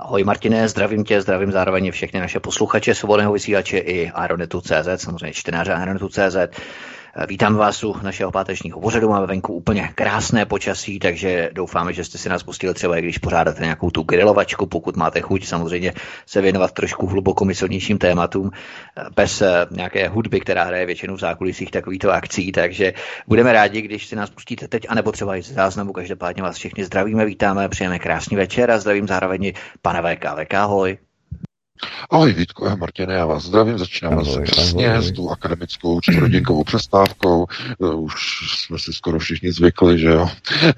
Ahoj Martine, zdravím tě, zdravím zároveň všechny naše posluchače svobodného vysílače i Aeronetu.cz, samozřejmě čtenáře Aeronetu.cz. Vítám vás u našeho pátečního pořadu. Máme venku úplně krásné počasí, takže doufáme, že jste si nás pustili třeba, i když pořádáte nějakou tu grilovačku, pokud máte chuť samozřejmě se věnovat trošku hlubokomyslnějším tématům bez eh, nějaké hudby, která hraje většinou v zákulisích takovýchto akcí. Takže budeme rádi, když si nás pustíte teď, anebo třeba i z záznamu. Každopádně vás všechny zdravíme, vítáme, přijeme krásný večer a zdravím zároveň pana VK. VK, ahoj. Ahoj Vítko a Martine, já vás zdravím, začínáme ahoj, se přesně ahoj. s tou akademickou čtvrthodinkovou přestávkou, eh, už jsme si skoro všichni zvykli, že jo,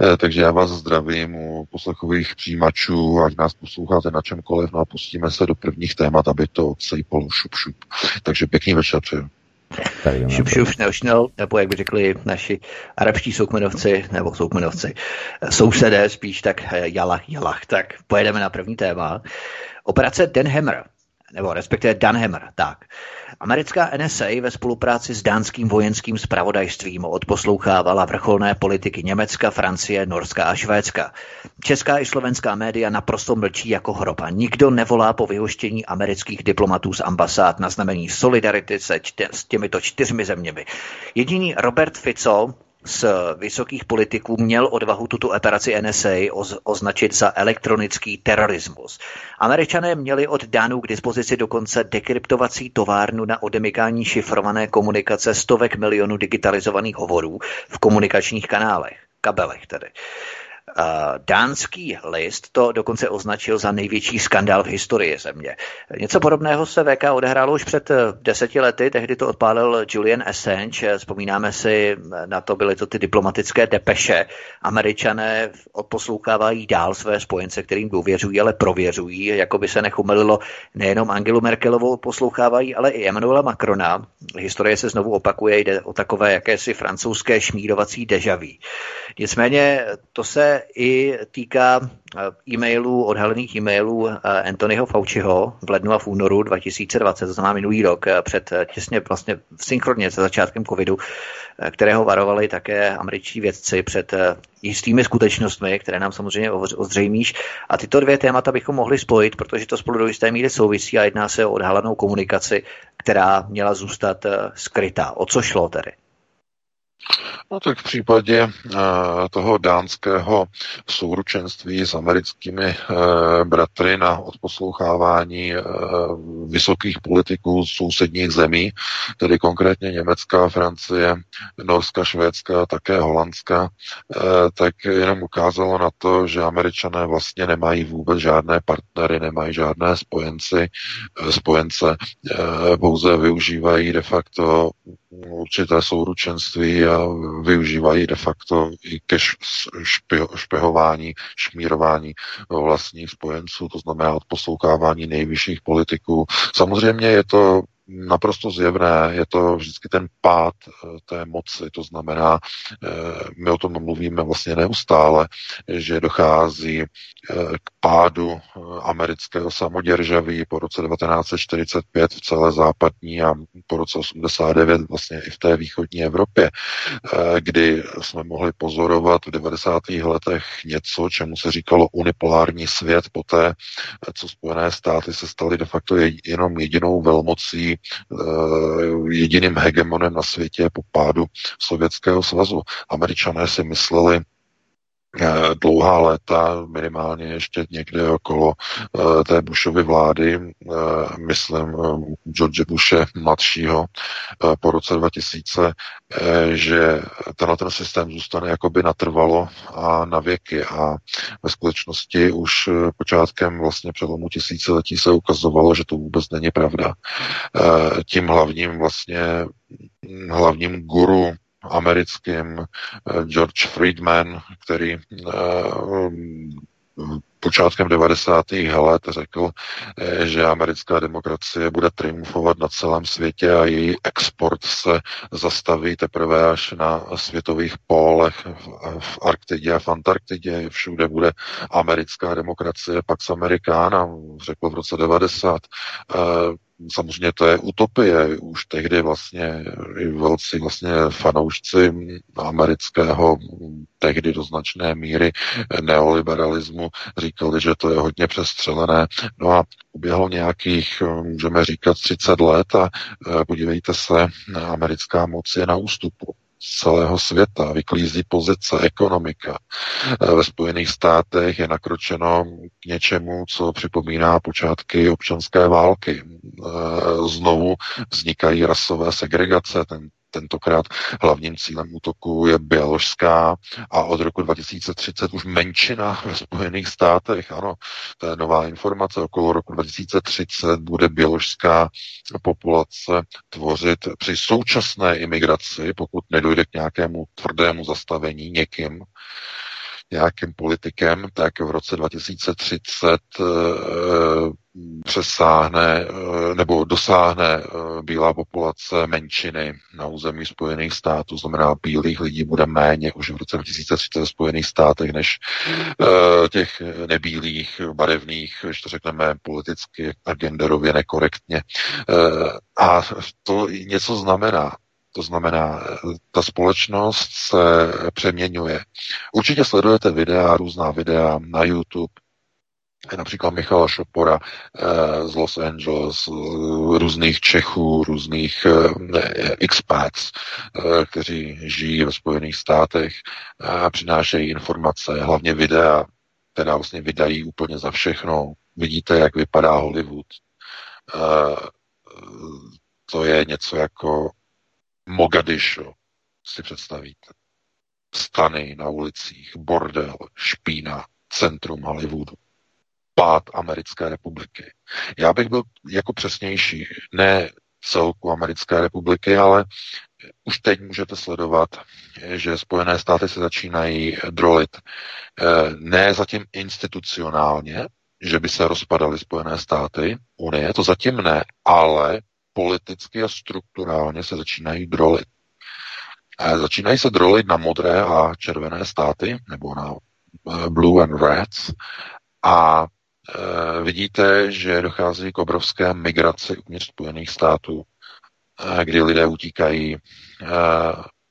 eh, takže já vás zdravím u poslechových přijímačů, ať nás posloucháte na čemkoliv, no a pustíme se do prvních témat, aby to odsejpalo šup šup. Takže pěkný večer přeju. Šup, šup, šnel, šnel, nebo jak by řekli naši arabští soukmenovci, nebo soukmenovci, eh, sousedé spíš, tak jalach, jalach. Tak pojedeme na první téma. Operace Denhammer, nebo respektive Danhammer, tak. Americká NSA ve spolupráci s dánským vojenským spravodajstvím odposlouchávala vrcholné politiky Německa, Francie, Norska a Švédska. Česká i slovenská média naprosto mlčí jako hroba. Nikdo nevolá po vyhoštění amerických diplomatů z ambasád na znamení solidarity se čty, s těmito čtyřmi zeměmi. Jediný Robert Fico, z vysokých politiků měl odvahu tuto operaci NSA označit za elektronický terorismus. Američané měli od Dánů k dispozici dokonce dekryptovací továrnu na odemykání šifrované komunikace stovek milionů digitalizovaných hovorů v komunikačních kanálech kabelech tedy. Dánský list to dokonce označil za největší skandál v historii země. Něco podobného se VK odehrálo už před eh, deseti lety, tehdy to odpálil Julian Assange, vzpomínáme si, na to byly to ty diplomatické depeše. Američané odposlouchávají dál své spojence, kterým důvěřují, ale prověřují, jako by se nechumelilo nejenom Angelu Merkelovou poslouchávají, ale i Emmanuela Macrona. Historie se znovu opakuje, jde o takové jakési francouzské šmírovací dejaví. Nicméně to se i týká eh, e-mailů, odhalených e-mailů eh, Anthonyho Fauciho v lednu a v únoru 2020, to znamená minulý rok, eh, před těsně vlastně synchronně se začátkem covidu, kterého varovali také američtí vědci před jistými skutečnostmi, které nám samozřejmě ozřejmíš. A tyto dvě témata bychom mohli spojit, protože to spolu do jisté míry souvisí a jedná se o odhalenou komunikaci, která měla zůstat skrytá. O co šlo tedy? No tak v případě uh, toho dánského souručenství s americkými uh, bratry na odposlouchávání uh, vysokých politiků sousedních zemí, tedy konkrétně Německa, Francie, Norska, Švédska, také Holandska, tak jenom ukázalo na to, že američané vlastně nemají vůbec žádné partnery, nemají žádné spojenci, spojence, pouze využívají de facto určité souručenství a využívají de facto i ke špehování, šmírování vlastních spojenců, to znamená odposloukávání nejvyšších politiků. Samozřejmě je to naprosto zjevné, je to vždycky ten pád eh, té moci, to znamená, eh, my o tom mluvíme vlastně neustále, že dochází eh, k pádu amerického samoděržaví po roce 1945 v celé západní a po roce 89 vlastně i v té východní Evropě, kdy jsme mohli pozorovat v 90. letech něco, čemu se říkalo unipolární svět, poté, co Spojené státy se staly de facto jenom jedinou velmocí jediným hegemonem na světě po pádu Sovětského svazu. Američané si mysleli, Eh, dlouhá léta, minimálně ještě někde okolo eh, té Bushovy vlády, eh, myslím George Bushe mladšího po roce 2000, že tenhle ten systém zůstane jakoby natrvalo a na věky a ve skutečnosti už počátkem vlastně přelomu tisíciletí se ukazovalo, že to vůbec není pravda. Tím hlavním vlastně hlavním guru americkým eh, George Friedman, který eh, počátkem 90. let řekl, eh, že americká demokracie bude triumfovat na celém světě a její export se zastaví teprve až na světových pólech v Arktidě a v Antarktidě. Všude bude americká demokracie, Pax Americana, řekl v roce 90. Samozřejmě to je utopie. Už tehdy vlastně i velcí vlastně fanoušci amerického tehdy do značné míry neoliberalismu říkali, že to je hodně přestřelené. No a uběhlo nějakých, můžeme říkat, 30 let a e, podívejte se, americká moc je na ústupu celého světa, vyklízí pozice, ekonomika. E, ve Spojených státech je nakročeno k něčemu, co připomíná počátky občanské války. E, znovu vznikají rasové segregace, ten tentokrát hlavním cílem útoku je Běložská a od roku 2030 už menšina ve Spojených státech. Ano, to je nová informace. Okolo roku 2030 bude běložská populace tvořit při současné imigraci, pokud nedojde k nějakému tvrdému zastavení někým, nějakým politikem, tak v roce 2030 e, eh, přesáhne eh, nebo dosáhne e, bílá populace menšiny na území Spojených států, znamená bílých lidí bude méně už v roce 2030 v Spojených státech než těch nebílých, barevných, když to řekneme politicky a genderově nekorektně. A to něco znamená. To znamená, ta společnost se přeměňuje. Určitě sledujete videa, různá videa na YouTube, například Michala Šopora eh, z Los Angeles, eh, různých Čechů, různých eh, expats, kteří žijí ve Spojených státech a přinášejí informace, hlavně videa, která vlastně vydají úplně za všechno. Vidíte, jak vypadá Hollywood. To je něco jako Mogadishu, si představíte. Stany na ulicích, bordel, špína, centrum Hollywoodu, pád Americké republiky. Já bych byl jako přesnější, ne celku Americké republiky, ale už teď můžete sledovat, že Spojené státy se začínají drolit eh, ne zatím institucionálně, že by se rozpadaly Spojené státy, Unie, to zatím ne, ale politicky a strukturálně se začínají drolit. Začínají se drolit na modré a červené státy, nebo na eh, blue and reds. A e, vidíte, že dochází k obrovské migraci uvnitř Spojených států, e, kdy lidé utíkají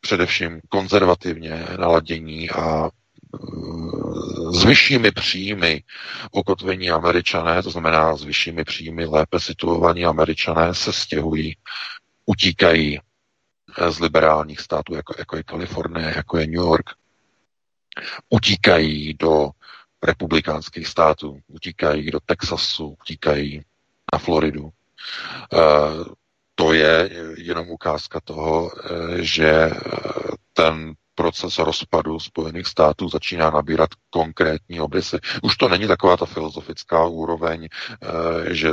především konzervativně naladění a s vyššími příjmy ukotvení američané, to znamená s vyššími příjmy lépe situovaní američané se stěhují, utíkají z liberálních států, jako, jako je Kalifornie, jako je New York, utíkají do republikánských států, utíkají do Texasu, utíkají na Floridu. Uh, to je jenom ukázka toho, eh, že ten proces rozpadu Spojených států začíná nabírat konkrétní obrysy. Už to není taková ta filozofická úroveň, eh, že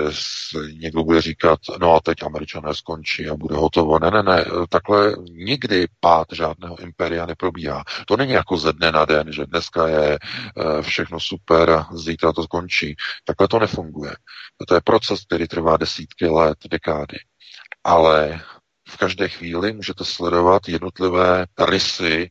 někdo bude říkat, no a teď američané skončí a bude hotovo. Ne, ne, ne, takhle nikdy pád žádného impéria neprobíhá. To není jako ze dne na den, že dneska je eh, všechno super a zítra to skončí. Takhle to nefunguje. To je proces, který trvá desítky let, dekády. Ale v každé chvíli můžete sledovat jednotlivé rysy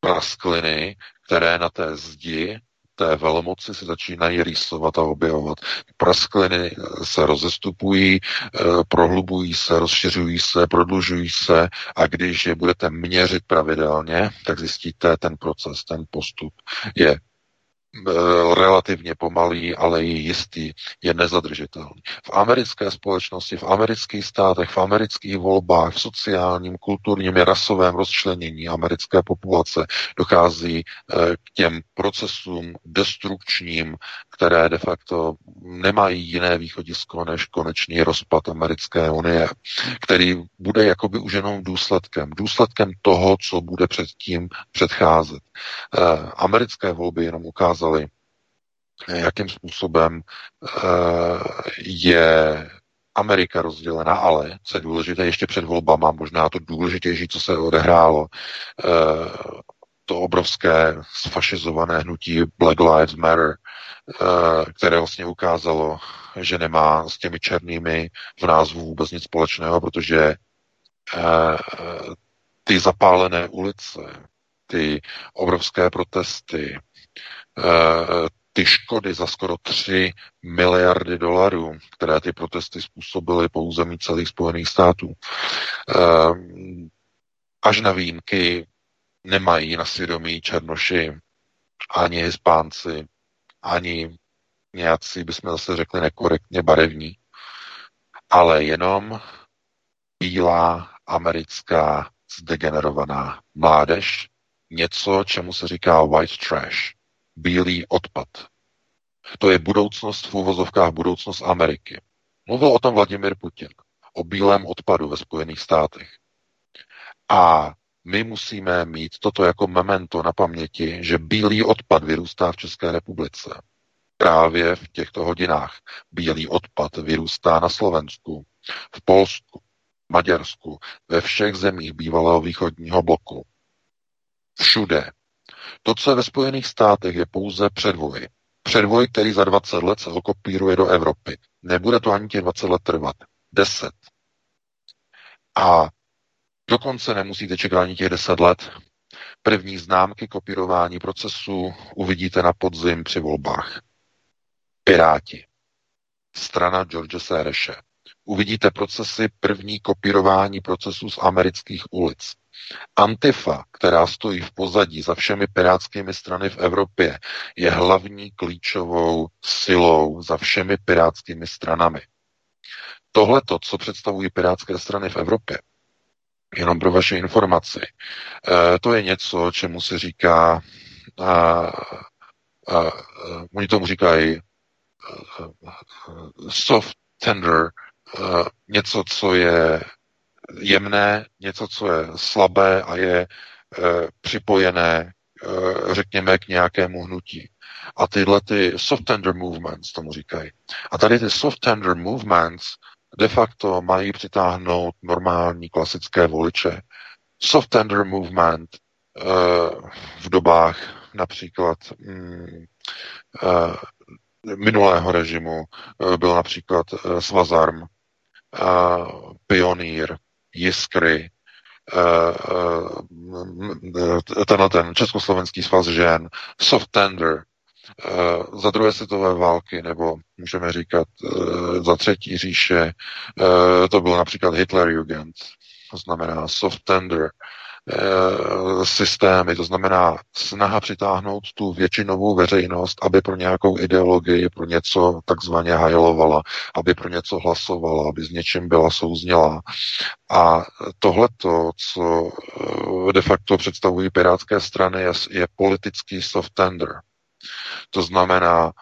praskliny, které na té zdi té velmoci se začínají rýsovat a objevovat. Praskliny se rozestupují, eh, prohlubují se, rozšiřují se, prodlužují se a když je budete měřit pravidelně, tak zjistíte ten proces, ten postup je relativně pomalý, ale i jistý, je nezadržitelný. V americké společnosti, v amerických státech, v amerických volbách, v sociálním, kulturním i rasovém rozčlenění americké populace dochází eh, k těm procesům destrukčním, které de facto nemají jiné východisko než konečný rozpad americké unie, který bude jakoby už jenom důsledkem, důsledkem toho, co bude předtím předcházet. Eh, americké volby jenom ukázaly, jakým způsobem eh, je Amerika rozdělena, ale co je důležité ještě před volbama, možná to důležitější, co se odehrálo, eh, to obrovské sfašizované hnutí Black Lives Matter, které vlastně ukázalo, že nemá s těmi černými v názvu vůbec nic společného, protože ty zapálené ulice, ty obrovské protesty, ty škody za skoro 3 miliardy dolarů, které ty protesty způsobily po území celých Spojených států, až na výjimky nemají na svědomí černoši ani hispánci, ani nějací, bychom zase řekli nekorektně barevní, ale jenom bílá americká zdegenerovaná mládež, něco, čemu se říká white trash, bílý odpad. To je budoucnost v úvozovkách budoucnost Ameriky. Mluvil o tom Vladimir Putin, o bílém odpadu ve Spojených státech. A my musíme mít toto jako memento na paměti, že bílý odpad vyrůstá v České republice. Právě v těchto hodinách bílý odpad vyrůstá na Slovensku, v Polsku, Maďarsku, ve všech zemích bývalého východního bloku. Všude. To, co je ve Spojených státech, je pouze předvoj. Předvoj, který za 20 let se okopíruje do Evropy. Nebude to ani těch 20 let trvat. 10. A Dokonce nemusíte čekat ani těch deset let. První známky kopírování procesu uvidíte na podzim při volbách. Piráti. Strana George Sereše. Uvidíte procesy první kopírování procesů z amerických ulic. Antifa, která stojí v pozadí za všemi pirátskými strany v Evropě, je hlavní klíčovou silou za všemi pirátskými stranami. Tohle, co představují pirátské strany v Evropě, Jenom pro vaše informaci. E, to je něco, čemu se říká, a, a, a, oni tomu říkají soft tender, něco, co je jemné, něco, co je slabé a je připojené, řekněme, k nějakému hnutí. A tyhle ty soft tender movements tomu říkají. A tady ty soft tender movements de facto mají přitáhnout normální klasické voliče. Soft tender movement uh, v dobách například um, uh, minulého režimu uh, byl například Svazarm, Pionýr, Jiskry, tenhle ten Československý svaz žen, Soft Tender, za druhé světové války, nebo můžeme říkat uh, za třetí říše, uh, to byl například Hitlerjugend, to znamená soft tender, systémy, to znamená snaha přitáhnout tu většinovou veřejnost, aby pro nějakou ideologii, pro něco takzvaně hajlovala, aby pro něco hlasovala, aby s něčím byla souznělá. A tohleto, co de facto představují pirátské strany, je, je politický soft tender. To znamená,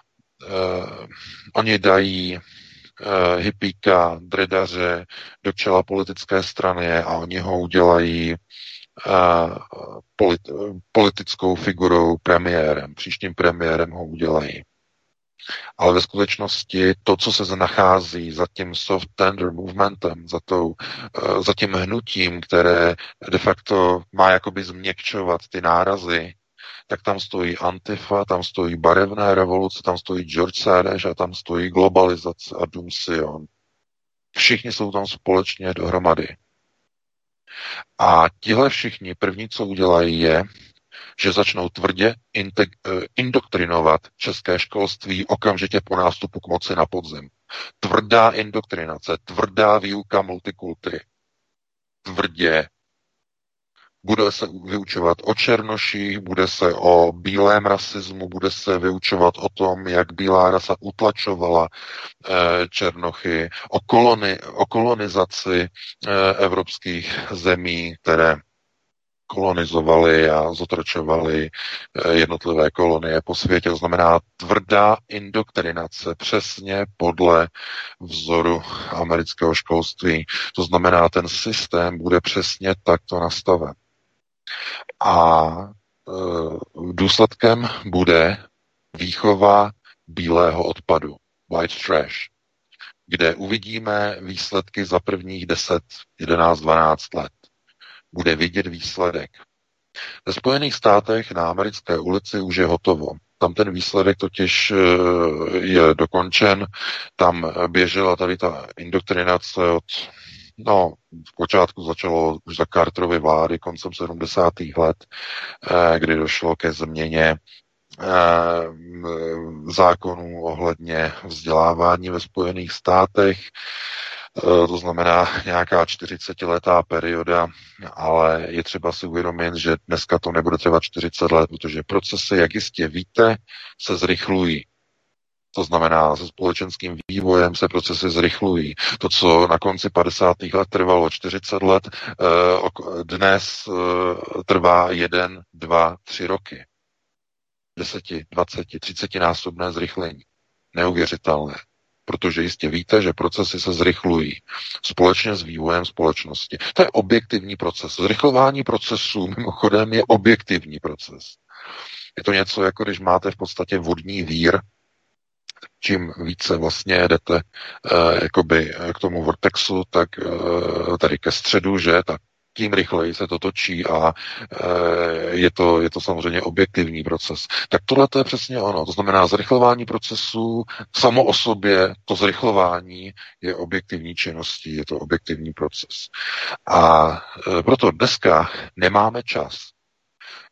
eh, oni dají eh, hippíka, dredaře do čela politické strany a oni ho udělají eh, polit, politickou figurou, premiérem. Příštím premiérem ho udělají. Ale ve skutečnosti to, co se nachází za tím soft tender movementem, za, tou, eh, za tím hnutím, které de facto má jakoby změkčovat ty nárazy tak tam stojí Antifa, tam stojí barevné revoluce, tam stojí George Soros a tam stojí globalizace a Dům Sion. Všichni jsou tam společně dohromady. A tihle všichni první, co udělají, je, že začnou tvrdě eh, indoktrinovat české školství okamžitě po nástupu k moci na podzim. Tvrdá indoktrinace, tvrdá výuka multikultury. Tvrdě bude se vyučovat o černoších, bude se o bílém rasismu, bude se vyučovat o tom, jak bílá rasa utlačovala eh, černochy, o, koloni, o kolonizaci eh, evropských zemí, které kolonizovali a zotročovali eh, jednotlivé kolonie po světě. To znamená tvrdá indoktrinace přesně podle vzoru amerického školství. To znamená, ten systém bude přesně takto nastaven. A e, důsledkem bude výchova bílého odpadu, white trash, kde uvidíme výsledky za prvních 10, 11, 12 let. Bude vidět výsledek. Ve Spojených státech na americké ulici už je hotovo. Tam ten výsledek totiž je dokončen. Tam běžela tady ta indoktrinace od No, v počátku začalo už za Carterovy vlády koncem 70. let, kdy došlo ke změně zákonů ohledně vzdělávání ve Spojených státech. Eh, to znamená nějaká 40-letá perioda, ale je třeba si uvědomit, že dneska to nebude trvat 40 let, protože procesy, jak jistě víte, se zrychlují. To znamená, se společenským vývojem se procesy zrychlují. To, co na konci 50. let trvalo 40 let, eh, dnes eh, trvá 1, 2, 3 roky. 10, 20, 30 násobné zrychlení. Neuvěřitelné protože jistě víte, že procesy se zrychlují společně s vývojem společnosti. To je objektivní proces. Zrychlování procesů mimochodem je objektivní proces. Je to něco, jako když máte v podstatě vodní vír, čím více vlastně jdete eh, jakoby k tomu vortexu, tak eh, tady ke středu, že, tak tím rychleji se to točí a e, je, to, je to samozřejmě objektivní proces. Tak tohle to je přesně ono. To znamená, zrychlování procesů samo o sobě, to zrychlování je objektivní činností, je to objektivní proces. A e, proto dneska nemáme čas.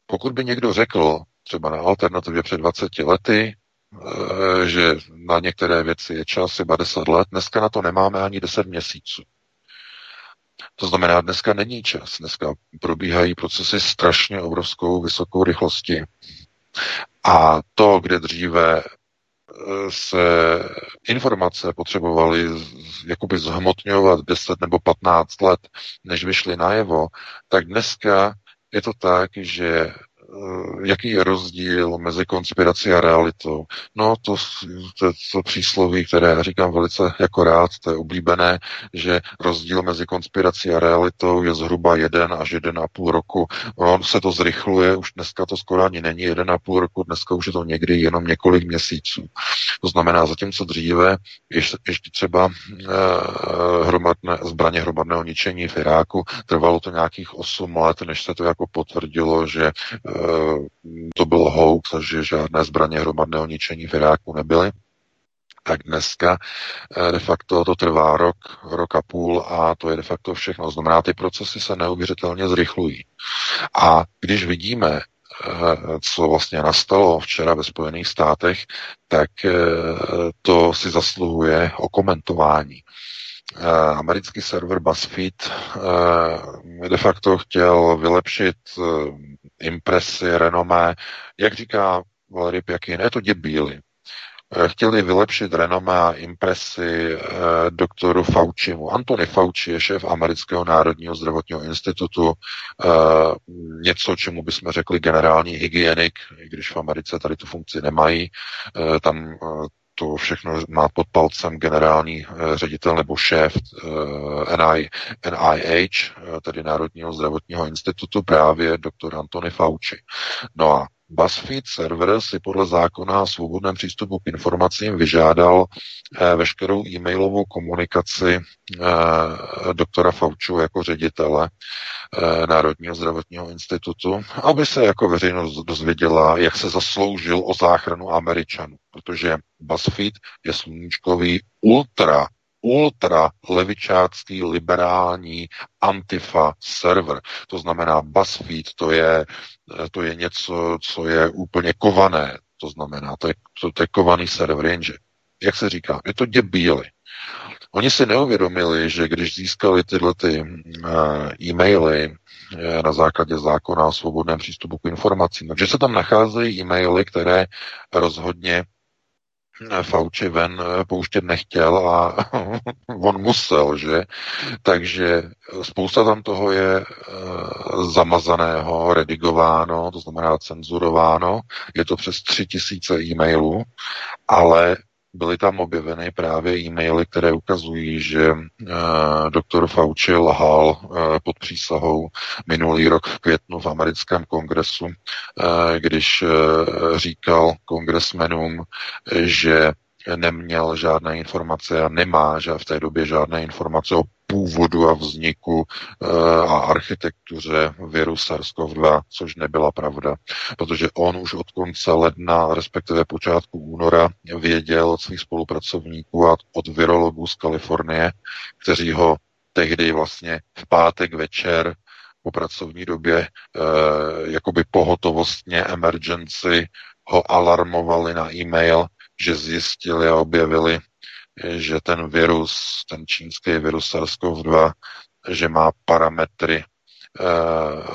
Pokud by někdo řekl, třeba na alternativě před 20 lety, že na některé věci je čas třeba 10 let, dneska na to nemáme ani 10 měsíců. To znamená, dneska není čas. Dneska probíhají procesy strašně obrovskou vysokou rychlostí. A to, kde dříve eh, se informace potřebovaly jakoby zhmotňovat 10 nebo 15 let, než vyšly najevo, tak dneska je to tak, že Eh, jaký je rozdíl mezi konspirací a realitou. No to, to, to přísloví, které říkám velice jako rád, to je oblíbené, že rozdíl mezi konspirací a realitou je zhruba jeden až jeden a půl roku. On se to zrychluje, už dneska to skoro ani není jeden a půl roku, dneska už je to někdy jenom několik měsíců. To znamená, zatímco dříve ještě, třeba eh, hromadné, zbraně hromadného ničení v Iráku, trvalo to nějakých 8 let, než se to jako potvrdilo, že eh, to byl hoax, že žádné zbraně hromadného ničení v Iráku nebyly, tak dneska eh, de facto to trvá rok, rok a půl a to je de facto všechno. Znamená, ty procesy se neuvěřitelně zrychlují. A když vidíme, eh, co vlastně nastalo včera ve Spojených státech, tak eh, to si zasluhuje o komentování. Americký server BuzzFeed de facto chtěl vylepšit impresy, renomé. Jak říká Valery Pjakin, je to děbíly. Eh, chtěli vylepšit renomé a impresy eh, doktoru Faucimu. Antony Fauci je šéf Amerického národního zdravotního institutu, eh, něco, čemu bychom řekli generální hygienik, i když v Americe tady tu funkci nemají. Tam to všechno má pod palcem generální eh, ředitel nebo šéf eh, NI, NIH, eh, tedy Národního zdravotního institutu, právě doktor Antony Fauci. No a BuzzFeed server si podle zákona o svobodném přístupu k informacím vyžádal eh, veškerou e-mailovou komunikaci eh, doktora Fauču jako ředitele eh, Národního zdravotního institutu, aby se jako veřejnost dozvěděla, jak se zasloužil o záchranu Američanů, protože BuzzFeed je sluníčkový ultra ultra levičácký, liberální antifa server. To znamená BuzzFeed, to je, to je něco, co je úplně kované. To znamená, to je, to, to je kovaný server, jenže, jak se říká, je to děbíly. Oni si neuvědomili, že když získali tyhle ty uh, e-maily uh, na základě zákona o svobodném přístupu k informacím, takže se tam nacházejí e-maily, které rozhodně Fauci ven eh, pouštět nechtěl a on musel, že? Takže spousta tam toho je e, zamazaného, redigováno, to znamená cenzurováno. Je to přes tři tisíce e-mailů, ale byly tam objeveny právě e-maily, které ukazují, že uh, doktor Fauci lhal uh, pod přísahou minulý rok v květnu v americkém kongresu, uh, když uh, říkal kongresmenům, že neměl žádné informace a nemá že v té době žádné informace o původu a vzniku a architektuře viru SARS-CoV-2, což nebyla pravda, protože on už od konce ledna, respektive počátku února, věděl od svých spolupracovníků a od virologů z Kalifornie, kteří ho tehdy vlastně v pátek večer po pracovní době e, jakoby pohotovostně emergency ho alarmovali na e-mail, že zjistili a objevili, že ten virus, ten čínský virus SARS-CoV-2, že má parametry e,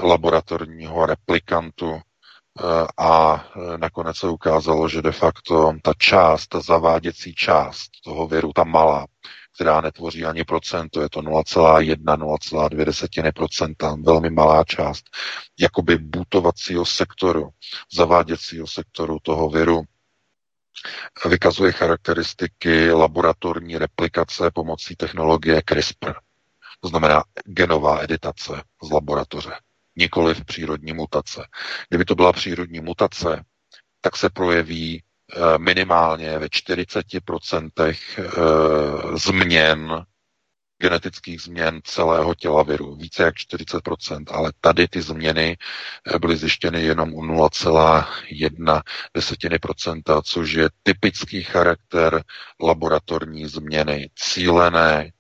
laboratorního replikantu e, a nakonec se ukázalo, že de facto ta část, ta zaváděcí část toho viru, ta malá, která netvoří ani procento, je to 0,1, 0,2 procenta, velmi malá část, jakoby butovacího sektoru, zaváděcího sektoru toho viru, vykazuje charakteristiky laboratorní replikace pomocí technologie CRISPR. To znamená genová editace z laboratoře, nikoli v přírodní mutace. Kdyby to byla přírodní mutace, tak se projeví Eh, minimálně ve 40% eh, změn, genetických změn celého těla viru. Více jak 40%, ale tady ty změny eh, byly zjištěny jenom u 0,1 desetiny procenta, což je typický charakter laboratorní změny, cílené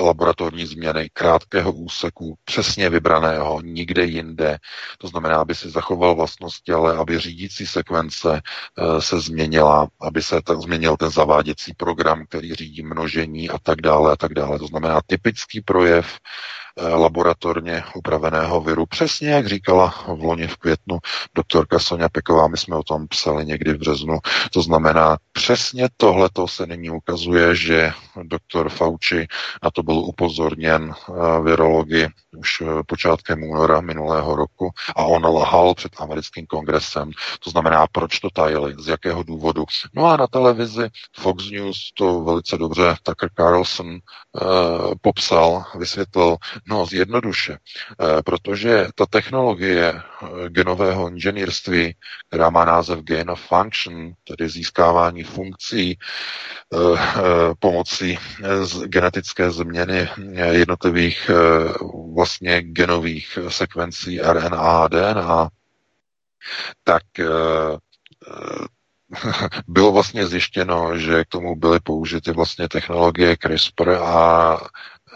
laboratorní změny krátkého úseku, přesně vybraného, nikde jinde. To znamená, aby si zachoval vlastnosti, ale aby řídící sekvence eh, se změnila, aby se ten, změnil ten zaváděcí program, který řídí množení a tak dále a tak dále. To znamená typický projev Eh, laboratorně upraveného viru. Přesně jak říkala v loni v květnu doktorka Sonja Peková, my jsme o tom psali někdy v březnu. To znamená, přesně tohleto se nyní ukazuje, že doktor Fauci na to byl upozorněn eh, virologi už eh, počátkem února minulého roku a on lhal před americkým kongresem. To znamená, proč to tajili, z jakého důvodu. No a na televizi Fox News to velice dobře Tucker Carlson uh, popsal, vysvětlil, No, zjednoduše, eh, protože ta technologie eh, genového inženýrství, která má název gain of function, tedy získávání funkcí eh, pomocí genetické změny jednotlivých vlastně genových sekvencí RNA a DNA, tak bylo vlastně zjištěno, že k tomu byly použity vlastně technologie CRISPR a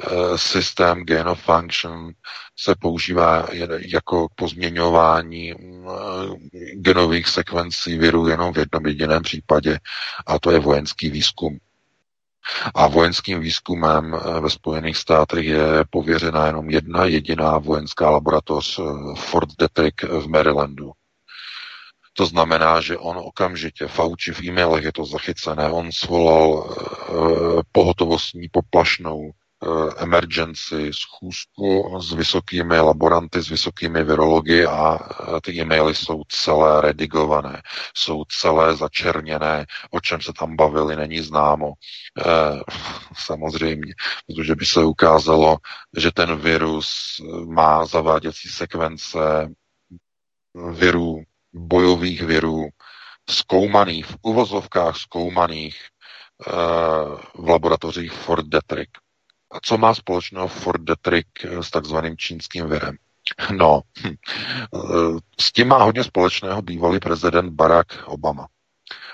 Eh, systém gain of function se používá jako pozměňování eh, genových sekvencí viru jenom v jednom jediném případě, a to je vojenský výzkum. A vojenským výzkumem eh, ve Spojených státech je pověřena jenom jedna jediná vojenská laboratoř Fort Detrick v Marylandu. To znamená, že on okamžitě, Fauci v e-mailech je to zachycené, on svolal pohotovostní poplašnou Eh, emergency schůzku s vysokými laboranty, s vysokými virology a eh, ty e-maily jsou celé redigované, jsou celé začerněné, o čem se tam bavili, není známo. E, samozřejmě, protože by se ukázalo, že ten virus má zaváděcí sekvence virů, bojových virů, zkoumaných, v uvozovkách zkoumaných v laboratořích Fort Detrick. A co má společného Ford Detrick s takzvaným čínským virem? No, hm, s tím má hodně společného bývalý prezident Barack Obama.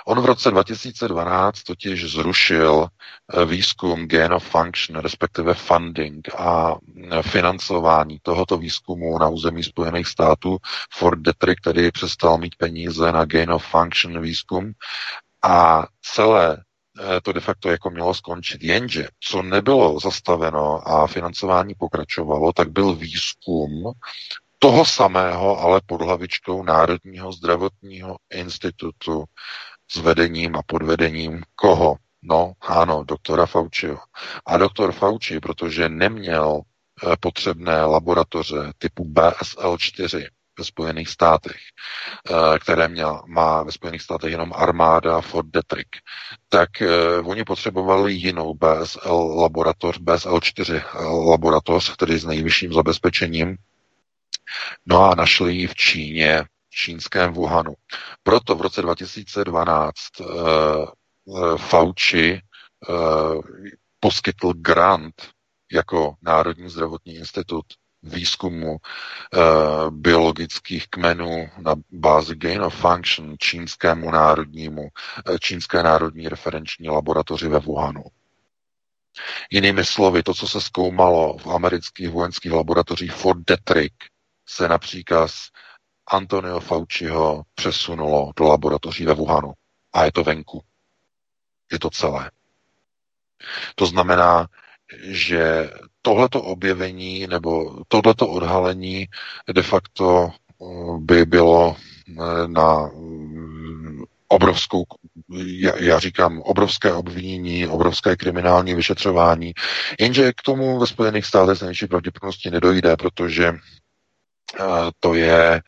On v roce 2012 totiž zrušil eh, výzkum Gain of Function, respektive funding a eh, financování tohoto výzkumu na území Spojených států. Ford Detrick tedy přestal mít peníze na Gain of Function výzkum a celé Eh, to de facto jako mělo skončit. Jenže, co nebylo zastaveno a financování pokračovalo, tak byl výzkum toho samého, ale pod hlavičkou Národního zdravotního institutu s vedením a podvedením koho? No, ano, doktora Fauciho. A doktor Fauci, protože neměl eh, potřebné laboratoře typu BSL-4, ve Spojených státech, eh, které měla, má ve Spojených státech jenom armáda Fort Detrick, tak uh, oni potřebovali jinou BSL laboratoř, BSL-4 eh, laboratoř, tedy s nejvyšším zabezpečením, no a našli ji v Číně, v čínském Wuhanu. Proto v roce 2012 uh, uh, Fauci uh, poskytl grant jako Národní zdravotní institut výzkumu uh, biologických kmenů na bázi gain of function čínskému národnímu, uh, čínské národní referenční laboratoři ve Wuhanu. Jinými slovy, to, co se zkoumalo v amerických vojenských laboratořích Fort Detrick, se na příkaz Antonio Fauciho přesunulo do laboratoří ve Wuhanu. A je to venku. Je to celé. To znamená, že tohleto objevení nebo tohleto odhalení de facto eh, by bylo eh, na mm, obrovskou, já, říkám, obrovské obvinění, obrovské kriminální vyšetřování, jenže k tomu ve Spojených státech s největší pravděpodobností nedojde, protože to je e,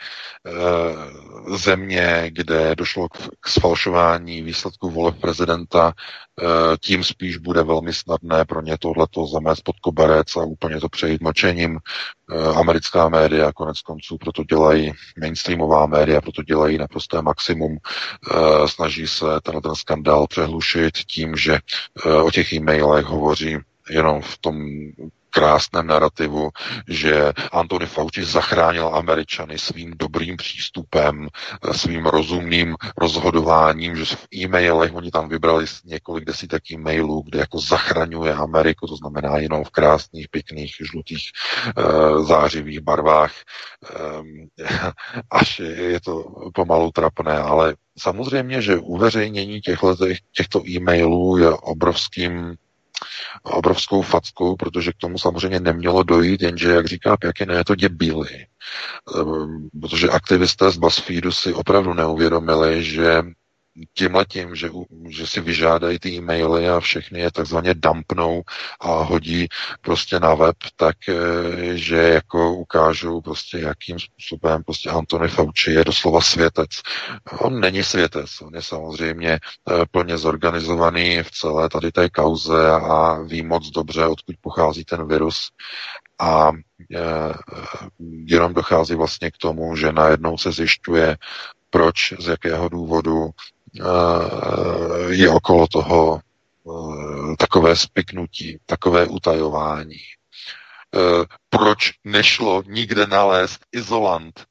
země, kde došlo k sfalšování výsledků voleb prezidenta, e, tím spíš bude velmi snadné pro ně tohleto zamést pod koberec a úplně to přejít mlčením. E, americká média konec konců proto dělají, mainstreamová média proto dělají naprosté maximum, snaží se ten, ten skandál přehlušit tím, že o těch e-mailech hovoří jenom v tom krásném narrativu, že Antony Fauci zachránil Američany svým dobrým přístupem, svým rozumným rozhodováním, že v e-mailech oni tam vybrali několik desítek e-mailů, kde jako zachraňuje Ameriku, to znamená jenom v krásných, pěkných, žlutých, e, zářivých barvách. E, až je to pomalu trapné, ale samozřejmě, že uveřejnění těchto, těchto e-mailů je obrovským obrovskou fackou, protože k tomu samozřejmě nemělo dojít, jenže, jak říká Pěkina, je to děbíly. Ehm, protože aktivisté z BuzzFeedu si opravdu neuvědomili, že tímhletím, že, že si vyžádají ty e-maily a všechny je takzvaně dumpnou a hodí prostě na web, tak eh, že jako ukážou prostě jakým způsobem prostě Antony Fauci je doslova světec. On není světec, on je samozřejmě eh, plně zorganizovaný v celé tady té kauze a ví moc dobře, odkud pochází ten virus a e, jenom dochází vlastně k tomu, že najednou se zjišťuje, proč, z jakého důvodu Eh, je okolo toho eh, takové spiknutí, takové utajování. Eh, proč nešlo nikde nalézt izolant?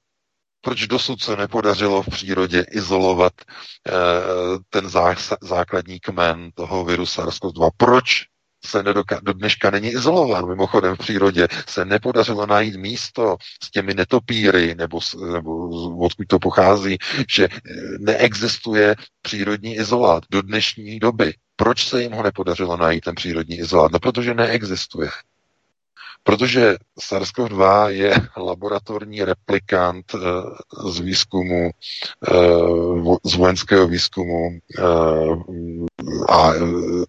Proč dosud se nepodařilo v přírodě izolovat ten základní kmen toho viru SARS-CoV-2? Proč se nedoka- do dneška není izolován. Mimochodem v přírodě se nepodařilo najít místo s těmi netopíry, nebo, nebo odkud to pochází, že eh, neexistuje přírodní izolát do dnešní doby. Proč se jim ho nepodařilo najít, ten přírodní izolát? No, protože neexistuje. Protože SARS-CoV-2 je laboratorní replikant eh, z výzkumu, eh, z vojenského výzkumu a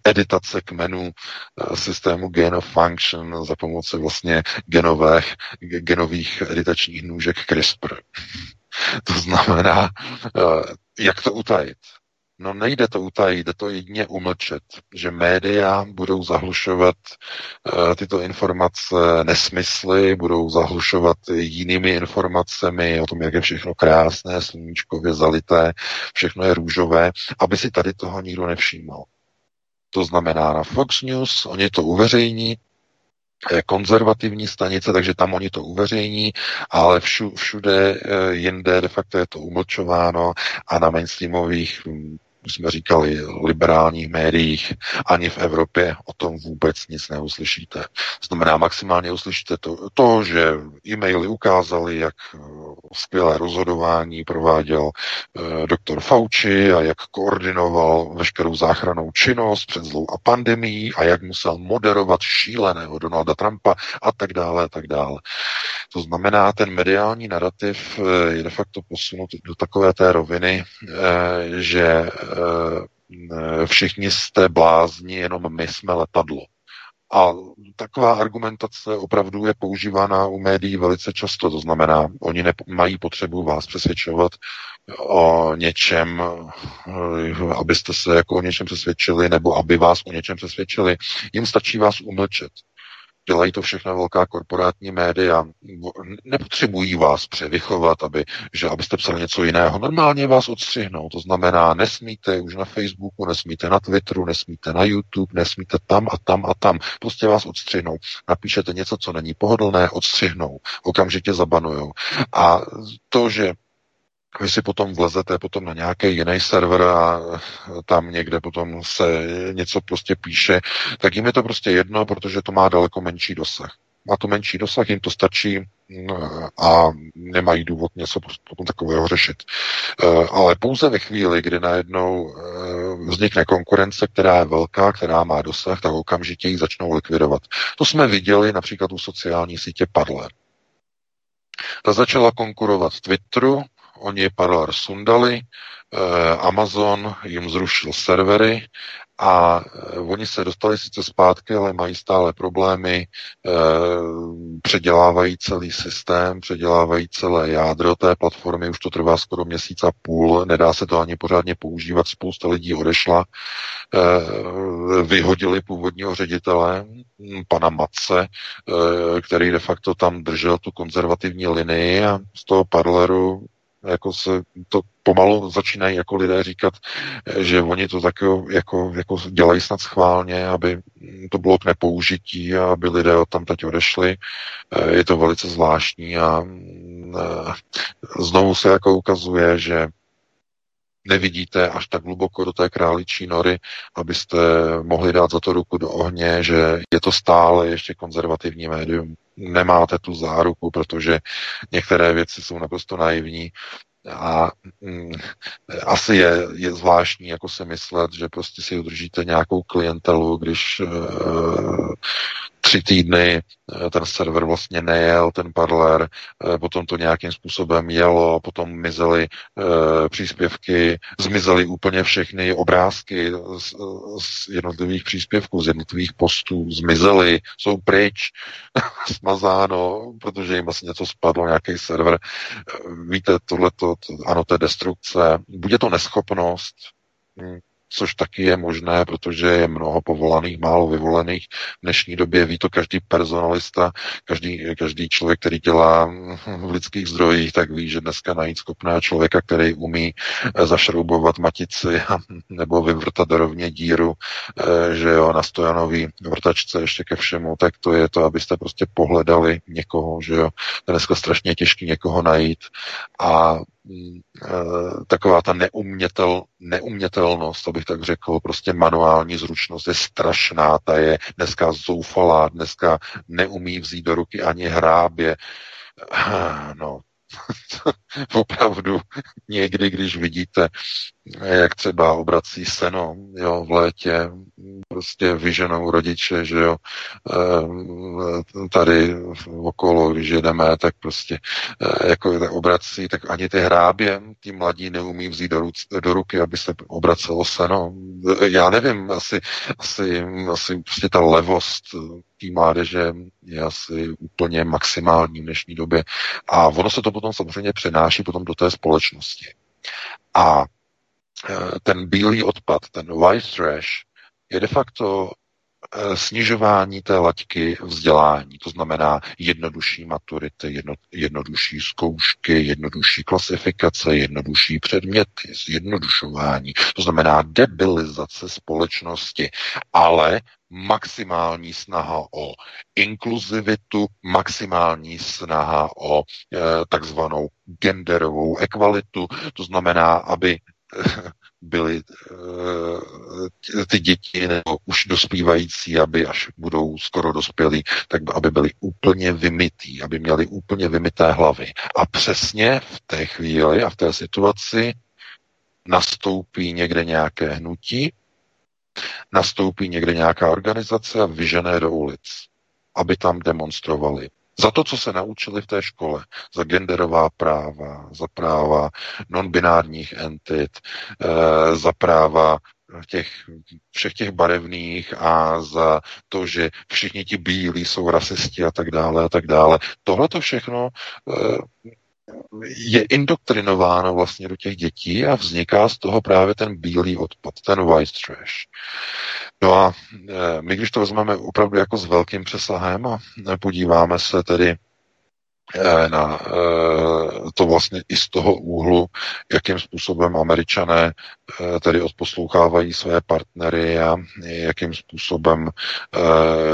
editace kmenů systému gain of function za pomoci vlastně genových, genových editačních nůžek CRISPR. To znamená, jak to utajit? No nejde to utajit, jde to jedině umlčet, že média budou zahlušovat uh, tyto informace nesmysly, budou zahlušovat jinými informacemi o tom, jak je všechno krásné, sluníčkově zalité, všechno je růžové, aby si tady toho nikdo nevšímal. To znamená na Fox News, oni to uveřejní, konzervativní stanice, takže tam oni to uveřejní, ale všude eh, jinde de facto je to umlčováno a na mainstreamových hm, už jsme říkali, liberálních médiích, ani v Evropě o tom vůbec nic neuslyšíte. Znamená, maximálně uslyšíte to, to že e-maily ukázali, jak eh, skvělé rozhodování prováděl uh, doktor Fauci a jak koordinoval veškerou záchranou činnost před zlou a pandemí a jak musel moderovat šíleného Donalda Trumpa a tak dále a tak dále. To znamená, ten mediální narrativ eh, je de facto posunut do takové té roviny, že Eh, všichni jste blázni, jenom my jsme letadlo. A taková argumentace opravdu je používána u médií velice často. To znamená, oni mají potřebu vás přesvědčovat o něčem, eh, abyste se jako o něčem přesvědčili, nebo aby vás o něčem přesvědčili. Jim stačí vás umlčet. Dělají to všechno velká korporátní média. Nepotřebují vás převychovat, aby, že abyste psali něco jiného. Normálně vás odstřihnou. To znamená, nesmíte už na Facebooku, nesmíte na Twitteru, nesmíte na YouTube, nesmíte tam a tam a tam. Prostě vás odstřihnou. Napíšete něco, co není pohodlné, odstřihnou. Okamžitě zabanujou. A to, že vy si potom vlezete potom na nějaký jiný server a tam někde potom se něco prostě píše, tak jim je to prostě jedno, protože to má daleko menší dosah. Má to menší dosah, jim to stačí no, a nemají důvod něco potom takového řešit. Eh, ale pouze ve chvíli, kdy najednou eh, vznikne konkurence, která je velká, která má dosah, tak okamžitě ji začnou likvidovat. To jsme viděli například u sociální sítě Padler. Ta začala konkurovat Twitteru, oni Parler sundali, eh, Amazon jim zrušil servery a eh, oni se dostali sice zpátky, ale mají stále problémy, eh, předělávají celý systém, předělávají celé jádro té platformy, už to trvá skoro měsíc a půl, nedá se to ani pořádně používat, spousta lidí odešla, vyhodili původního ředitele, hm, pana Matce, který de facto tam držel tu konzervativní linii a z toho parleru jako se to pomalu začínají jako lidé říkat, že oni to tak jako, jako dělají snad schválně, aby to bylo k nepoužití a aby lidé tam teď odešli. Je to velice zvláštní a eh, znovu se jako ukazuje, že nevidíte až tak hluboko do té králičí nory, abyste mohli dát za to ruku do ohně, že je to stále ještě konzervativní médium. Nemáte tu záruku, protože některé věci jsou naprosto naivní a mm, asi je, je zvláštní jako se myslet, že prostě si udržíte nějakou klientelu, když e, tři týdny eh, ten server vlastně nejel, ten parler, eh, potom to nějakým způsobem jelo, potom mizely e, příspěvky, zmizely úplně všechny obrázky z, z jednotlivých příspěvků, z jednotlivých postů, zmizely, jsou pryč, smazáno, protože jim vlastně něco spadlo, nějaký server. Víte, tohleto, to, ano, to je destrukce, bude to neschopnost, hm, což taky je možné, protože je mnoho povolaných, málo vyvolených. V dnešní době ví to každý personalista, každý, každý člověk, který dělá v lidských zdrojích, tak ví, že dneska najít schopného člověka, který umí eh, zašroubovat matici nebo vyvrtat rovně díru, eh, že jo, na stojanový vrtačce ještě ke všemu, tak to je to, abyste prostě pohledali někoho, že jo. Dneska strašně těžký někoho najít a taková ta neumětel, neumětelnost, abych tak řekl, prostě manuální zručnost je strašná, ta je dneska zoufalá, dneska neumí vzít do ruky ani hrábě. Eh, no, opravdu někdy, když vidíte, jak třeba obrací seno jo, v létě, prostě vyženou rodiče, že jo, eh, tady okolo, když jedeme, tak prostě eh, jako tak obrací, tak ani ty hrábě, ty mladí neumí vzít do, ruc, do ruky, aby se obracelo seno. Já nevím, asi, asi, asi prostě ta levost té mládeže je asi úplně maximální v dnešní době. A ono se to potom samozřejmě přenáší potom do té společnosti. A ten bílý odpad, ten white trash, je de facto e, snižování té laťky vzdělání, to znamená jednodušší maturity, jedno, jednodušší zkoušky, jednodušší klasifikace, jednodušší předměty, zjednodušování, to znamená debilizace společnosti, ale maximální snaha o inkluzivitu, maximální snaha o e, takzvanou genderovou ekvalitu, to znamená, aby byly e, ty děti nebo už dospívající, aby až budou skoro dospělí, tak aby byly úplně vymytý, aby měli úplně vymyté hlavy. A přesně v té chvíli a v té situaci nastoupí někde nějaké hnutí, nastoupí někde nějaká organizace a vyžené do ulic, aby tam demonstrovali. Za to, co se naučili v té škole, za genderová práva, za práva non-binárních entit, e, za práva těch, všech těch barevných a za to, že všichni ti bílí jsou rasisti a tak dále a tak dále. Tohle to všechno e, je indoktrinováno vlastně do těch dětí a vzniká z toho právě ten bílý odpad, ten white trash. No a my, když to vezmeme opravdu jako s velkým přesahem a podíváme se tedy Eh, na eh, to vlastně i z toho úhlu, jakým způsobem američané eh, tedy odposlouchávají své partnery a jakým způsobem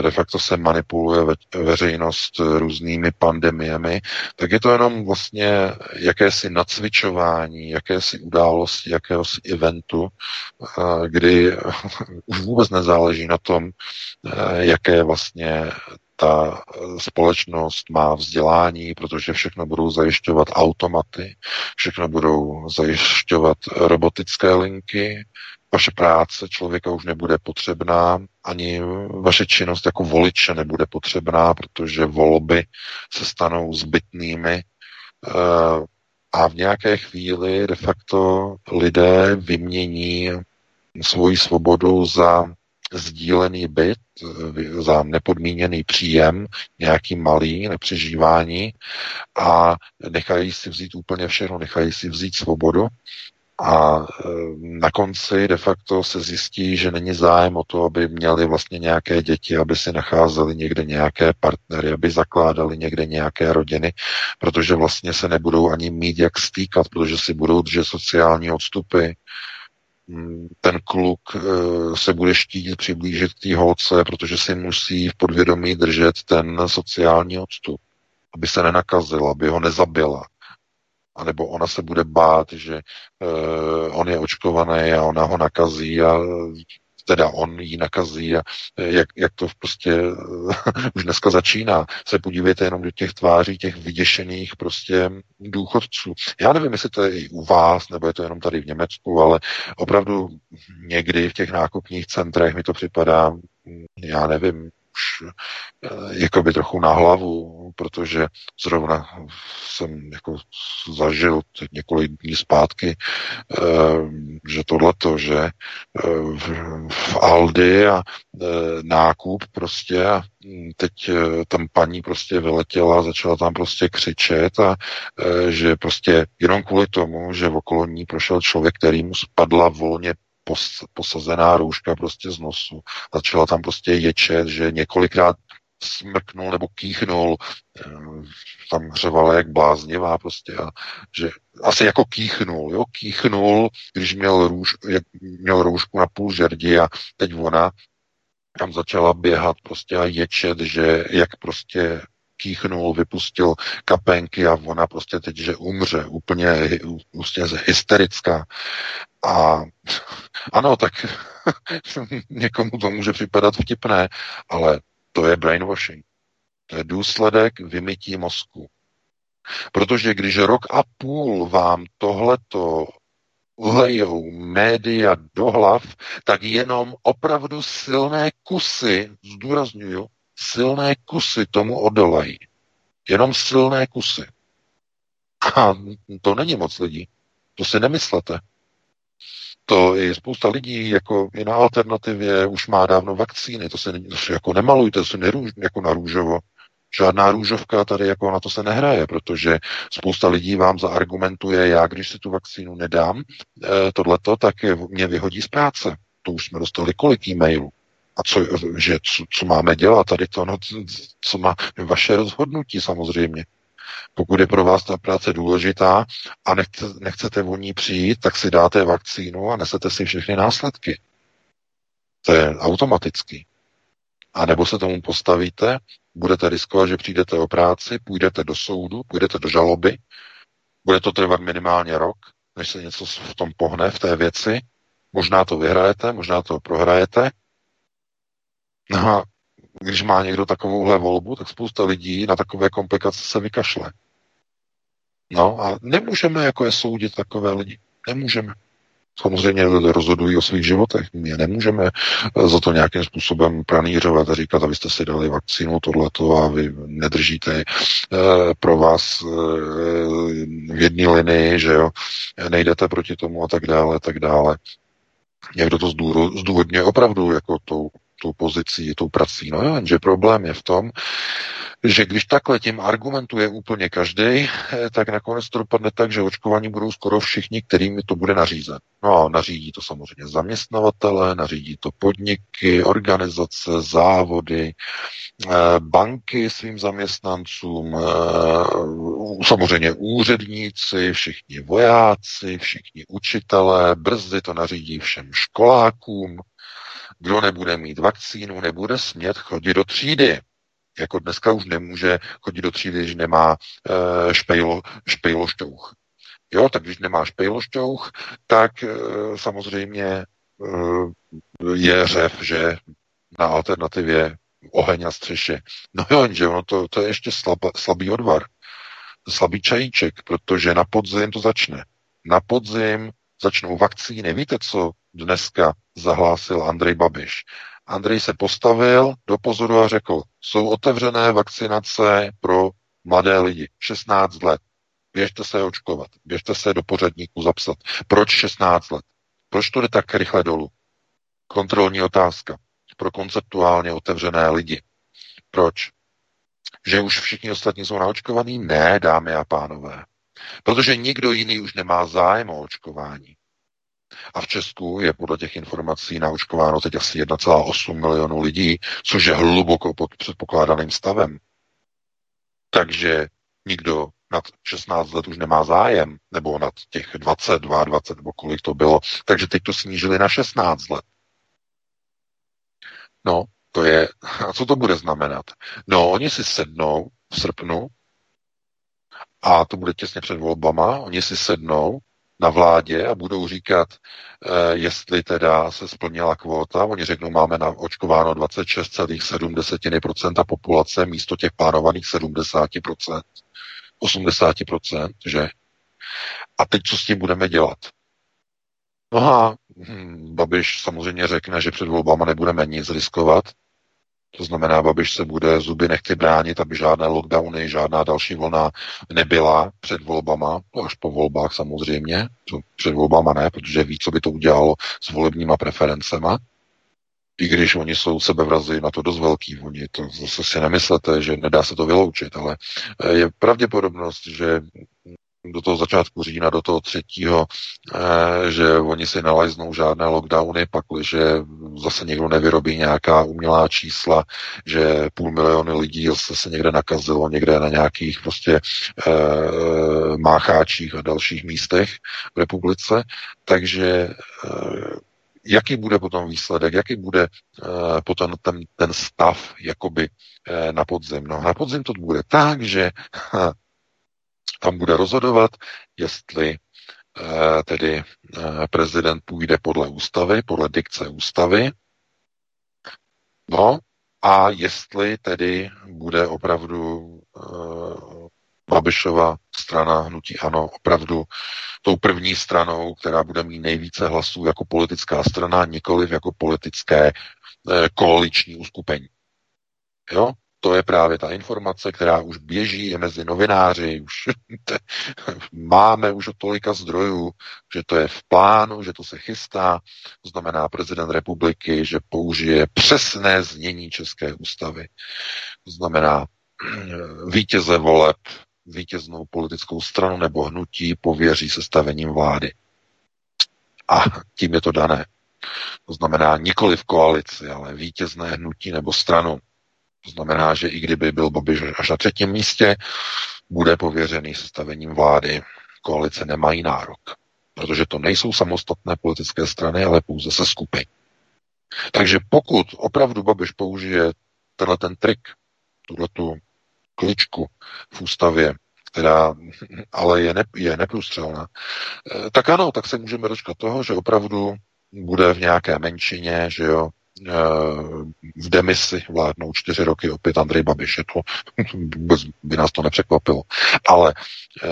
de facto se manipuluje veřejnost různými pandemiemi, tak je to jenom vlastně jakési nacvičování, jakési události, jakéhosi eventu, kdy už vůbec nezáleží na tom, jaké vlastně ta společnost má vzdělání, protože všechno budou zajišťovat automaty, všechno budou zajišťovat robotické linky, vaše práce člověka už nebude potřebná, ani vaše činnost jako voliče nebude potřebná, protože volby se stanou zbytnými. Eh, a v nějaké chvíli de facto lidé vymění svoji svobodu za sdílený byt eh, za nepodmíněný příjem, nějaký malý, nepřežívání a nechají si vzít úplně všechno, nechají si vzít svobodu a eh, na konci de facto se zjistí, že není zájem o to, aby měli vlastně nějaké děti, aby si nacházeli někde nějaké partnery, aby zakládali někde nějaké rodiny, protože vlastně se nebudou ani mít jak stýkat, protože si budou držet sociální odstupy, ten kluk eh, se bude štít přiblížit k té holce, protože si musí v podvědomí držet ten sociální odstup, aby se nenakazila, aby ho nezabila. A nebo ona se bude bát, že uh, on je očkovaný a ona ho nakazí a teda on ji nakazí a jak, jak to prostě už dneska začíná. Se podívejte jenom do těch tváří těch vyděšených prostě důchodců. Já nevím, jestli to je i u vás, nebo je to jenom tady v Německu, ale opravdu někdy v těch nákupních centrech mi to připadá, já nevím, eh, jako by trochu na hlavu, protože zrovna jsem jako zažil několik dní zpátky, eh, že tohleto, že eh, v Aldi a nákup prostě a teď tam paní prostě vyletěla, začala tam prostě křičet a že prostě jenom kvůli tomu, že v okolo ní prošel člověk, který mu spadla volně posazená růžka prostě z nosu. Začala tam prostě ječet, že několikrát smrknul nebo kýchnul, eh, tam hřevala jak bláznivá prostě a že asi jako kýchnul, jo, kýchnul, když měl, růž, měl růžku na půl žerdi a teď ona tam začala běhat prostě a ječet, že jak prostě kýchnul, vypustil kapenky a ona prostě teď, že umře, úplně prostě hysterická. A ano, tak někomu to může připadat vtipné, ale to je brainwashing. To je důsledek vymytí mozku. Protože když rok a půl vám tohleto lejou média do hlav, tak jenom opravdu silné kusy, zdůraznuju, silné kusy tomu odolají. Jenom silné kusy. A to není moc lidí. To si nemyslete. To je spousta lidí, jako i na alternativě, už má dávno vakcíny, to se, to se jako nemalujte, to se nerůž, jako na růžovo. Žádná růžovka tady jako na to se nehraje, protože spousta lidí vám zaargumentuje, já když si tu vakcínu nedám, e, tohleto, tak mě vyhodí z práce. To už jsme dostali kolik e-mailů. A co, že, co, co máme dělat tady to, no, co má vaše rozhodnutí samozřejmě. Pokud je pro vás ta práce důležitá a nechce, nechcete o ní přijít, tak si dáte vakcínu a nesete si všechny následky. To je automatický. A nebo se tomu postavíte, budete riskovat, že přijdete o práci, půjdete do soudu, půjdete do žaloby, bude to trvat minimálně rok, než se něco v tom pohne, v té věci. Možná to vyhrajete, možná to prohrajete. No a když má někdo takovouhle volbu, tak spousta lidí na takové komplikace se vykašle. No a nemůžeme jako je soudit takové lidi. Nemůžeme. Samozřejmě rozhodují o svých životech. My je nemůžeme za to nějakým způsobem pranířovat a říkat, abyste si dali vakcínu tohleto a vy nedržíte e, pro vás e, v jedné linii, že jo, nejdete proti tomu a tak dále, tak dále. Někdo to zdůvodňuje opravdu jako tou tou pozicí, tou prací. No jenže problém je v tom, že když takhle tím argumentuje úplně každý, eh, tak nakonec to dopadne tak, že očkování budou skoro všichni, kterými to bude nařízen. No a nařídí to samozřejmě zaměstnavatele, nařídí to podniky, organizace, závody, eh, banky svým zaměstnancům, eh, samozřejmě úředníci, všichni vojáci, všichni učitelé, brzy to nařídí všem školákům, kdo nebude mít vakcínu, nebude smět chodit do třídy jako dneska už nemůže chodit do třídy, když nemá e, špejlo, špejlošťouch. Jo, tak když nemá špejlošťouch, tak e, samozřejmě e, je řev, že na alternativě oheň a střeše. No jo, že ono to, to je ještě slab, slabý odvar, slabý čajíček, protože na podzim to začne. Na podzim začnou vakcíny. Víte, co dneska zahlásil Andrej Babiš? Andrej se postavil do pozoru a řekl, jsou otevřené vakcinace pro mladé lidi, 16 let. Běžte se očkovat, běžte se do pořadníku zapsat. Proč 16 let? Proč to jde tak rychle dolů? Kontrolní otázka pro konceptuálně otevřené lidi. Proč? Že už všichni ostatní jsou naočkovaní? Ne, dámy a pánové. Protože nikdo jiný už nemá zájem o očkování. A v Česku je podle těch informací naočkováno teď asi 1,8 milionu lidí, což je hluboko pod předpokládaným stavem. Takže nikdo nad 16 let už nemá zájem, nebo nad těch 20, 22, nebo kolik to bylo. Takže teď to snížili na 16 let. No, to je, a co to bude znamenat? No, oni si sednou v srpnu, a to bude těsně před volbama, oni si sednou na vládě a budou říkat, eh, jestli teda se splnila kvóta. Oni řeknou, máme na očkováno 26,7% populace místo těch plánovaných 70%, 80%, že? A teď co s tím budeme dělat? No a hm, Babiš samozřejmě řekne, že před volbama nebudeme nic riskovat, to znamená, Babiš se bude zuby nechci bránit, aby žádné lockdowny, žádná další vlna nebyla před volbama, až po volbách samozřejmě, to před volbama ne, protože ví, co by to udělalo s volebníma preferencema, i když oni jsou sebevrazy na to dost velký, oni to zase si nemyslete, že nedá se to vyloučit, ale je pravděpodobnost, že do toho začátku října, do toho třetího, eh, že oni si nalajznou žádné lockdowny, pakliže zase někdo nevyrobí nějaká umělá čísla, že půl miliony lidí se někde nakazilo, někde na nějakých prostě eh, mácháčích a dalších místech v republice. Takže eh, jaký bude potom výsledek, jaký bude uh, potom ten, ten stav jakoby uh, na podzim. No na podzim to bude tak, že tam bude rozhodovat, jestli eh, tedy eh, prezident půjde podle ústavy, podle dikce ústavy, no a jestli tedy bude opravdu eh, Babišova strana hnutí ano opravdu tou první stranou, která bude mít nejvíce hlasů jako politická strana, nikoliv jako politické koaliční uskupení. Jo? To je právě ta informace, která už běží mezi novináři, už máme už od tolika zdrojů, že to je v plánu, že to se chystá, to znamená prezident republiky, že použije přesné znění České ústavy. To znamená vítěze voleb, vítěznou politickou stranu nebo hnutí pověří sestavením vlády. A tím je to dané. To znamená nikoli v koalici, ale vítězné hnutí nebo stranu to znamená, že i kdyby byl Babiš až na třetím místě, bude pověřený sestavením vlády. Koalice nemají nárok, protože to nejsou samostatné politické strany, ale pouze se skupiny. Takže pokud opravdu Babiš použije tenhle ten trik, tuhle tu kličku v ústavě, která ale je, ne, je neprůstřelná, eh, tak ano, tak se můžeme dočkat toho, že opravdu bude v nějaké menšině, že jo, v demisi vládnou čtyři roky opět Andrej Babiš. Je to, vůbec by nás to nepřekvapilo. Ale eh,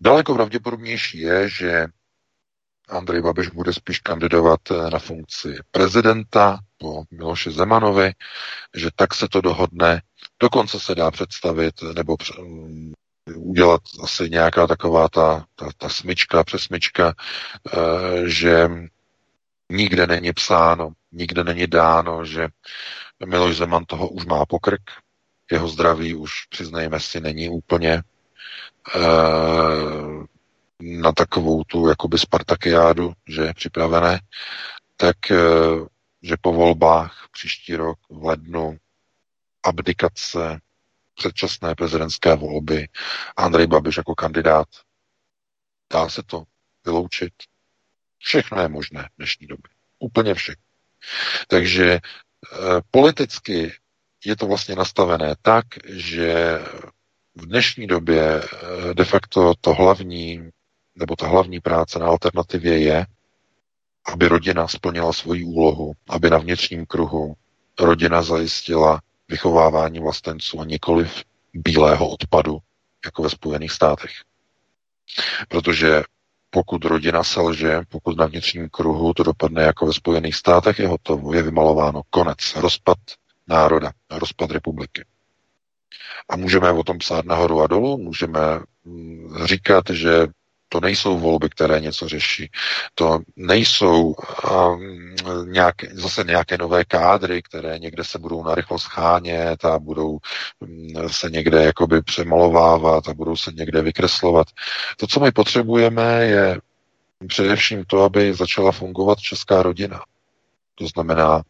daleko pravděpodobnější je, že Andrej Babiš bude spíš kandidovat eh, na funkci prezidenta po Miloši Zemanovi, že tak se to dohodne. Dokonce se dá představit nebo mm, udělat asi nějaká taková ta, ta, ta smyčka, přesmyčka, eh, že Nikde není psáno, nikde není dáno, že Miloš Zeman toho už má pokrk, jeho zdraví už, přiznejme si, není úplně e, na takovou tu jakoby Spartakiádu, že je připravené, tak e, že po volbách příští rok v lednu abdikace, předčasné prezidentské volby, Andrej Babiš jako kandidát. Dá se to vyloučit? Všechno je možné v dnešní době. Úplně všechno. Takže e, politicky je to vlastně nastavené tak, že v dnešní době e, de facto to hlavní, nebo ta hlavní práce na alternativě je, aby rodina splnila svoji úlohu, aby na vnitřním kruhu rodina zajistila vychovávání vlastenců a nikoliv bílého odpadu, jako ve Spojených státech. Protože pokud rodina selže, pokud na vnitřním kruhu to dopadne jako ve Spojených státech, je hotovo, je vymalováno. Konec. Rozpad národa, rozpad republiky. A můžeme o tom psát nahoru a dolů, můžeme mm, říkat, že to nejsou volby, které něco řeší. To nejsou um, nějaké, zase nějaké nové kádry, které někde se budou narychlo schánět a budou um, se někde jakoby přemalovávat a budou se někde vykreslovat. To, co my potřebujeme, je především to, aby začala fungovat česká rodina. To znamená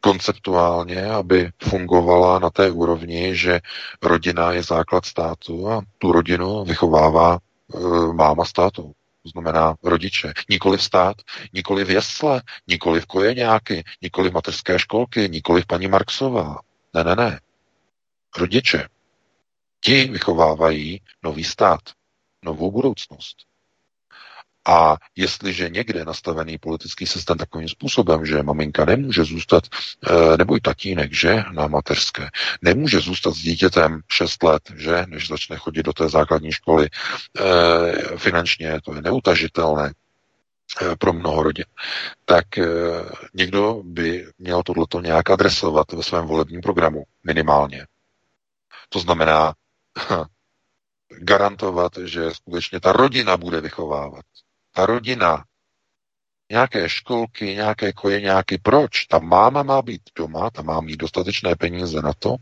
konceptuálně, aby fungovala na té úrovni, že rodina je základ státu a tu rodinu vychovává Eh, máma státu. To znamená rodiče. Nikoli stát, nikoli v jesle, nikoli v kojeňáky, nikoli v mateřské školky, nikoli v paní Marksová. Ne, ne, ne. Rodiče. Ti vychovávají nový stát, novou budoucnost. A jestliže někde je nastavený politický systém takovým způsobem, že maminka nemůže zůstat, eh, nebo i tatínek, že, na mateřské, nemůže zůstat s dítětem 6 let, že, než začne chodit do té základní školy, eh, finančně to je neutažitelné, eh, pro mnoho rodin, tak někdo by měl tohleto nějak adresovat ve svém volebním programu, minimálně. To znamená garantovat, že skutečně ta rodina bude vychovávat rodina, nějaké školky, nějaké kojeňáky. Proč? Ta máma má být doma, ta má mít dostatečné peníze na to,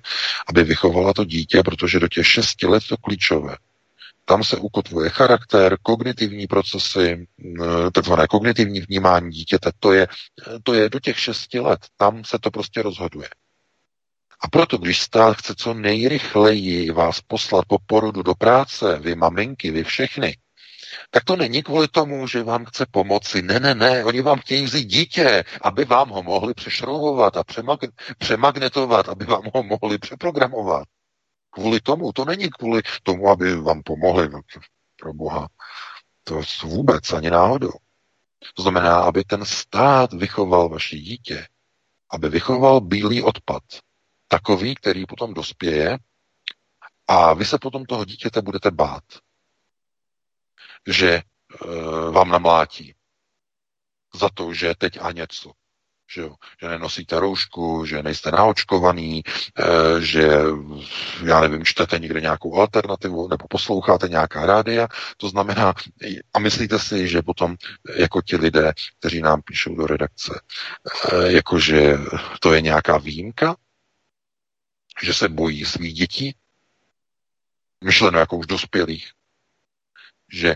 aby vychovala to dítě, protože do těch šesti let to klíčové. Tam se ukotvuje charakter, kognitivní procesy, takzvané kognitivní vnímání dítěte. To je, to je do těch šesti let. Tam se to prostě rozhoduje. A proto, když stát chce co nejrychleji vás poslat po porodu do práce, vy maminky, vy všechny, tak to není kvůli tomu, že vám chce pomoci. Ne, ne, ne, oni vám chtějí vzít dítě, aby vám ho mohli přešroubovat a přemag- přemagnetovat, aby vám ho mohli přeprogramovat. Kvůli tomu, to není kvůli tomu, aby vám pomohli, no, pro boha. To vůbec ani náhodou. To znamená, aby ten stát vychoval vaše dítě, aby vychoval bílý odpad. Takový, který potom dospěje a vy se potom toho dítěte budete bát že uh, vám namlátí za to, že teď a něco. Že, jo? že nenosíte roušku, že nejste naočkovaný, e, že, já nevím, čtete někde nějakou alternativu nebo posloucháte nějaká rádia. To znamená, a myslíte si, že potom jako ti lidé, kteří nám píšou do redakce, jakože to je nějaká výjimka, že se bojí svých dětí, myšleno jako už dospělých, že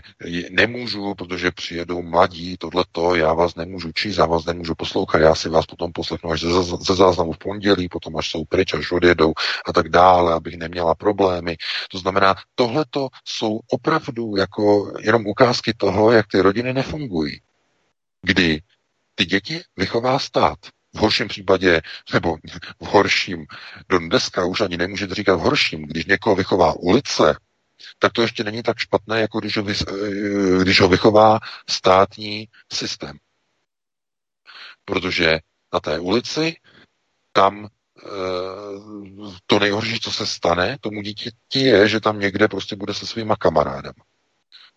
nemůžu, protože přijedou mladí, tohleto, já vás nemůžu číst, já vás nemůžu poslouchat, já si vás potom poslechnu až ze, záznamu v pondělí, potom až jsou pryč, až odjedou a tak dále, abych neměla problémy. To znamená, tohleto jsou opravdu jako jenom ukázky toho, jak ty rodiny nefungují. Kdy ty děti vychová stát. V horším případě, nebo v horším, do dneska už ani nemůžete říkat v horším, když někoho vychová ulice, tak to ještě není tak špatné, jako když ho, eh, když ho vychová státní systém. Protože na té ulici tam eh, to nejhorší, co se stane tomu dítěti, je, že tam někde prostě bude se svýma kamarádem.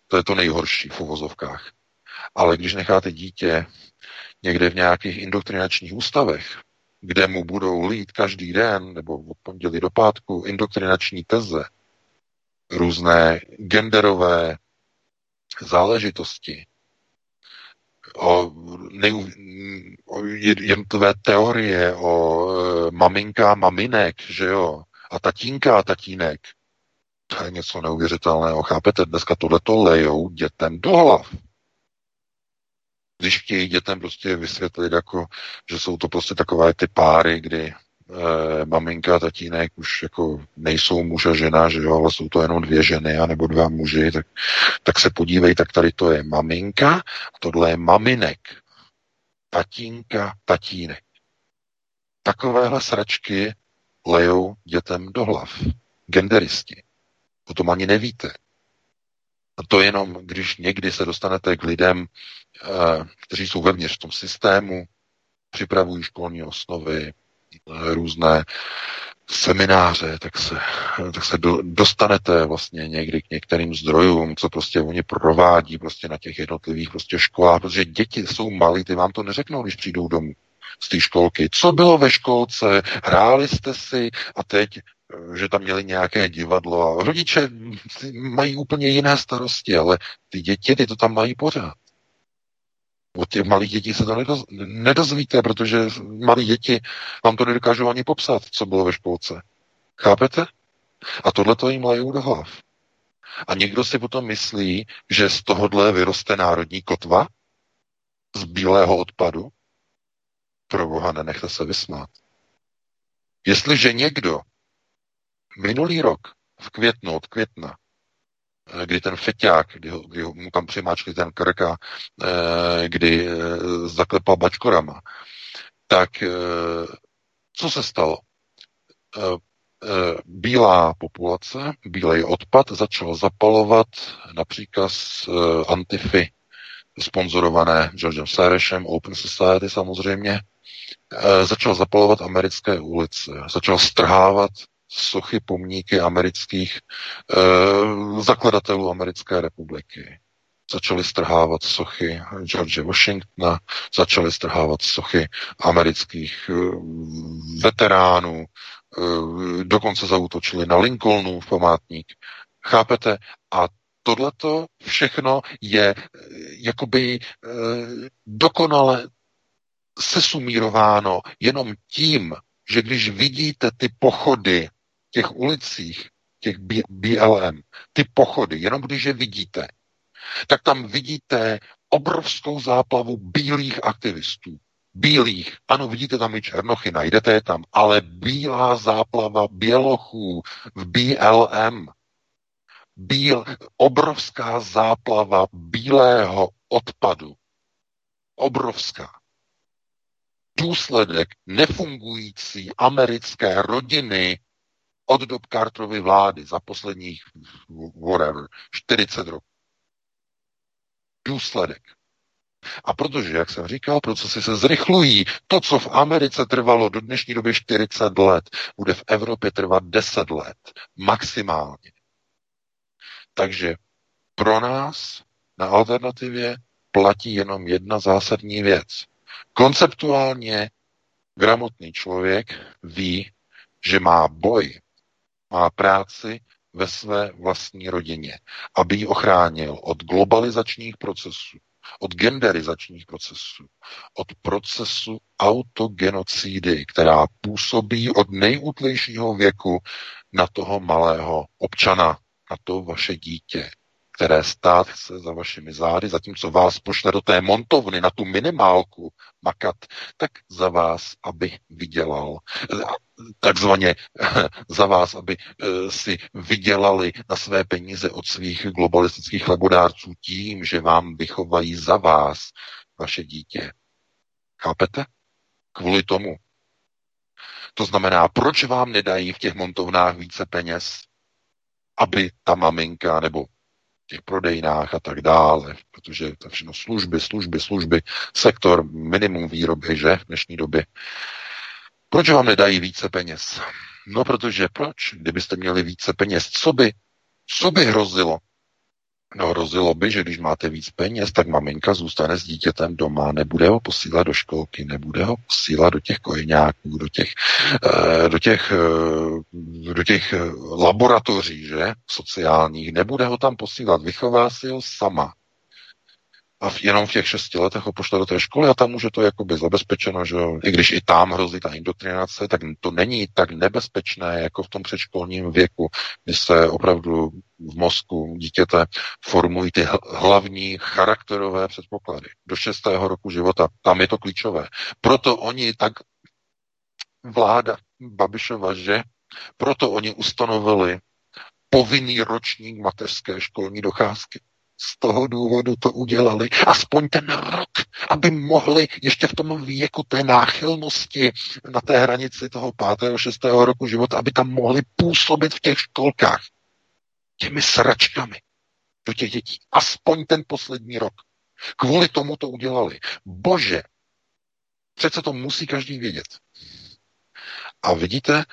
To je to nejhorší v uvozovkách. Ale když necháte dítě někde v nějakých indoktrinačních ústavech, kde mu budou lít každý den nebo od pondělí do pátku indoktrinační teze, různé genderové záležitosti, o nej, jednotlivé teorie o e, maminka a maminek, že jo, a tatínka a tatínek. To je něco neuvěřitelného. Chápete? Dneska tohleto lejou dětem do hlav. Když chtějí dětem prostě vysvětlit, jako, že jsou to prostě takové ty páry, kdy eh, maminka a tatínek už jako nejsou muž a žena, že jo, ale jsou to jenom dvě ženy anebo dva muži, tak, tak se podívej, tak tady to je maminka a tohle je maminek. Tatínka, tatínek. Takovéhle sračky lejou dětem do hlav. Genderisti. O tom ani nevíte. A to jenom, když někdy se dostanete k lidem, eh, kteří jsou vevnitř v tom systému, připravují školní osnovy, různé semináře, tak se, tak se do, dostanete vlastně někdy k některým zdrojům, co prostě oni provádí prostě na těch jednotlivých prostě školách, protože děti jsou malí, ty vám to neřeknou, když přijdou domů z té školky. Co bylo ve školce, hráli jste si a teď že tam měli nějaké divadlo a rodiče mají úplně jiné starosti, ale ty děti, ty to tam mají pořád. Od těch malých dětí se to nedoz, nedozvíte, protože malí děti vám to nedokážou ani popsat, co bylo ve školce. Chápete? A tohle to jim lajou do hlav. A někdo si potom myslí, že z tohohle vyroste národní kotva z bílého odpadu. Pro boha nenechte se vysmát. Jestliže někdo minulý rok, v květnu, od května, kdy ten feťák, kdy, ho, kdy ho, mu tam přimáčkli ten krka, eh, kdy eh, zaklepal bačkorama, tak co se stalo? Bílá populace, bílej odpad začal zapalovat například Antify, sponzorované Georgem Sorosem, Open Society samozřejmě, začal zapalovat americké ulice, začal strhávat sochy, pomníky amerických eh, zakladatelů americké republiky. Začali strhávat sochy George Washingtona, začali strhávat sochy amerických eh, veteránů, eh, dokonce zautočili na Lincolnův památník. Chápete? A tohleto všechno je eh, jakoby eh, dokonale sesumírováno jenom tím, že když vidíte ty pochody těch ulicích, těch BLM, ty pochody, jenom když je vidíte, tak tam vidíte obrovskou záplavu bílých aktivistů. Bílých, ano, vidíte tam i černochy, najdete je tam, ale bílá záplava bělochů v BLM. Bíl, obrovská záplava bílého odpadu. Obrovská. Důsledek nefungující americké rodiny od dob Carterovy vlády za posledních whatever, 40 roků. Důsledek. A protože, jak jsem říkal, procesy se zrychlují. To, co v Americe trvalo do dnešní doby 40 let, bude v Evropě trvat 10 let. Maximálně. Takže pro nás na alternativě platí jenom jedna zásadní věc. Konceptuálně gramotný člověk ví, že má boj má práci ve své vlastní rodině, aby ji ochránil od globalizačních procesů, od genderizačních procesů, od procesu autogenocidy, která působí od nejútlejšího věku na toho malého občana, na to vaše dítě které stát chce za vašimi zády, zatímco vás pošle do té montovny na tu minimálku makat, tak za vás, aby vydělal, takzvaně za vás, aby eh, si vydělali na své peníze od svých globalistických labodárců tím, že vám vychovají za vás vaše dítě. Chápete? Kvůli tomu. To znamená, proč vám nedají v těch montovnách více peněz, aby ta maminka nebo těch prodejnách a tak dále, protože to všechno služby, služby, služby, sektor minimum výroby, že v dnešní době. Proč vám nedají více peněz? No, protože proč? Kdybyste měli více peněz, co by, co by hrozilo? No, hrozilo by, že když máte víc peněz, tak maminka zůstane s dítětem doma, nebude ho posílat do školky, nebude ho posílat do těch kojeňáků, do těch, eh, do těch, eh, do těch eh, laboratoří, že, sociálních, nebude ho tam posílat, vychová si ho sama. A v, jenom v těch šesti letech ho pošle do té školy a tam už je to jakoby zabezpečeno, že i když i tam hrozí ta indoktrinace, tak to není tak nebezpečné jako v tom předškolním věku, kdy se opravdu v mozku dítěte formují ty hlavní charakterové předpoklady. Do šestého roku života, tam je to klíčové. Proto oni tak vláda Babišova, že proto oni ustanovili povinný ročník mateřské školní docházky. Z toho důvodu to udělali aspoň ten rok, aby mohli ještě v tom věku té náchylnosti na té hranici toho pátého, šestého roku života, aby tam mohli působit v těch školkách těmi sračkami do těch dětí. Aspoň ten poslední rok. Kvůli tomu to udělali. Bože, přece to musí každý vědět. A vidíte,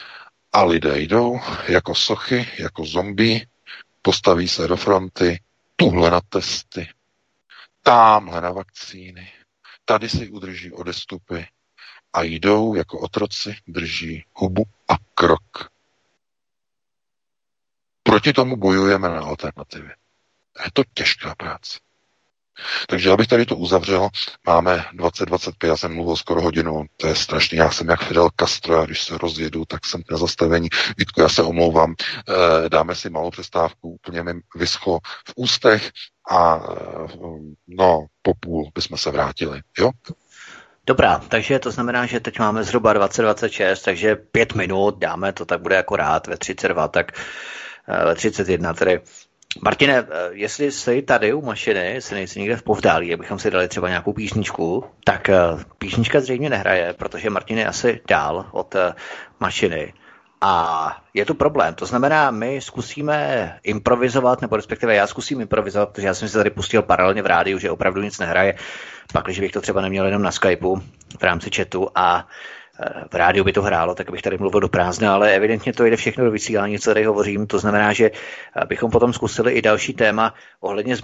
a lidé jdou jako sochy, jako zombie, postaví se do fronty, tuhle na testy, tamhle na vakcíny, tady si udrží odestupy a jdou jako otroci, drží hubu a krok. Proti tomu bojujeme na alternativě. Je to těžká práce. Takže abych tady to uzavřel, máme 2025, já jsem mluvil skoro hodinu, to je strašný, já jsem jak Fidel Castro, a když se rozjedu, tak jsem na zastavení. Vítku, já se omlouvám, eh, dáme si malou přestávku, úplně mi vyschlo v ústech a eh, no, po půl bychom se vrátili, jo? Dobrá, takže to znamená, že teď máme zhruba 2026, takže pět minut, dáme to, tak bude jako rád ve 32, tak eh, ve 31 tedy Martine, eh, jestli jsi tady u mašiny, jestli nejsi někde v povdálí, abychom si dali třeba nějakou písničku, tak eh, písnička zřejmě nehraje, protože Martin je asi dál od eh, mašiny. A je to problém. To znamená, my zkusíme improvizovat, nebo respektive já zkusím improvizovat, protože já jsem si tady pustil paralelně v rádiu, že opravdu nic nehraje. Pak, když bych to třeba neměl jenom na Skypeu v rámci chatu a v rádiu by to hrálo, tak bych tady mluvil do prázdna, ale evidentně to jde všechno do vysílání, co tady hovořím. To znamená, že bychom potom zkusili i další téma ohledně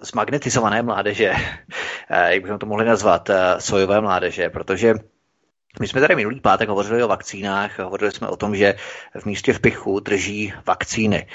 zmagnetizované mládeže, jak bychom to mohli nazvat, sojové mládeže, protože my jsme tady minulý pátek hovořili o vakcínách, hovořili jsme o tom, že v místě v Pichu drží vakcíny.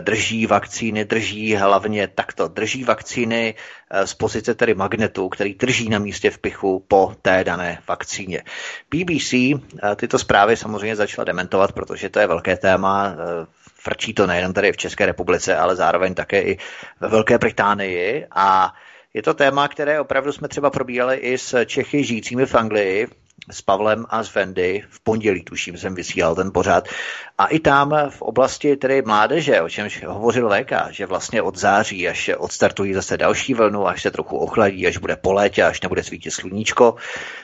Drží vakcíny, drží hlavně takto, drží vakcíny eh, z pozice tedy magnetu, který drží na místě v Pichu po té dané vakcíně. BBC eh, tyto zprávy samozřejmě začala dementovat, protože to je velké téma, eh, frčí to nejen tady v České republice, ale zároveň také i ve Velké Británii a je to téma, které opravdu jsme třeba probírali i s Čechy žijícími v Anglii, s Pavlem a s Vendy. V pondělí, tuším, jsem vysílal ten pořád. A i tam v oblasti tedy mládeže, o čemž hovořil léka, že vlastně od září, až odstartují zase další vlnu, až se trochu ochladí, až bude po létě, až nebude svítit sluníčko,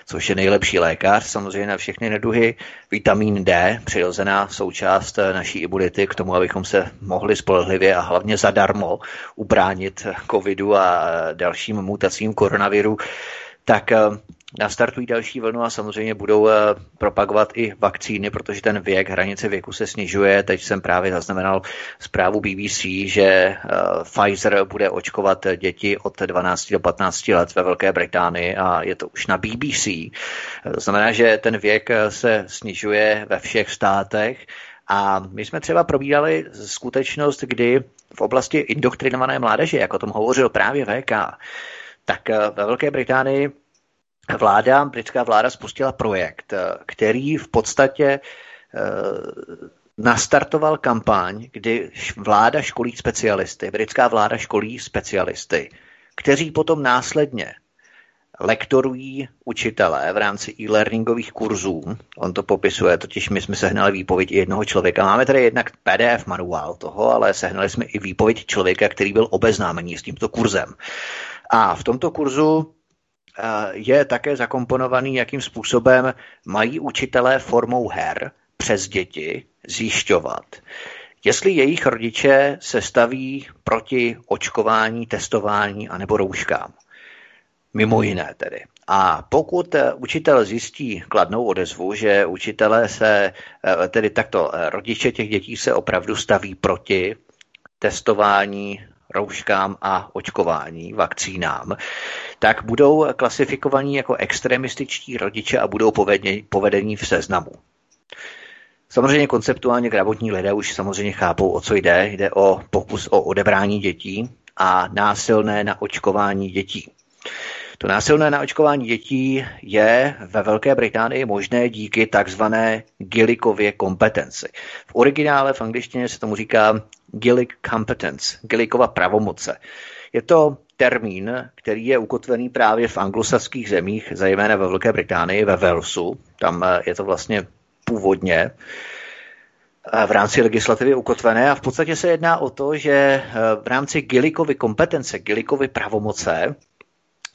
což je nejlepší lékař samozřejmě na všechny neduhy. Vitamin D, přirozená součást naší imunity k tomu, abychom se mohli spolehlivě a hlavně zadarmo ubránit covidu a dalším mutacím koronaviru tak nastartují další vlnu a samozřejmě budou eh, propagovat i vakcíny, protože ten věk, hranice věku se snižuje. Teď jsem právě zaznamenal zprávu BBC, že eh, Pfizer bude očkovat děti od 12 do 15 let ve Velké Británii a je to už na BBC. To znamená, že ten věk eh, se snižuje ve všech státech. A my jsme třeba probírali skutečnost, kdy v oblasti indoktrinované mládeže, jako o tom hovořil právě VK, tak ve Velké Británii vláda, britská vláda spustila projekt, eh, který v podstatě eh, nastartoval kampaň, kdy vláda školí specialisty, britská vláda školí specialisty, kteří potom následně lektorují učitelé v rámci e-learningových kurzů. On to popisuje, totiž my jsme sehnali výpověď i jednoho člověka. Máme tady jednak PDF manuál toho, ale sehnali jsme i výpověď člověka, který byl obeznámený s tímto kurzem. A v tomto kurzu je také zakomponovaný, jakým způsobem mají učitelé formou her přes děti zjišťovat, jestli jejich rodiče se staví proti očkování, testování anebo rouškám. Mimo jiné tedy. A pokud učitel zjistí kladnou odezvu, že učitelé se, tedy takto rodiče těch dětí se opravdu staví proti testování, rouškám a očkování, vakcínám, tak budou klasifikovaní jako extremističtí rodiče a budou povedení, v seznamu. Samozřejmě konceptuálně gravotní lidé už samozřejmě chápou, o co jde. Jde o pokus o odebrání dětí a násilné naočkování dětí. To násilné naočkování dětí je ve Velké Británii možné díky takzvané Gillikově kompetenci. V originále v angličtině se tomu říká Gillick competence, Gillickova pravomoce. Je to termín, který je ukotvený právě v anglosaských zemích, zejména ve Velké Británii, ve Walesu. Tam eh, je to vlastně původně eh, v rámci legislativy ukotvené a v podstatě se jedná o to, že eh, v rámci Gillikovy kompetence, Gillikovy pravomoce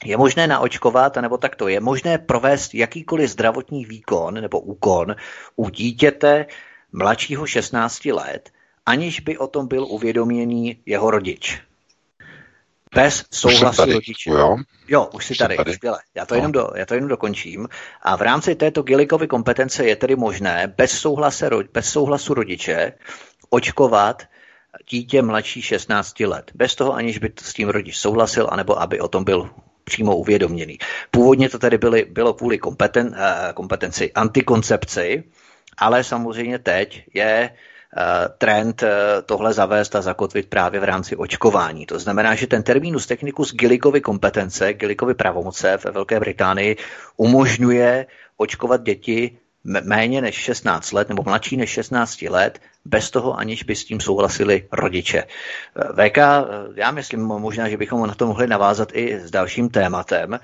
je možné naočkovat, nebo takto, je možné provést jakýkoliv zdravotní výkon nebo úkon u dítěte mladšího 16 let, aniž by o tom byl uvědoměný jeho rodič. Bez souhlasu rodiče. Jo? jo, už si tady, tady. Skvěle. Já to, no. jenom do, já to jenom dokončím. A v rámci této Gillikovy kompetence je tedy možné bez, souhlasu, bez souhlasu rodiče očkovat dítě mladší 16 let. Bez toho, aniž by s tím rodič souhlasil, anebo aby o tom byl přímo uvědoměný. Původně to tedy byly, bylo kvůli kompeten, eh, kompetenci antikoncepci, ale samozřejmě teď je Eh, trend eh, tohle zavést a zakotvit právě v rámci očkování. To znamená, že ten terminus technicus Gillikovy kompetence, Gillikovy pravomoce ve Velké Británii umožňuje očkovat děti méně než 16 let nebo mladší než 16 let, bez toho, aniž by s tím souhlasili rodiče. Eh, VK, já myslím možná, že bychom na to mohli navázat i s dalším tématem.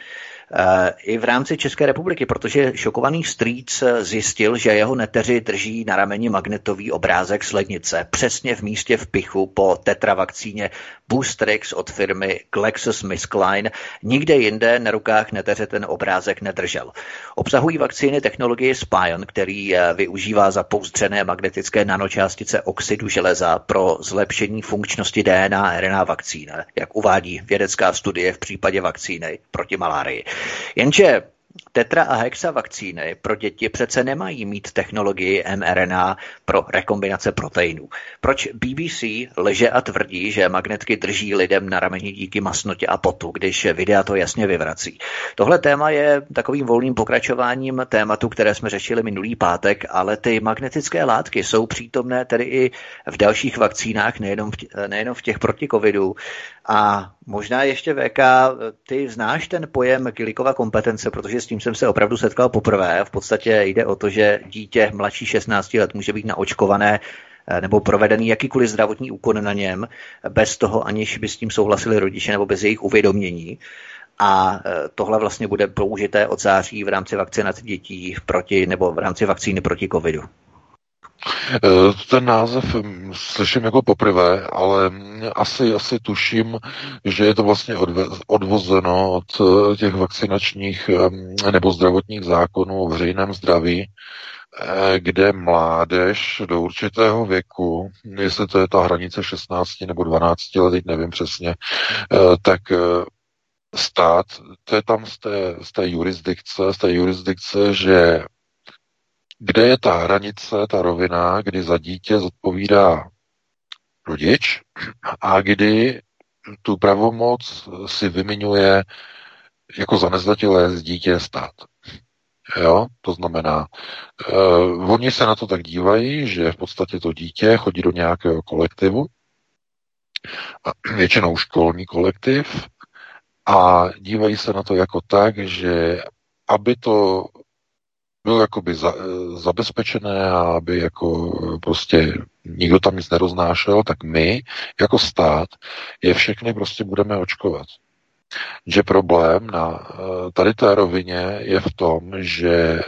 Eh, i v rámci České republiky, protože šokovaný strýc zjistil, že jeho neteři drží na rameni magnetový obrázek slednice přesně v místě v pichu po tetravakcíně Boostrix od firmy GlaxoSmithKline. Nikde jinde na rukách neteře ten obrázek nedržel. Obsahují vakcíny technologie Spion, který eh, využívá zapouzdřené magnetické nanočástice oxidu železa pro zlepšení funkčnosti DNA RNA vakcín, jak uvádí vědecká studie v případě vakcíny proti malárii. Jenže Tetra a hexa vakcíny pro děti přece nemají mít technologii mRNA pro rekombinace proteinů. Proč BBC leže a tvrdí, že magnetky drží lidem na rameni díky masnotě a potu, když videa to jasně vyvrací? Tohle téma je takovým volným pokračováním tématu, které jsme řešili minulý pátek, ale ty magnetické látky jsou přítomné tedy i v dalších vakcínách, nejenom v, nejenom v těch proti covidu. A možná ještě VK, ty znáš ten pojem Kilikova kompetence, protože s tím jsem se opravdu setkal poprvé. V podstatě jde o to, že dítě mladší 16 let může být naočkované eh, nebo provedený jakýkoliv zdravotní úkon na něm, bez toho, aniž by s tím souhlasili rodiče nebo bez jejich uvědomění. A eh, tohle vlastně bude použité od září v rámci vakcinace dětí proti, nebo v rámci vakcíny proti covidu. Eh, ten název hm, slyším jako poprvé, ale asi, asi tuším, že je to vlastně odvozeno od eh, těch vakcinačních hm, nebo zdravotních zákonů o veřejném zdraví, eh, kde mládež do určitého věku, jestli to je ta hranice 16 nebo 12 let, teď nevím přesně, tak stát, to je tam z té, z té jurisdikce, z té jurisdikce, že kde je ta hranice, ta rovina, kdy za dítě zodpovídá rodič a kdy tu pravomoc si vymiňuje jako za nezletilé z dítě stát. Jo, to znamená, uh, oni se na to tak dívají, že v podstatě to dítě chodí do nějakého kolektivu, většinou školní kolektiv, a dívají se na to jako tak, že aby to bylo jakoby za, zabezpečené a aby jako prostě nikdo tam nic neroznášel, tak my jako stát je všechny prostě budeme očkovat. Že problém na eh, tady té rovině je v tom, že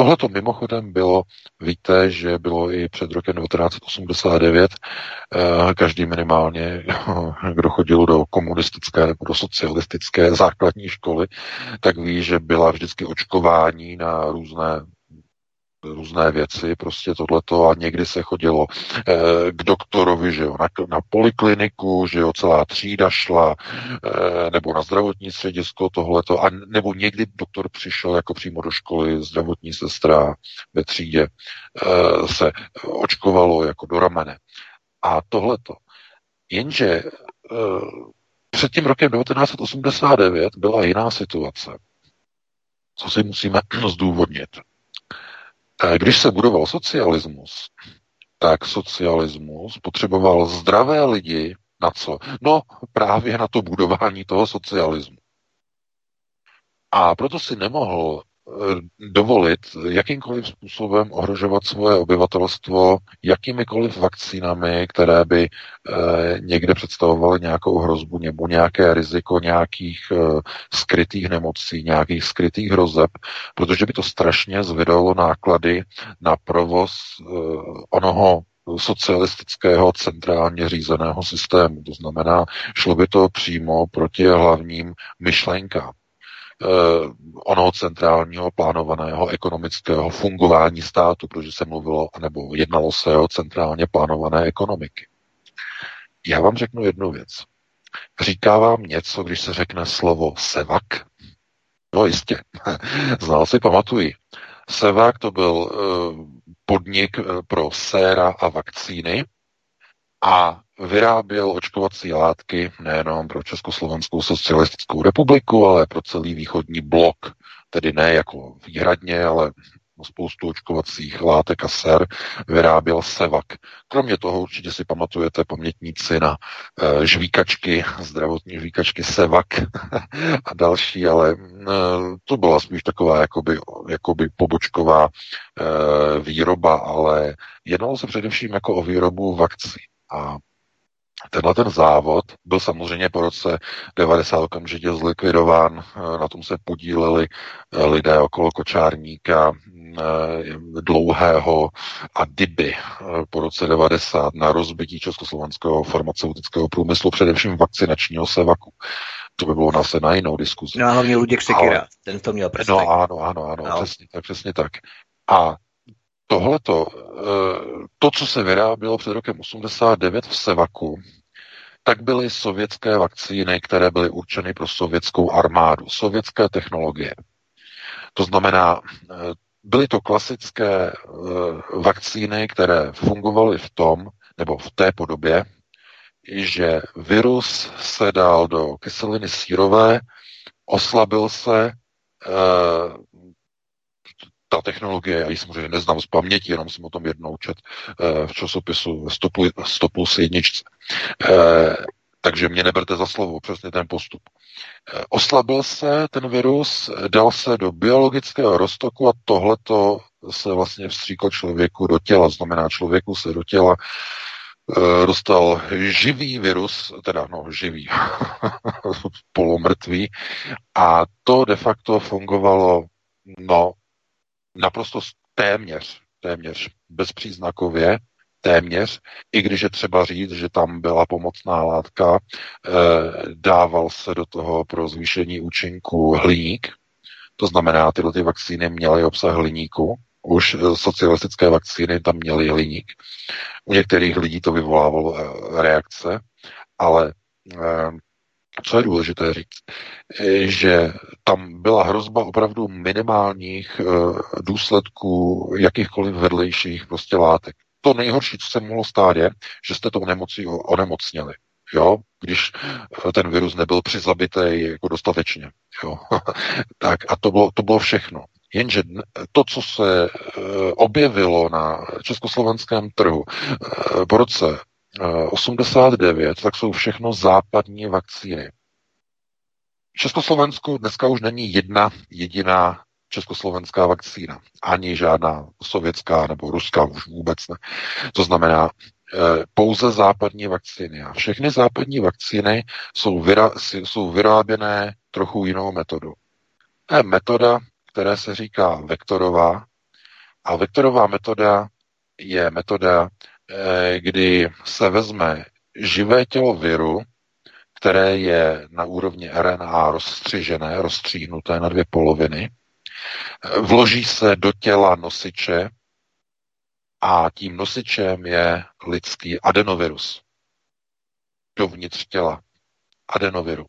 Tohle to mimochodem bylo, víte, že bylo i před rokem 1989, eh, každý minimálně, kdo chodil do komunistické nebo do socialistické základní školy, tak ví, že byla vždycky očkování na různé různé věci, prostě tohleto a někdy se chodilo eh, k doktorovi, že jo, na, na polikliniku, že jo, celá třída šla, eh, nebo na zdravotní středisko tohleto, a nebo někdy doktor přišel jako přímo do školy, zdravotní sestra ve třídě eh, se očkovalo jako do ramene. A tohleto. Jenže před tím rokem 1989 byla jiná situace. Co si musíme zdůvodnit? Když se budoval socialismus, tak socialismus potřeboval zdravé lidi Na co? No právě na to budování toho socialismu. A proto si nemohl dovolit jakýmkoliv způsobem ohrožovat svoje obyvatelstvo jakýmikoliv vakcínami, které by eh, někde představovaly nějakou hrozbu nebo nějaké riziko nějakých eh, skrytých nemocí, nějakých skrytých hrozeb, protože by to strašně zvedalo náklady na provoz onoho socialistického centrálně řízeného systému. To znamená, šlo by to přímo proti hlavním myšlenkám onoho centrálního plánovaného ekonomického fungování státu, protože se mluvilo, nebo jednalo se o centrálně plánované ekonomiky. Já vám řeknu jednu věc. Říká vám něco, když se řekne slovo sevak? No jistě, znal si, pamatuji. Sevak to byl uh, podnik uh, pro séra a vakcíny a vyráběl očkovací látky nejenom pro Československou socialistickou republiku, ale pro celý východní blok, tedy ne jako výhradně, ale spoustu očkovacích látek a ser vyráběl Sevak. Kromě toho určitě si pamatujete pamětníci na e, žvíkačky, zdravotní žvíkačky Sevak a další, ale e, to byla spíš taková jakoby, jakoby pobočková e, výroba, ale jednalo se především jako o výrobu vakcí. A Tenhle ten závod byl samozřejmě po roce 90 okamžitě zlikvidován, na tom se podíleli eh, lidé okolo Kočárníka, eh, dlouhého a Dyby eh, po roce 90 na rozbití československého farmaceutického průmyslu, především vakcinačního sevaku. To by bylo zase na jinou diskuzi. No a hlavně Luděk Sekira, Ale... ten to měl No ano, ano, ano, no. přesně tak, přesně tak. A tohleto, to, co se vyrábělo před rokem 89 v Sevaku, tak byly sovětské vakcíny, které byly určeny pro sovětskou armádu, sovětské technologie. To znamená, eh, byly to klasické eh, vakcíny, které fungovaly v tom, nebo v té podobě, že virus se dal do kyseliny sírové, oslabil se, eh, ta technologie, já ji samozřejmě neznám z paměti, jenom jsem o tom jednou čet eh, v časopisu 100 plus jedničce. Eh, takže mě neberte za slovo, přesně ten postup. Eh, oslabil se ten virus, dal se do biologického roztoku a tohleto se vlastně vstříklo člověku do těla. Znamená, člověku se do těla dostal živý virus, teda no živý, polomrtvý, a to de facto fungovalo no naprosto téměř, téměř bezpříznakově, téměř, i když je třeba říct, že tam byla pomocná látka, eh, dával se do toho pro zvýšení účinku hliník, to znamená, tyhle ty vakcíny měly obsah hliníku, už eh, socialistické vakcíny tam měly hliník. U některých lidí to vyvolávalo eh, reakce, ale co je důležité říct, že tam byla hrozba opravdu minimálních eh, důsledků jakýchkoliv vedlejších prostě látek. To nejhorší, co se mohlo stát, je, že jste tou nemocí onemocněli. Jo, když eh, ten virus nebyl přizabitý jako dostatečně. Jo. tak a to bylo, to bylo všechno. Jenže to, co se eh, objevilo na československém trhu po roce 89, tak jsou všechno západní vakcíny. V Československu dneska už není jedna jediná československá vakcína. Ani žádná sovětská nebo ruská už vůbec ne. To znamená, eh, pouze západní vakcíny. A všechny západní vakcíny jsou, vyra, jsou vyráběné trochu jinou metodou. To je metoda, která se říká vektorová. A vektorová metoda je metoda, Eh, kdy se vezme živé tělo viru, které je na úrovni RNA rozstřižené, rozstříhnuté na dvě poloviny, eh, vloží se do těla nosiče a tím nosičem je lidský adenovirus. Dovnitř těla adenoviru.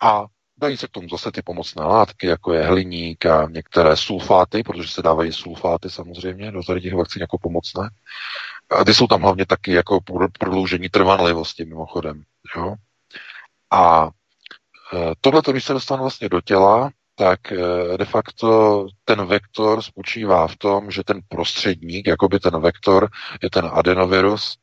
A Dají se k tomu zase ty pomocné látky, jako je hliník a některé sulfáty, protože se dávají sulfáty samozřejmě do tady těch vakcín jako pomocné. A ty jsou tam hlavně taky jako prodloužení trvanlivosti mimochodem. Jo? A e, tohle, když se dostane vlastně do těla, tak e, de facto ten vektor spočívá v tom, že ten prostředník, jako by ten vektor, je ten adenovirus,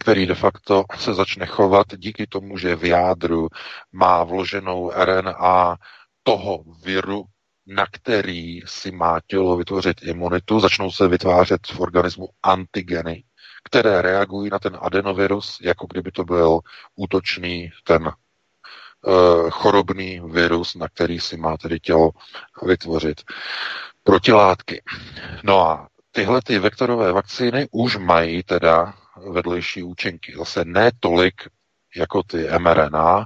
který de facto se začne chovat díky tomu, že v jádru má vloženou RNA toho viru, na který si má tělo vytvořit imunitu, začnou se vytvářet v organismu antigeny, které reagují na ten adenovirus, jako kdyby to byl útočný ten uh, chorobný virus, na který si má tedy tělo vytvořit protilátky. No a tyhle ty vektorové vakcíny už mají teda vedlejší účinky. Zase ne tolik jako ty mRNA,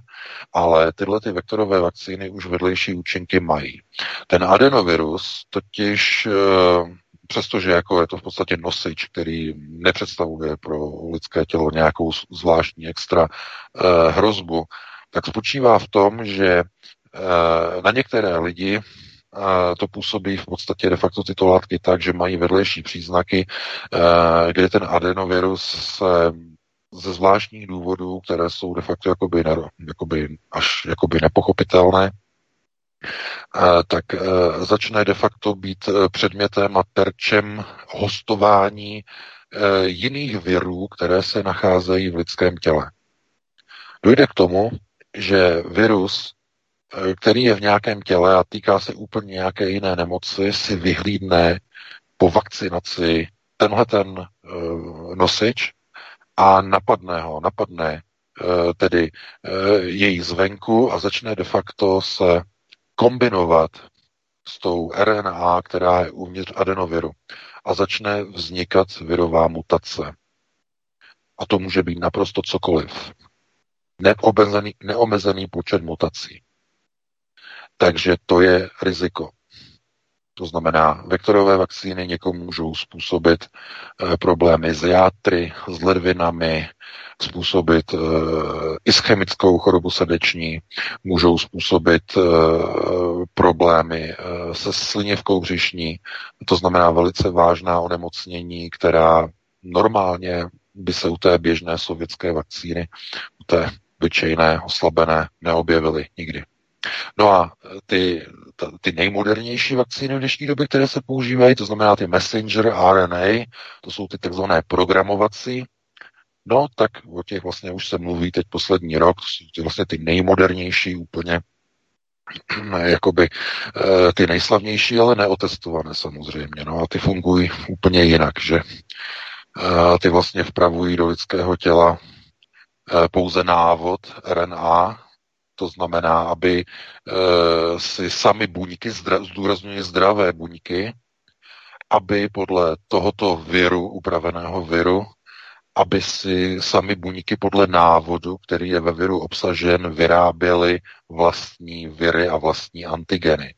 ale tyhle ty vektorové vakcíny už vedlejší účinky mají. Ten adenovirus totiž eh, přestože jako je to v podstatě nosič, který nepředstavuje pro lidské tělo nějakou zvláštní extra eh, hrozbu, tak spočívá v tom, že eh, na některé lidi to působí v podstatě de facto tyto látky tak, že mají vedlejší příznaky, kde ten adenovirus se ze zvláštních důvodů, které jsou de facto jakoby, jakoby až jakoby nepochopitelné, tak e, začne de facto být předmětem a terčem hostování jiných virů, které se nacházejí v lidském těle. Dojde k tomu, že virus, který je v nějakém těle a týká se úplně nějaké jiné nemoci, si vyhlídne po vakcinaci tenhle ten nosič a napadne ho, napadne tedy její zvenku a začne de facto se kombinovat s tou RNA, která je uvnitř adenoviru a začne vznikat virová mutace. A to může být naprosto cokoliv. Neomezený, neomezený počet mutací. Takže to je riziko. To znamená, vektorové vakcíny někomu můžou způsobit e, problémy s játry, s ledvinami, způsobit e, ischemickou chorobu srdeční, můžou způsobit e, problémy se slinivkou břišní, to znamená velice vážná onemocnění, která normálně by se u té běžné sovětské vakcíny, u té obyčejné, oslabené, neobjevily nikdy. No a ty, ty nejmodernější vakcíny v dnešní době, které se používají, to znamená ty messenger RNA, to jsou ty takzvané programovací, no tak o těch vlastně už se mluví teď poslední rok, ty vlastně ty nejmodernější úplně, jakoby eh, ty nejslavnější, ale neotestované samozřejmě, no a ty fungují úplně jinak, že? Eh, ty vlastně vpravují do lidského těla eh, pouze návod RNA, to znamená, aby e, si sami buňky, zdůrazňuji zdravé buňky, aby podle tohoto viru, upraveného viru, aby si sami buňky podle návodu, který je ve viru obsažen, vyráběly vlastní viry a vlastní antigeny.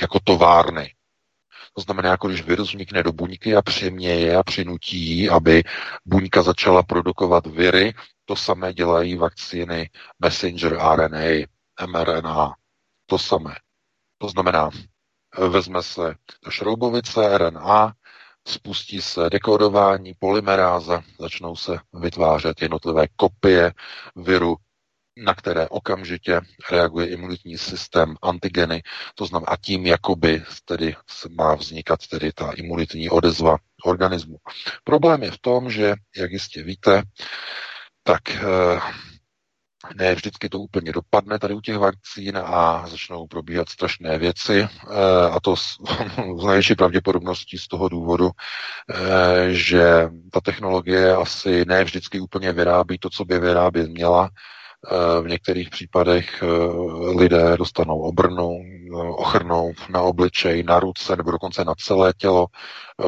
Jako továrny. To znamená, jako když virus vznikne do buňky a přiměje a přinutí, aby buňka začala produkovat viry, to samé dělají vakcíny messenger RNA, mRNA. To samé. To znamená, vezme se šroubovice RNA, spustí se dekodování, polymeráza, začnou se vytvářet jednotlivé kopie viru, na které okamžitě reaguje imunitní systém, antigeny, to znamená, a tím jakoby tedy má vznikat tedy ta imunitní odezva organismu. Problém je v tom, že, jak jistě víte, tak eh, ne vždycky to úplně dopadne tady u těch vakcín a začnou probíhat strašné věci eh, a to s, největší pravděpodobností z toho důvodu, eh, že ta technologie asi ne vždycky úplně vyrábí to, co by vyrábět měla. V některých případech lidé dostanou obrnu, ochrnou na obličej, na ruce nebo dokonce na celé tělo.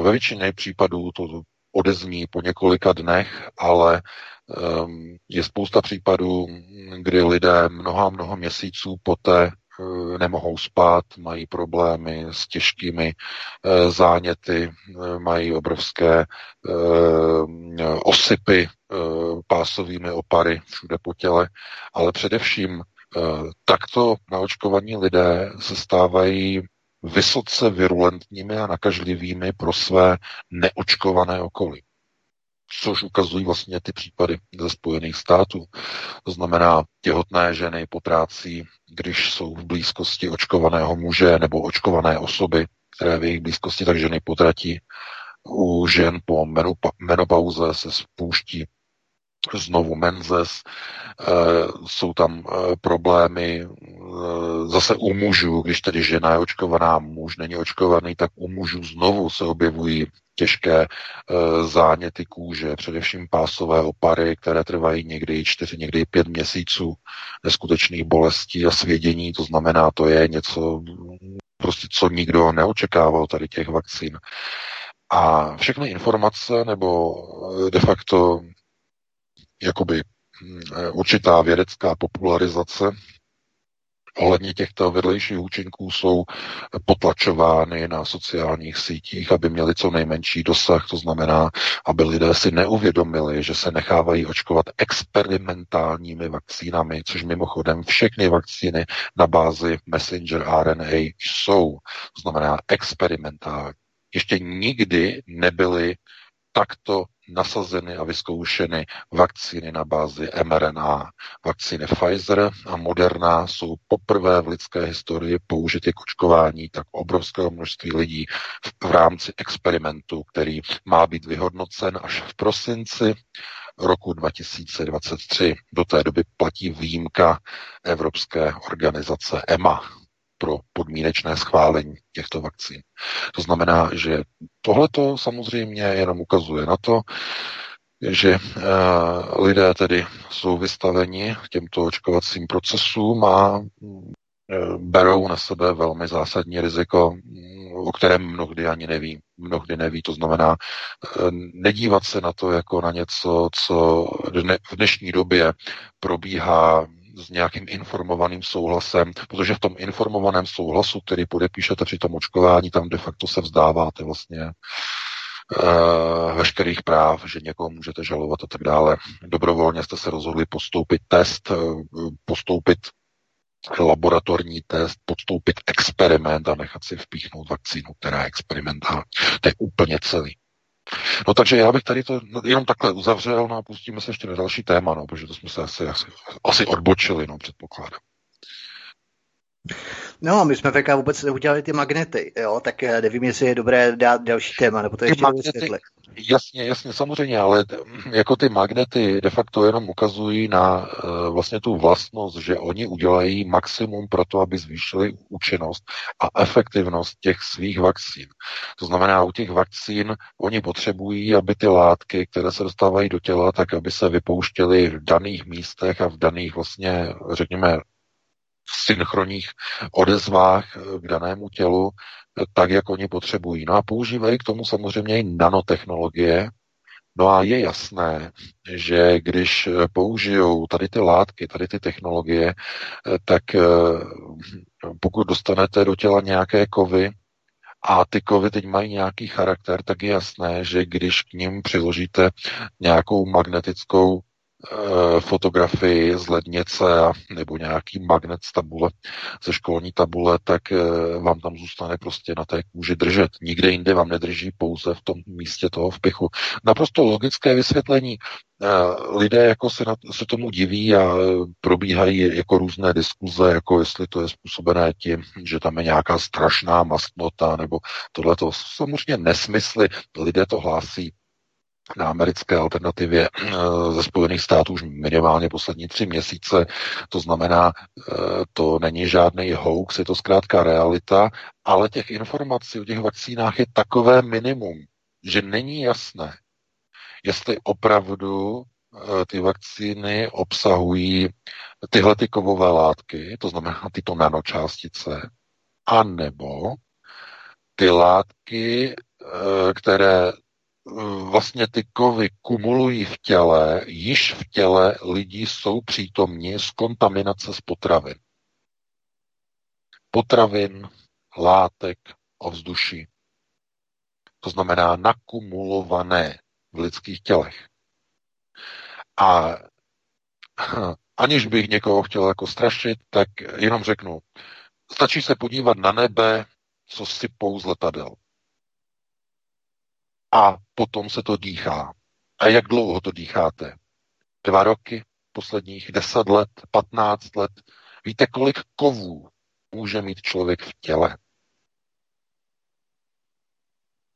Ve většině případů to odezní po několika dnech, ale Ehm, je spousta případů, kdy lidé mnoha, mnoho měsíců poté eh, nemohou spát, mají problémy s těžkými eh, záněty, eh, mají obrovské osypy pásovými opary všude po těle, ale především takto naočkovaní lidé se stávají vysoce virulentními a nakažlivými pro své neočkované okolí což ukazují vlastně ty případy ze Spojených států. To znamená, těhotné ženy potrácí, když jsou v blízkosti očkovaného muže nebo očkované osoby, které v jejich blízkosti tak ženy potratí. U žen po menopauze se spouští znovu menzes, jsou tam problémy zase u mužů, když tedy žena je očkovaná, muž není očkovaný, tak u mužů znovu se objevují těžké záněty kůže, především pásové opary, které trvají někdy čtyři, někdy pět měsíců neskutečných bolestí a svědění, to znamená, to je něco, prostě co nikdo neočekával tady těch vakcín. A všechny informace nebo de facto jakoby hm, určitá vědecká popularizace ohledně těchto vedlejších účinků jsou potlačovány na sociálních sítích, aby měli co nejmenší dosah. To znamená, aby lidé si neuvědomili, že se nechávají očkovat experimentálními vakcínami, což mimochodem všechny vakcíny na bázi messenger RNA jsou. To znamená experimentální. Ještě nikdy nebyly takto nasazeny a vyzkoušeny vakcíny na bázi mRNA. Vakcíny Pfizer a Moderna jsou poprvé v lidské historii použity k očkování tak obrovského množství lidí v, v rámci experimentu, který má být vyhodnocen až v prosinci roku 2023. Do té doby platí výjimka Evropské organizace EMA, pro podmínečné schválení těchto vakcín. To znamená, že tohleto samozřejmě jenom ukazuje na to, že uh, lidé tedy jsou vystaveni těmto očkovacím procesům a uh, berou na sebe velmi zásadní riziko, o kterém mnohdy ani neví. Mnohdy neví, to znamená uh, nedívat se na to jako na něco, co v dnešní době probíhá s nějakým informovaným souhlasem, protože v tom informovaném souhlasu, který podepíšete při tom očkování, tam de facto se vzdáváte vlastně uh, veškerých práv, že někoho můžete žalovat a tak dále. Dobrovolně jste se rozhodli postoupit test, uh, postoupit laboratorní test, podstoupit experiment a nechat si vpíchnout vakcínu, která je experimentální. To je úplně celý. No takže já bych tady to jenom takhle uzavřel, no a pustíme se ještě na další téma, no, protože to jsme se asi, asi, asi odbočili, no, předpokládám. No, my jsme VK vůbec neudělali ty magnety, jo, tak eh, nevím, jestli je dobré dát další téma, nebo to ještě magnety, Jasně, jasně, samozřejmě, ale jako ty magnety de facto jenom ukazují na uh, vlastně tu vlastnost, že oni udělají maximum pro to, aby zvýšili účinnost a efektivnost těch svých vakcín. To znamená, u těch vakcín oni potřebují, aby ty látky, které se dostávají do těla, tak aby se vypouštěly v daných místech a v daných vlastně, řekněme, synchronních odezvách eh, k danému tělu, eh, tak, jak oni potřebují. No a používají k tomu samozřejmě i nanotechnologie, No a je jasné, že když eh, použijou tady ty látky, tady ty technologie, tak pokud dostanete do těla nějaké kovy a ty kovy teď mají nějaký charakter, tak je jasné, že když k ním přiložíte nějakou magnetickou Eh, fotografii z lednice nebo nějaký magnet z tabule, ze školní tabule, tak eh, vám tam zůstane prostě na té kůži držet. Nikde jinde vám nedrží pouze v tom místě toho vpichu. Naprosto logické vysvětlení. Eh, lidé jako se, na, se tomu diví a probíhají jako různé diskuze, jako jestli to je způsobené tím, že tam je nějaká strašná mastnota, nebo tohle to samozřejmě nesmysly. Lidé to hlásí na americké alternativě eh, ze Spojených států už minimálně poslední tři měsíce. To znamená, eh, to není žádný hoax, je to zkrátka realita, ale těch informací o těch vakcínách je takové minimum, že není jasné, jestli opravdu eh, ty vakcíny obsahují tyhle ty kovové látky, to znamená tyto nanočástice, anebo ty látky, které vlastně ty kovy kumulují v těle, již v těle lidí jsou přítomní z kontaminace z potravin. Potravin, látek, ovzduší. To znamená nakumulované v lidských tělech. A aniž bych někoho chtěl jako strašit, tak jenom řeknu, stačí se podívat na nebe, co si pouz letadel a potom se to dýchá. A jak dlouho to dýcháte? Dva roky, posledních deset let, patnáct let. Víte, kolik kovů může mít člověk v těle?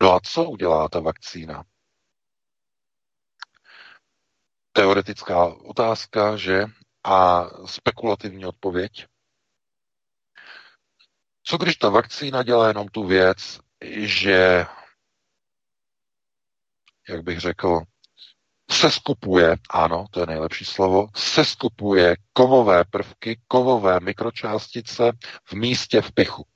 No a co udělá ta vakcína? teoretická otázka, že? A spekulativní odpověď. Co když ta vakcína dělá jenom tu věc, že, jak bych řekl, seskupuje, ano, to je nejlepší slovo, seskupuje kovové prvky, kovové mikročástice v místě v pichu.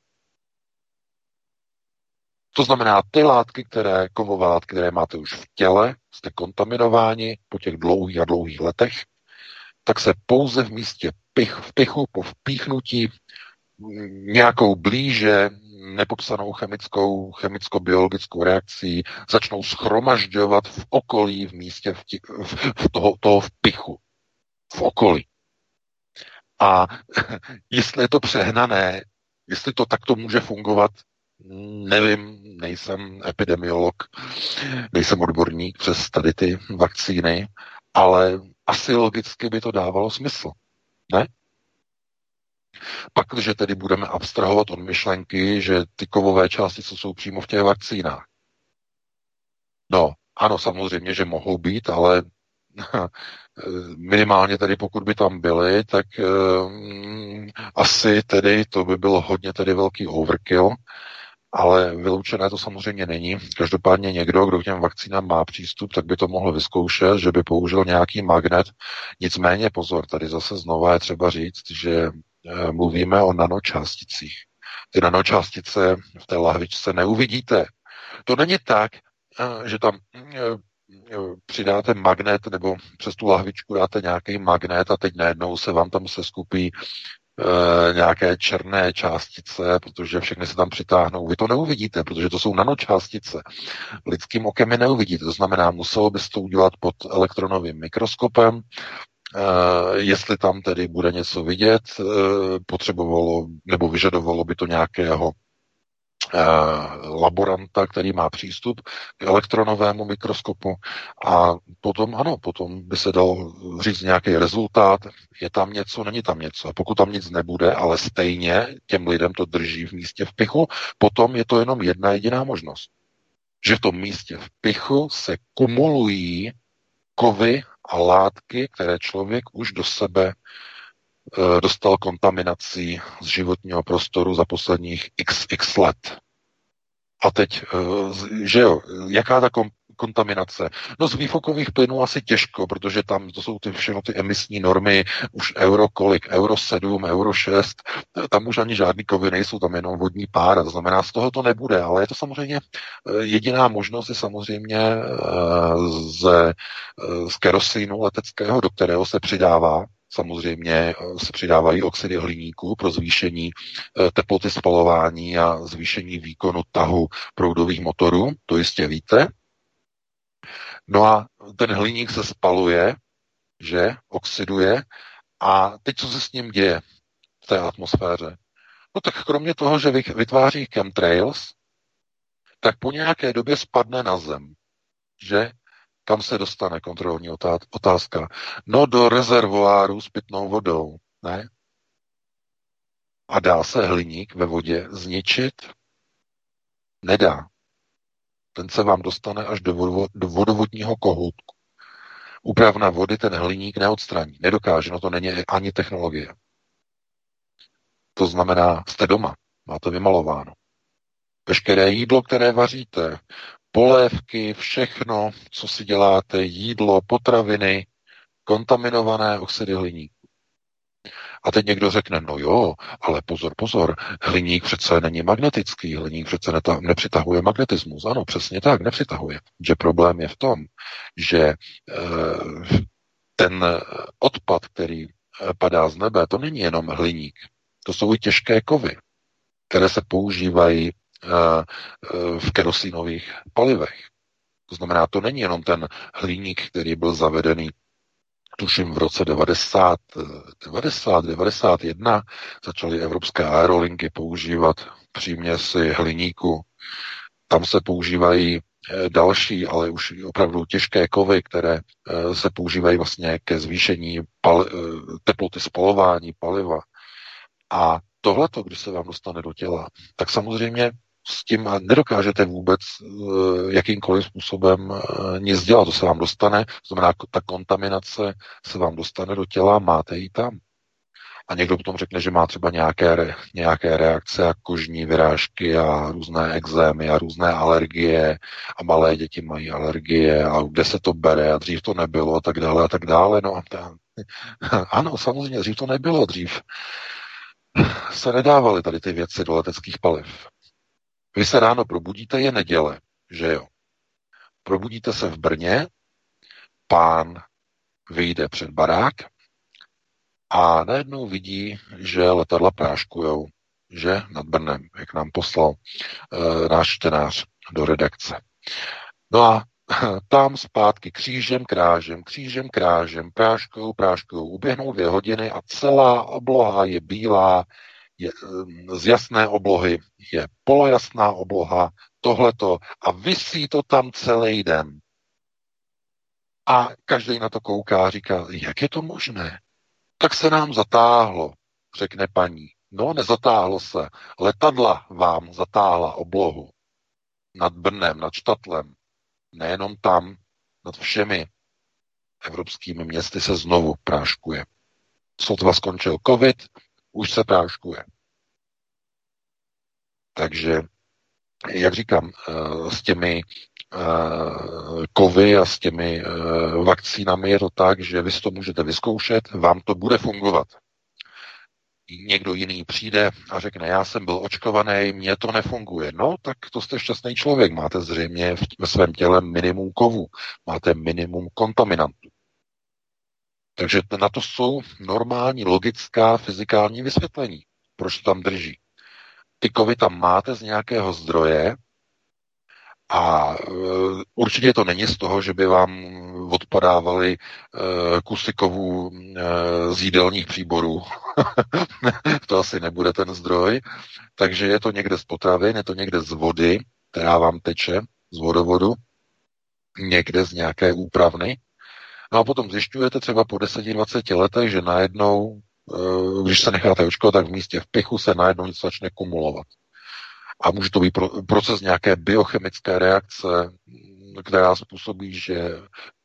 To znamená, ty látky, které, kovové látky, které máte už v těle, jste kontaminováni po těch dlouhých a dlouhých letech, tak se pouze v místě pich, v pichu po vpíchnutí nějakou blíže nepopsanou chemickou, chemicko-biologickou reakcí začnou schromažďovat v okolí, v místě v, tí, v, v toho, toho v pichu. V okolí. A jestli je to přehnané, jestli to takto může fungovat, nevím, nejsem epidemiolog, nejsem odborník přes tady ty vakcíny, ale asi logicky by to dávalo smysl. Ne? Pak, když tedy budeme abstrahovat od myšlenky, že ty kovové částice jsou přímo v těch vakcínách. No, ano, samozřejmě, že mohou být, ale minimálně tedy pokud by tam byly, tak um, asi tedy to by bylo hodně tedy velký overkill, ale vyloučené to samozřejmě není. Každopádně někdo, kdo k těm vakcínám má přístup, tak by to mohl vyzkoušet, že by použil nějaký magnet. Nicméně pozor, tady zase znova je třeba říct, že mluvíme o nanočásticích. Ty nanočástice v té lahvičce neuvidíte. To není tak, eh, že tam eh, přidáte magnet nebo přes tu lahvičku dáte nějaký magnet a teď najednou se vám tam se skupí nějaké černé částice, protože všechny se tam přitáhnou. Vy to neuvidíte, protože to jsou nanočástice. Lidským okem je neuvidíte. To znamená, muselo byste to udělat pod elektronovým mikroskopem, jestli tam tedy bude něco vidět, uh, potřebovalo nebo vyžadovalo by to nějakého uh, laboranta, který má přístup k elektronovému mikroskopu a potom ano, potom by se dal říct nějaký rezultát, je tam něco, není tam něco. A pokud tam nic nebude, ale stejně těm lidem to drží v místě v pichu, potom je to jenom jedna jediná možnost. Že v tom místě v pichu se kumulují kovy látky, které člověk už do sebe eh, dostal kontaminací z životního prostoru za posledních xx let. A teď, eh, že jo, jaká ta kontaminace? No z výfokových plynů asi těžko, protože tam to jsou ty všechno ty emisní normy, už euro kolik, euro 7, euro 6, tam už ani žádný kovy nejsou, tam jenom vodní pára, to znamená, z toho to nebude, ale je to samozřejmě eh, jediná možnost je samozřejmě eh, z, eh, z kerosínu leteckého, do kterého se přidává Samozřejmě se přidávají oxidy hliníku pro zvýšení teploty spalování a zvýšení výkonu tahu proudových motorů, to jistě víte. No a ten hliník se spaluje, že, oxiduje a teď co se s ním děje v té atmosféře? No tak kromě toho, že vytváří chemtrails, tak po nějaké době spadne na zem, že kam se dostane kontrolní otázka? No do rezervoáru s pitnou vodou, ne? A dá se hliník ve vodě zničit? Nedá ten se vám dostane až do, do vodovodního kohoutku. Úpravna vody ten hliník neodstraní. Nedokáže, no to není ani technologie. To znamená, jste doma, máte vymalováno. Veškeré jídlo, které vaříte, polévky, všechno, co si děláte, jídlo, potraviny, kontaminované oxidy hliníku. A teď někdo řekne, no jo, ale pozor, pozor, hliník přece není magnetický, hliník přece neta, nepřitahuje magnetismus. Ano, přesně tak, nepřitahuje. Že problém je v tom, že e, ten odpad, který eh, padá z nebe, to není jenom hliník, to jsou i těžké kovy, které se používají e, v kerosínových palivech. To znamená, to není jenom ten hliník, který byl zavedený tuším v roce 90, 90 91 začaly evropské aerolinky používat příměsi hliníku. Tam se používají eh, další, ale už opravdu těžké kovy, které eh, se používají vlastně ke zvýšení pali- eh, teploty spalování paliva. A tohleto, když se vám dostane do těla, tak samozřejmě s tím nedokážete vůbec jakýmkoliv způsobem nic dělat. To se vám dostane, to znamená, ta kontaminace se vám dostane do těla, máte ji tam. A někdo potom řekne, že má třeba nějaké, nějaké reakce a kožní vyrážky a různé exémy a různé alergie a malé děti mají alergie a kde se to bere a dřív to nebylo a tak dále a tak dále. No a ta, ano, samozřejmě, dřív to nebylo, dřív se nedávaly tady ty věci do leteckých paliv. Vy se ráno probudíte, je neděle, že jo. Probudíte se v Brně, pán vyjde před barák, a najednou vidí, že letadla práškujou, že nad Brnem, jak nám poslal e, náš čtenář do redakce. No a tam zpátky křížem, krážem, křížem, krážem, práškou, práškou, uběhnou dvě hodiny a celá obloha je bílá, je, z jasné oblohy je polojasná obloha, tohleto a vysí to tam celý den. A každý na to kouká a říká, jak je to možné? tak se nám zatáhlo, řekne paní. No, nezatáhlo se. Letadla vám zatáhla oblohu. Nad Brnem, nad Štatlem. Nejenom tam, nad všemi evropskými městy se znovu práškuje. Sotva skončil covid, už se práškuje. Takže, jak říkám, eh, s těmi Eh, kovy a s těmi eh, vakcínami je to tak, že vy to můžete vyzkoušet, vám to bude fungovat. Někdo jiný přijde a řekne, já jsem byl očkovaný, mně to nefunguje. No, tak to jste šťastný člověk. Máte zřejmě ve svém těle minimum kovu, máte minimum kontaminantů. Takže na to jsou normální, logická, fyzikální vysvětlení, proč to tam drží. Ty kovy tam máte z nějakého zdroje, a uh, určitě to není z toho, že by vám odpadávaly uh, kusy kovů uh, z jídelních příborů. to asi nebude ten zdroj. Takže je to někde z potravin, je to někde z vody, která vám teče z vodovodu, někde z nějaké úpravny. No a potom zjišťujete třeba po 10-20 letech, že najednou, když se necháte očkovat, tak v místě v pichu se najednou něco začne kumulovat. A může to být proces nějaké biochemické reakce, která způsobí, že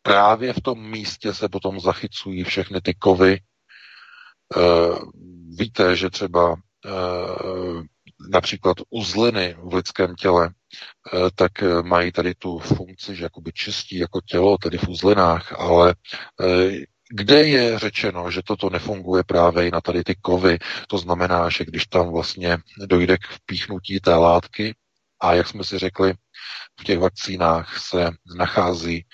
právě v tom místě se potom zachycují všechny ty kovy. E, víte, že třeba e, například uzliny v lidském těle, e, tak mají tady tu funkci, že jakoby čistí jako tělo, tedy v uzlinách, ale kde je řečeno, že toto nefunguje právě i na tady ty kovy. To znamená, že když tam vlastně dojde k vpíchnutí té látky, a jak jsme si řekli, v těch vakcínách se nachází e,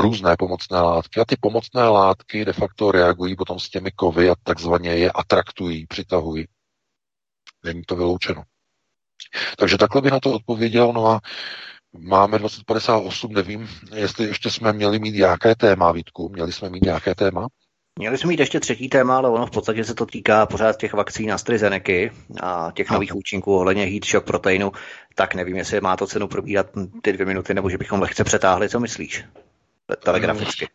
různé pomocné látky a ty pomocné látky de facto reagují potom s těmi kovy a takzvaně je atraktují, přitahují. Není to vyloučeno. Takže takhle by na to odpověděl. No a Máme 2058, nevím, jestli ještě jsme měli mít nějaké téma, Vítku. Měli jsme mít nějaké téma? Měli jsme mít ještě třetí téma, ale ono v podstatě se to týká pořád těch vakcín AstraZeneca a těch nových no. účinků ohledně heat shock proteinu. Tak nevím, jestli má to cenu probírat ty dvě minuty, nebo že bychom lehce přetáhli. Co myslíš? Telegraficky.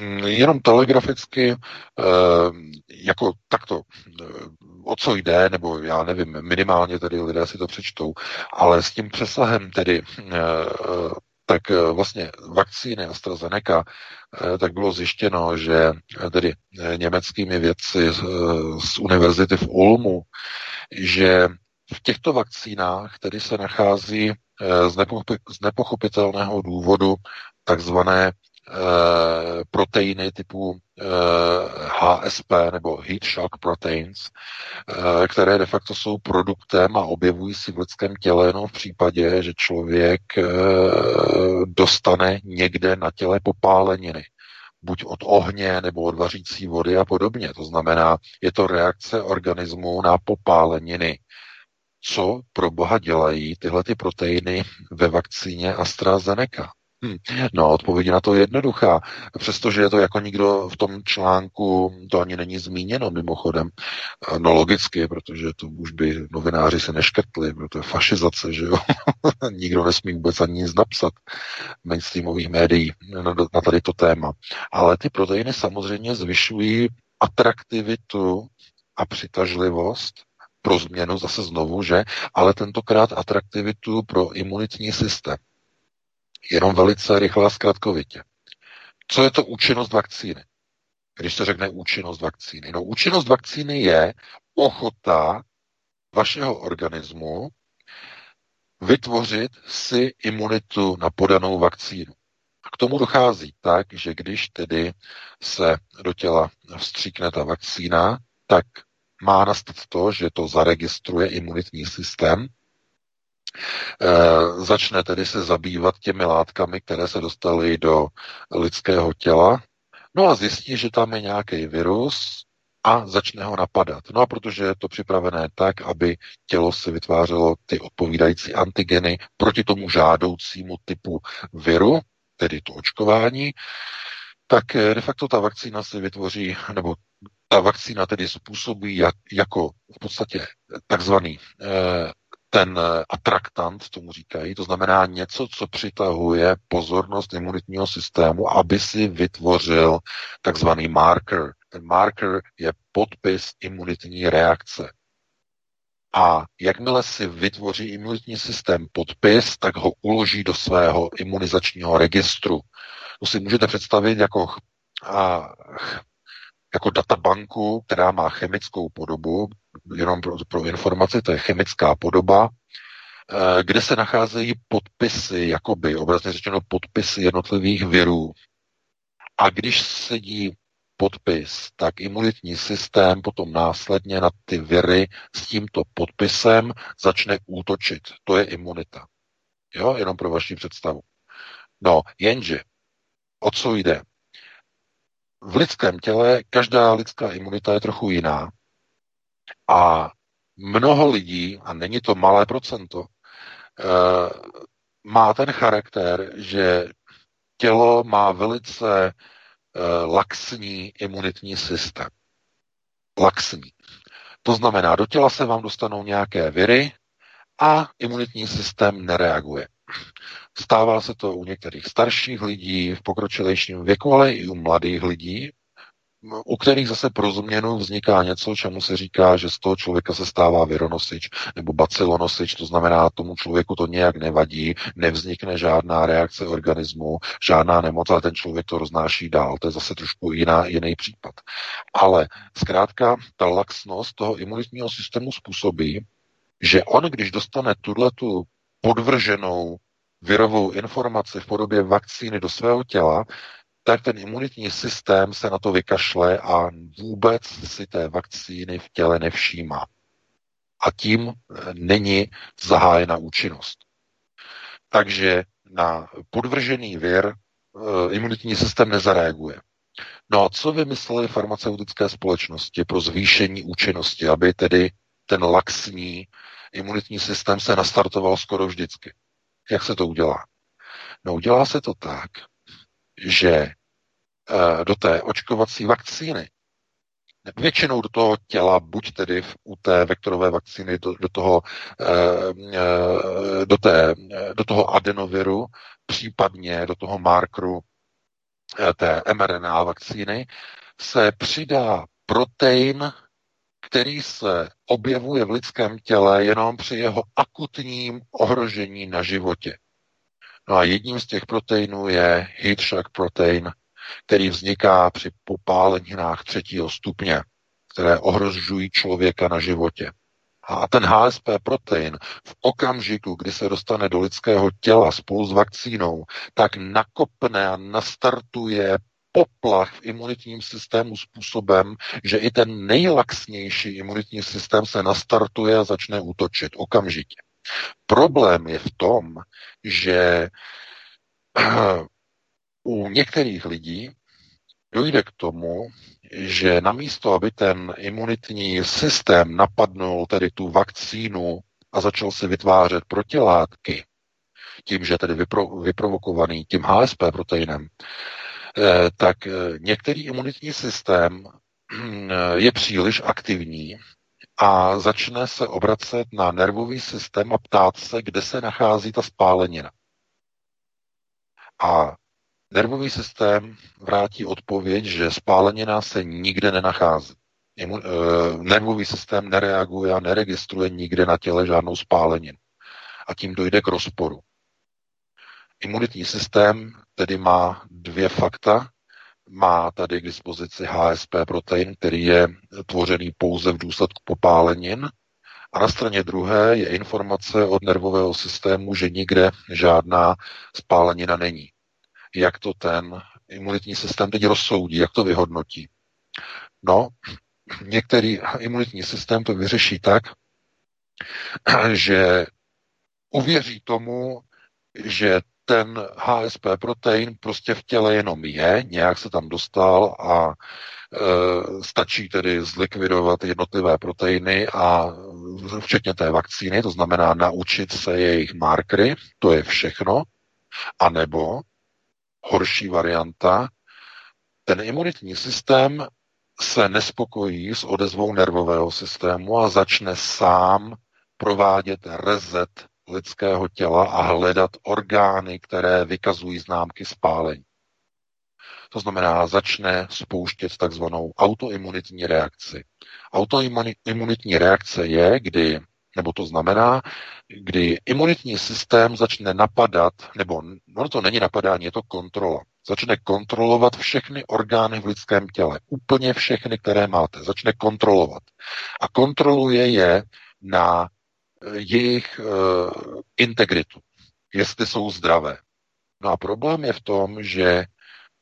Mm, jenom telegraficky, eh, jako takto, eh, o co jde, nebo já nevím, minimálně tedy lidé si to přečtou, ale s tím přesahem tedy eh, tak vlastně vakcíny AstraZeneca, tak bylo zjištěno, že tedy německými vědci z univerzity v Ulmu, že v těchto vakcínách tedy se nachází z nepochopitelného důvodu takzvané Eh, proteiny typu HSP eh, nebo Heat Shock Proteins, eh, které de facto jsou produktem a objevují si v lidském těle jenom v případě, že člověk dostane někde na těle popáleniny buď od ohně nebo od vařící vody a podobně. To znamená, je to reakce organismu na popáleniny. Co pro boha dělají tyhle ty proteiny ve vakcíně AstraZeneca? Hmm. No, odpověď na to je jednoduchá. Přestože je to jako nikdo v tom článku, to ani není zmíněno mimochodem. No logicky, protože to už by novináři se neškrtli, protože to je fašizace, že jo. Nikdo nesmí vůbec ani nic napsat mainstreamových médií na, na tady to téma. Ale ty proteiny samozřejmě zvyšují atraktivitu a přitažlivost pro změnu zase znovu, že, ale tentokrát atraktivitu pro imunitní systém. Jenom velice rychle a zkratkovitě. Co je to účinnost vakcíny? Když se řekne účinnost vakcíny. No účinnost vakcíny je ochota vašeho organismu vytvořit si imunitu na podanou vakcínu. A k tomu dochází tak, že když tedy se do těla vstříkne ta vakcína, tak má nastat to, že to zaregistruje imunitní systém, začne tedy se zabývat těmi látkami, které se dostaly do lidského těla, no a zjistí, že tam je nějaký virus a začne ho napadat. No a protože je to připravené tak, aby tělo si vytvářelo ty odpovídající antigeny proti tomu žádoucímu typu viru, tedy to očkování, tak eh, de facto ta vakcína se vytvoří, nebo ta vakcína tedy způsobí jak, jako v podstatě takzvaný eh, ten eh, atraktant, tomu říkají, to znamená něco, co přitahuje pozornost imunitního systému, aby si vytvořil takzvaný marker. Ten marker je podpis imunitní reakce. A jakmile si vytvoří imunitní systém podpis, tak ho uloží do svého imunizačního registru. To si můžete představit jako, a, jako databanku, která má chemickou podobu, jenom pro, pro informaci, to je chemická podoba, e, kde se nacházejí podpisy, jakoby obrazně řečeno podpisy jednotlivých virů. A když sedí podpis, tak imunitní systém potom následně na ty viry s tímto podpisem začne útočit. To je imunita. Jo, jenom pro vaši představu. No, jenže, o co jde? V lidském těle každá lidská imunita je trochu jiná a mnoho lidí, a není to malé procento, eh, má ten charakter, že tělo má velice Eh, laxní imunitní systém. Laxní. To znamená, do těla se vám dostanou nějaké viry a imunitní systém nereaguje. Stává se to u některých starších lidí v pokročilejším věku, ale i u mladých lidí, u kterých zase pro změnu vzniká něco, čemu se říká, že z toho člověka se stává vironosič nebo bacilonosič, to znamená, tomu člověku to nějak nevadí, nevznikne žádná reakce organismu, žádná nemoc, ale ten člověk to roznáší dál. To je zase trošku jiná, jiný případ. Ale zkrátka ta laxnost toho imunitního systému způsobí, že on, když dostane tuto podvrženou virovou informaci v podobě vakcíny do svého těla, tak ten imunitní systém se na to vykašle a vůbec si té vakcíny v těle nevšímá. A tím eh, není zahájena účinnost. Takže na podvržený věr eh, imunitní systém nezareaguje. No a co vymysleli farmaceutické společnosti pro zvýšení účinnosti, aby tedy ten laxní imunitní systém se nastartoval skoro vždycky? Jak se to udělá? No udělá se to tak, že do té očkovací vakcíny, většinou do toho těla, buď tedy u té vektorové vakcíny, do, do, toho, eh, eh, do, té, do toho adenoviru, případně do toho markru té mRNA vakcíny, se přidá protein, který se objevuje v lidském těle jenom při jeho akutním ohrožení na životě. No a jedním z těch proteinů je heat shock protein který vzniká při popáleninách třetího stupně, které ohrožují člověka na životě. A ten HSP protein v okamžiku, kdy se dostane do lidského těla spolu s vakcínou, tak nakopne a nastartuje poplach v imunitním systému způsobem, že i ten nejlaxnější imunitní systém se nastartuje a začne útočit okamžitě. Problém je v tom, že u některých lidí dojde k tomu, že namísto, aby ten imunitní systém napadnul tedy tu vakcínu a začal se vytvářet protilátky, tím, že tedy vypro, vyprovokovaný tím HSP proteinem, eh, tak eh, některý imunitní systém eh, je příliš aktivní a začne se obracet na nervový systém a ptát se, kde se nachází ta spálenina. A Nervový systém vrátí odpověď, že spálenina se nikde nenachází. Imun, e, nervový systém nereaguje a neregistruje nikde na těle žádnou spáleninu. A tím dojde k rozporu. Imunitní systém tedy má dvě fakta. Má tady k dispozici HSP protein, který je tvořený pouze v důsledku popálenin. A na straně druhé je informace od nervového systému, že nikde žádná spálenina není. Jak to ten imunitní systém teď rozsoudí, jak to vyhodnotí? No, některý imunitní systém to vyřeší tak, že uvěří tomu, že ten HSP protein prostě v těle jenom je, nějak se tam dostal a e, stačí tedy zlikvidovat jednotlivé proteiny a včetně té vakcíny, to znamená naučit se jejich markry, to je všechno, anebo horší varianta, ten imunitní systém se nespokojí s odezvou nervového systému a začne sám provádět rezet lidského těla a hledat orgány, které vykazují známky spálení. To znamená, začne spouštět takzvanou autoimunitní reakci. Autoimunitní reakce je, kdy, nebo to znamená, kdy imunitní systém začne napadat, nebo no to není napadání, je to kontrola. Začne kontrolovat všechny orgány v lidském těle. Úplně všechny, které máte. Začne kontrolovat. A kontroluje je na jejich uh, integritu, jestli jsou zdravé. No a problém je v tom, že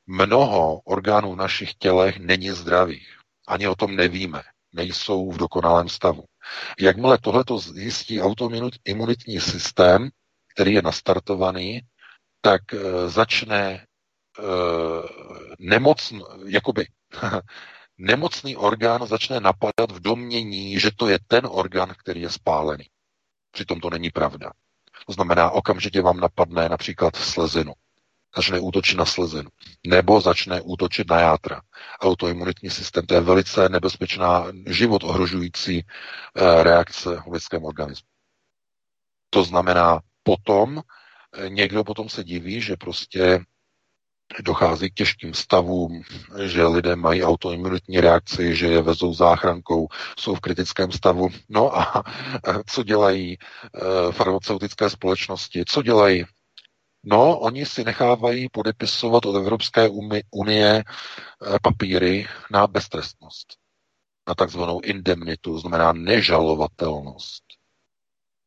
mnoho orgánů v našich tělech není zdravých. Ani o tom nevíme. Nejsou v dokonalém stavu. Jakmile tohleto zjistí autoimunitní systém, který je nastartovaný, tak uh, začne uh, nemocn, jakoby nemocný orgán začne napadat v domění, že to je ten orgán, který je spálený. Přitom to není pravda. To znamená, okamžitě vám napadne například slezinu. Začne útočit na slezinu. Nebo začne útočit na játra. Autoimunitní systém, to je velice nebezpečná, život ohrožující eh, reakce v lidském organismu. To znamená, potom eh, někdo potom se diví, že prostě dochází k těžkým stavům, že lidé mají autoimunitní reakci, že je vezou záchrankou, jsou v kritickém stavu. No a co dělají eh, farmaceutické společnosti? Co dělají? No, oni si nechávají podepisovat od Evropské unie eh, papíry na beztrestnost, na takzvanou indemnitu, znamená nežalovatelnost,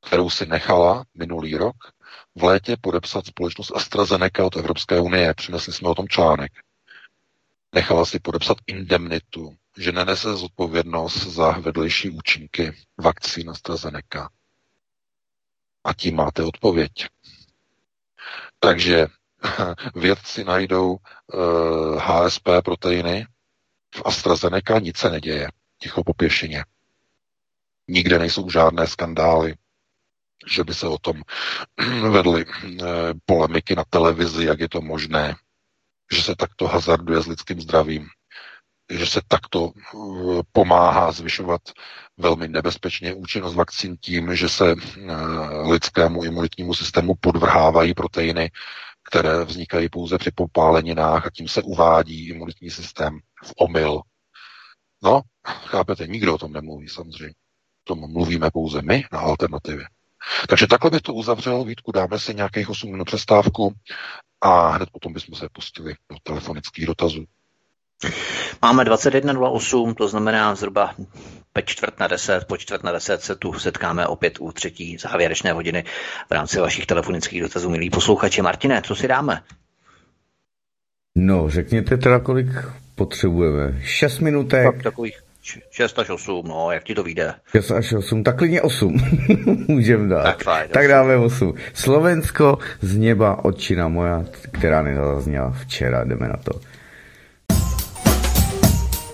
kterou si nechala minulý rok v létě podepsat společnost AstraZeneca od Evropské unie. Přinesli jsme o tom článek. Nechala si podepsat indemnitu, že nenese zodpovědnost za vedlejší účinky vakcín AstraZeneca. A tím máte odpověď. Takže vědci najdou uh, eh, HSP proteiny v AstraZeneca, nic se neděje. Ticho po pěšině. Nikde nejsou žádné skandály, že by se o tom vedly eh, polemiky na televizi, jak je to možné, že se takto hazarduje s lidským zdravím, že se takto eh, pomáhá zvyšovat velmi nebezpečně účinnost vakcín tím, že se eh, lidskému imunitnímu systému podvrhávají proteiny, které vznikají pouze při popáleninách a tím se uvádí imunitní systém v omyl. No, chápete, nikdo o tom nemluví samozřejmě. O tom mluvíme pouze my na alternativě. Takže takhle bych to uzavřel. Vítku, dáme si nějakých 8 minut přestávku a hned potom bychom se pustili do telefonických dotazů. Máme 21.08, to znamená zhruba pe čtvrt na deset, po čtvrt na deset se tu setkáme opět u třetí závěrečné hodiny v rámci vašich telefonických dotazů. Milí posluchači, Martine, co si dáme? No, řekněte teda, kolik potřebujeme. Šest minutek. Tak, takových 6 až 8, no, jak ti to vyjde? 6 až 8, tak klidně 8 můžeme dát. Tak, fajn, tak dáme 8. Slovensko z neba, odčina moja, která nezazněla včera, jdeme na to.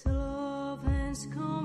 Slovensko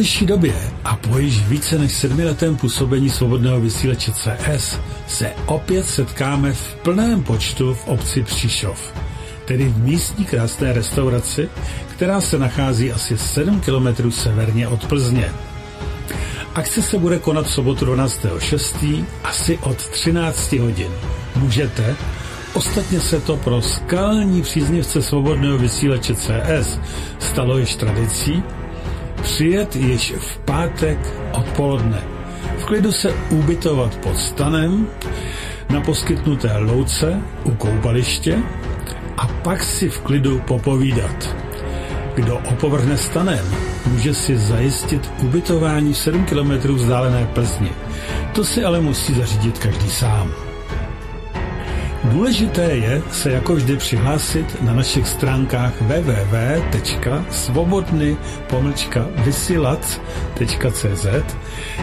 delší době a po již více než sedmiletém působení svobodného vysílače CS se opět setkáme v plném počtu v obci Příšov, tedy v místní krásné restauraci, která se nachází asi 7 km severně od Plzně. Akce se bude konat v sobotu 12.6. asi od 13 hodin. Můžete, Ostatně se to pro skalní příznivce svobodného vysílače CS stalo již tradicí, přijet již v pátek odpoledne. V klidu se ubytovat pod stanem, na poskytnuté louce u koupaliště a pak si v klidu popovídat. Kdo opovrhne stanem, může si zajistit ubytování 7 km vzdálené Plzni. To si ale musí zařídit každý sám. Důležité je se jako vždy přihlásit na našich stránkách www.svobodny-vysilac.cz,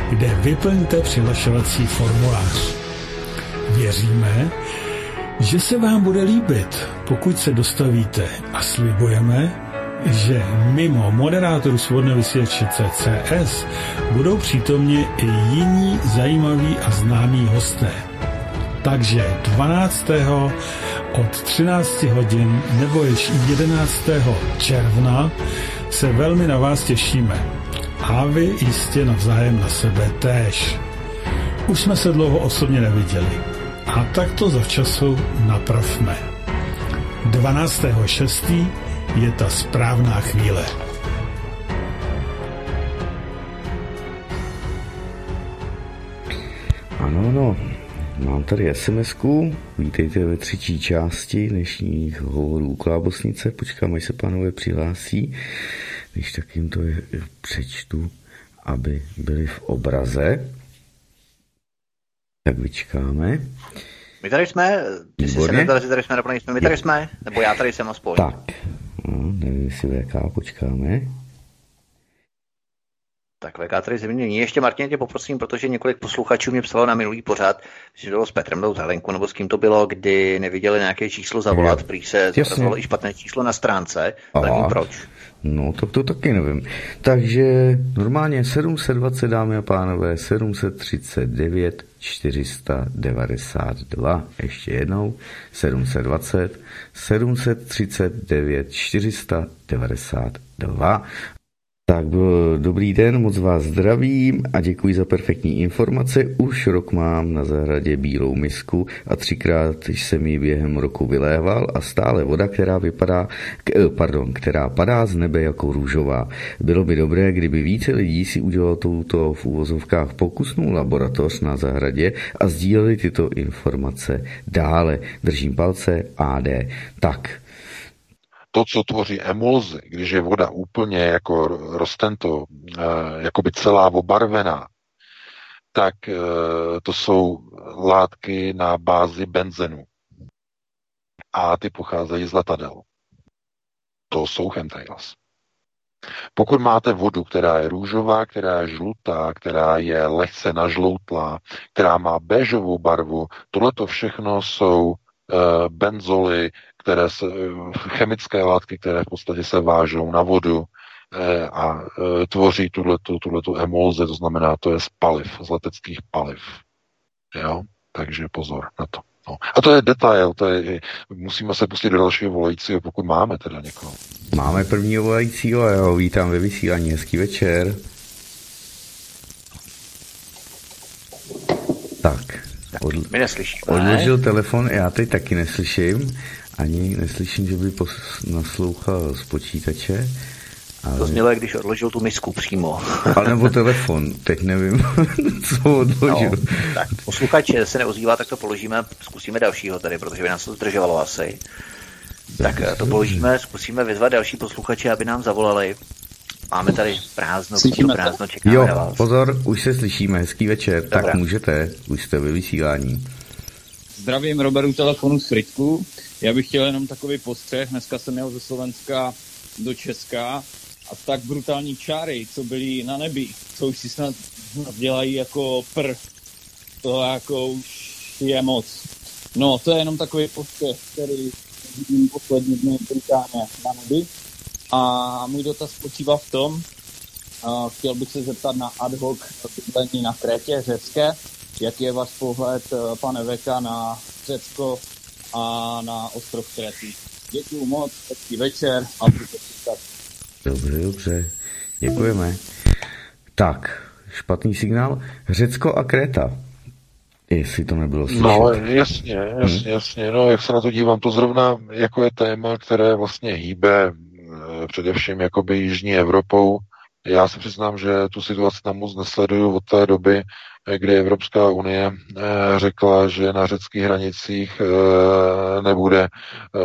kde vyplňte přihlašovací formulář. Věříme, že se vám bude líbit, pokud se dostavíte a slibujeme, že mimo moderátorů svobodného vysílače CCS budou přítomně i jiní zajímaví a známí hosté. Takže 12. od 13 hodin nebo již 11. června se velmi na vás těšíme. A vy jistě navzájem na sebe též. Už jsme se dlouho osobně neviděli. A tak to zavčasu napravme. 12.6. je ta správná chvíle. Mám tady sms -ku. Vítejte ve třetí části dnešních hovorů Klábosnice. Počkám, až se pánové přihlásí. Když tak jim to je, přečtu, aby byli v obraze. Tak vyčkáme. My tady jsme, ty jsi se nedal, že tady jsme, nebo nejsme, my tady jsme, nebo já tady jsem aspoň. Tak, no, nevím, jestli VK, počkáme. Tak VK tady země Ještě Martin tě poprosím, protože několik posluchačů mě psalo na minulý pořad, že bylo s Petrem do Zelenku, nebo s kým to bylo, kdy neviděli nějaké číslo zavolat, prý se zobrazovalo i špatné číslo na stránce, tak nevím proč. No, to, to taky nevím. Takže normálně 720, dámy a pánové, 739 492, ještě jednou, 720 739 492 tak dobrý den, moc vás zdravím a děkuji za perfektní informace. Už rok mám na zahradě bílou misku a třikrát jsem ji během roku vyléval a stále voda, která vypadá, eh, pardon, která padá z nebe jako růžová. Bylo by dobré, kdyby více lidí si udělalo touto v úvozovkách pokusnou laboratoř na zahradě a sdíleli tyto informace dále. Držím palce AD. Tak, to, co tvoří emulzy, když je voda úplně jako roztento, eh, jako by celá obarvená, tak eh, to jsou látky na bázi benzenu. A ty pocházejí z letadel. To jsou chemtrails. Pokud máte vodu, která je růžová, která je žlutá, která je lehce nažloutlá, která má béžovou barvu, tohle to všechno jsou e, benzoly, které se, chemické látky, které v podstatě se vážou na vodu eh, a eh, tvoří tuhletu, tuhletu emulze, to znamená, to je z paliv, z leteckých paliv. Jo? Takže pozor na to. No. A to je detail, to je, musíme se pustit do dalšího volajícího, pokud máme teda někoho. Máme prvního volajícího a já ho vítám ve vysílání. Hezký večer. Tak. Od, My neslyšíme. Odložil telefon, já teď taky neslyším. Ani neslyším, že by pos- naslouchal z počítače. Ale... To znělo, když odložil tu misku přímo. Ale nebo telefon, teď nevím, co odložil. No, tak posluchač se neozývá, tak to položíme, zkusíme dalšího tady, protože by nás to zdržovalo asi. Tak to položíme, zkusíme vyzvat další posluchače, aby nám zavolali. Máme tady prázdno, Slyšíme prázdno, čekáme jo, na vás. pozor, už se slyšíme, hezký večer, Dobrá. tak můžete, už jste ve vysílání. Zdravím Roberu telefonu z Fritku. Já bych chtěl jenom takový postřeh. Dneska jsem jel ze Slovenska do Česka a tak brutální čáry, co byly na nebi, co už si snad dělají jako pr. To jako už je moc. No, to je jenom takový postřeh, který vidím poslední dny brutálně na nebi. A můj dotaz spočívá v tom, chtěl bych se zeptat na ad hoc bydlení na Krétě řecké. Jaký je váš pohled, pane Veka, na Řecko a na ostrov Kréty? Děkuji moc, hezký večer a buďte Dobře, dobře. Děkujeme. Tak, špatný signál. Řecko a Kréta. Jestli to nebylo slyšet. No, jasně, jasně, hmm. jasně. No, jak se na to dívám, to zrovna jako je téma, které vlastně hýbe eh, především jakoby Jižní Evropou. Já se přiznám, že tu situaci tam moc nesleduju od té doby, kdy Evropská unie eh, řekla, že na řeckých hranicích eh, nebude eh,